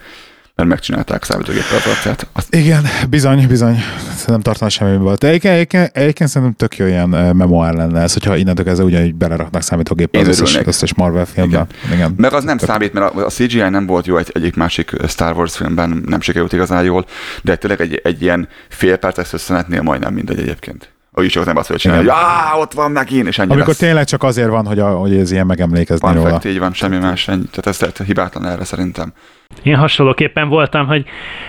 Mert megcsinálták számítógéppel az arcát. Azt Igen, bizony, bizony. Szerintem tartana semmiből. De egyébként, egyébként, egyébként szerintem tök jó ilyen ö, memoár lenne ez, hogyha innentől kezdve ugyanúgy beleraknak számítógéppel az összes, összes Marvel filmben. Igen. Igen. Meg az nem Tök- számít, mert a, a CGI nem volt jó egy, egyik másik Star Wars filmben, nem sikerült igazán jól, de tényleg egy, egy ilyen fél perces összenetnél majdnem mindegy egyébként. Úgy csak nem azt fogja csinálni, hogy Igen. á, ott van megint, és ennyi Amikor lesz. tényleg csak azért van, hogy, a, hogy ez ilyen megemlékezni róla. Perfekt, így van, semmi más. Ennyi. Tehát ez lehet hibátlan erre szerintem. Én hasonlóképpen voltam, hogy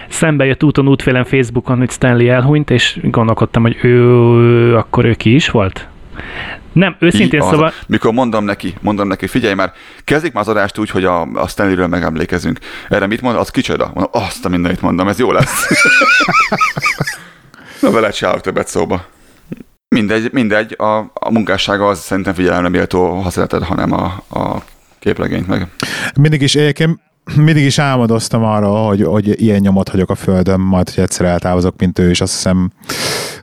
szembe jött úton útfélen Facebookon, hogy Stanley elhunyt, és gondolkodtam, hogy ő, akkor ő ki is volt? Nem, őszintén Így az- szóval, Mikor mondom neki, mondom neki, figyelj már, kezdik már az adást úgy, hogy a, a Stanleyről megemlékezünk. Erre mit mond? Az kicsoda? Mondom, azt a mindenit mondom, ez jó lesz. Na vele se állok többet szóba. Mindegy, mindegy, a, a munkássága az szerintem figyelemre méltó, ha szereted, hanem a, a képregényt meg. Mindig is egyébként mindig is álmodoztam arról, hogy, hogy ilyen nyomot hagyok a földön, majd, hogy egyszer eltávozok, mint ő, és azt hiszem,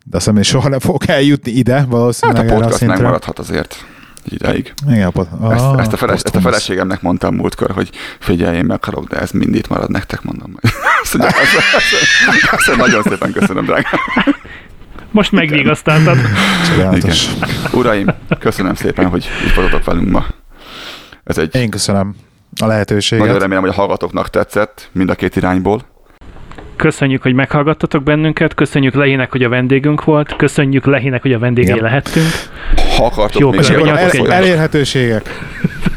de azt hiszem, hogy soha nem fogok eljutni ide, Hát valószínűleg a erre a podcast szintre. megmaradhat azért ideig. Igen, a pod- Ezt, ezt, a feles, ezt a feleségemnek mondtam múltkor, hogy figyelj, én meghalok, de ez mind itt marad nektek, mondom. Mondja, azt, azt, azt, azt, nagyon szépen köszönöm, drágám. Most megvigasztaltad. Csodálatos. Uraim, köszönöm szépen, hogy itt voltatok velünk ma. Ez egy Én köszönöm a nagyon lehetőséget. remélem, hogy a hallgatóknak tetszett, mind a két irányból. Köszönjük, hogy meghallgattatok bennünket, köszönjük Lehinek, hogy a vendégünk volt, köszönjük Lehinek, hogy a vendégé Igen. lehettünk. Ha akartok Jó, még El, elérhetőségek.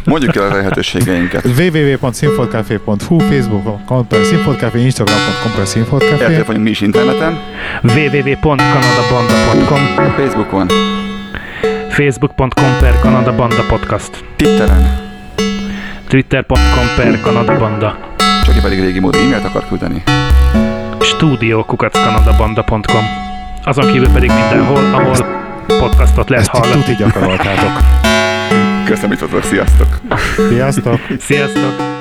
Mondjuk el a lehetőségeinket. www.színfoltcafé.hu Facebook.com per Színfoltcafé, Instagram.com per Színfoltcafé. Eltér vagyunk mi is interneten, www.kanadabanda.com Facebookon, facebook.com per Kanadabanda podcast Twitteren, twitter.com per Kanadabanda csak ki pedig régi módon e-mailt akar küldeni. studiokukackanadabanda.com Azon kívül pedig mindenhol, ahol podcastot lehet Ezt így hallani. tuti gyakoroltátok. Köszönöm, hogy voltatok, sziasztok! Sziasztok! Sziasztok!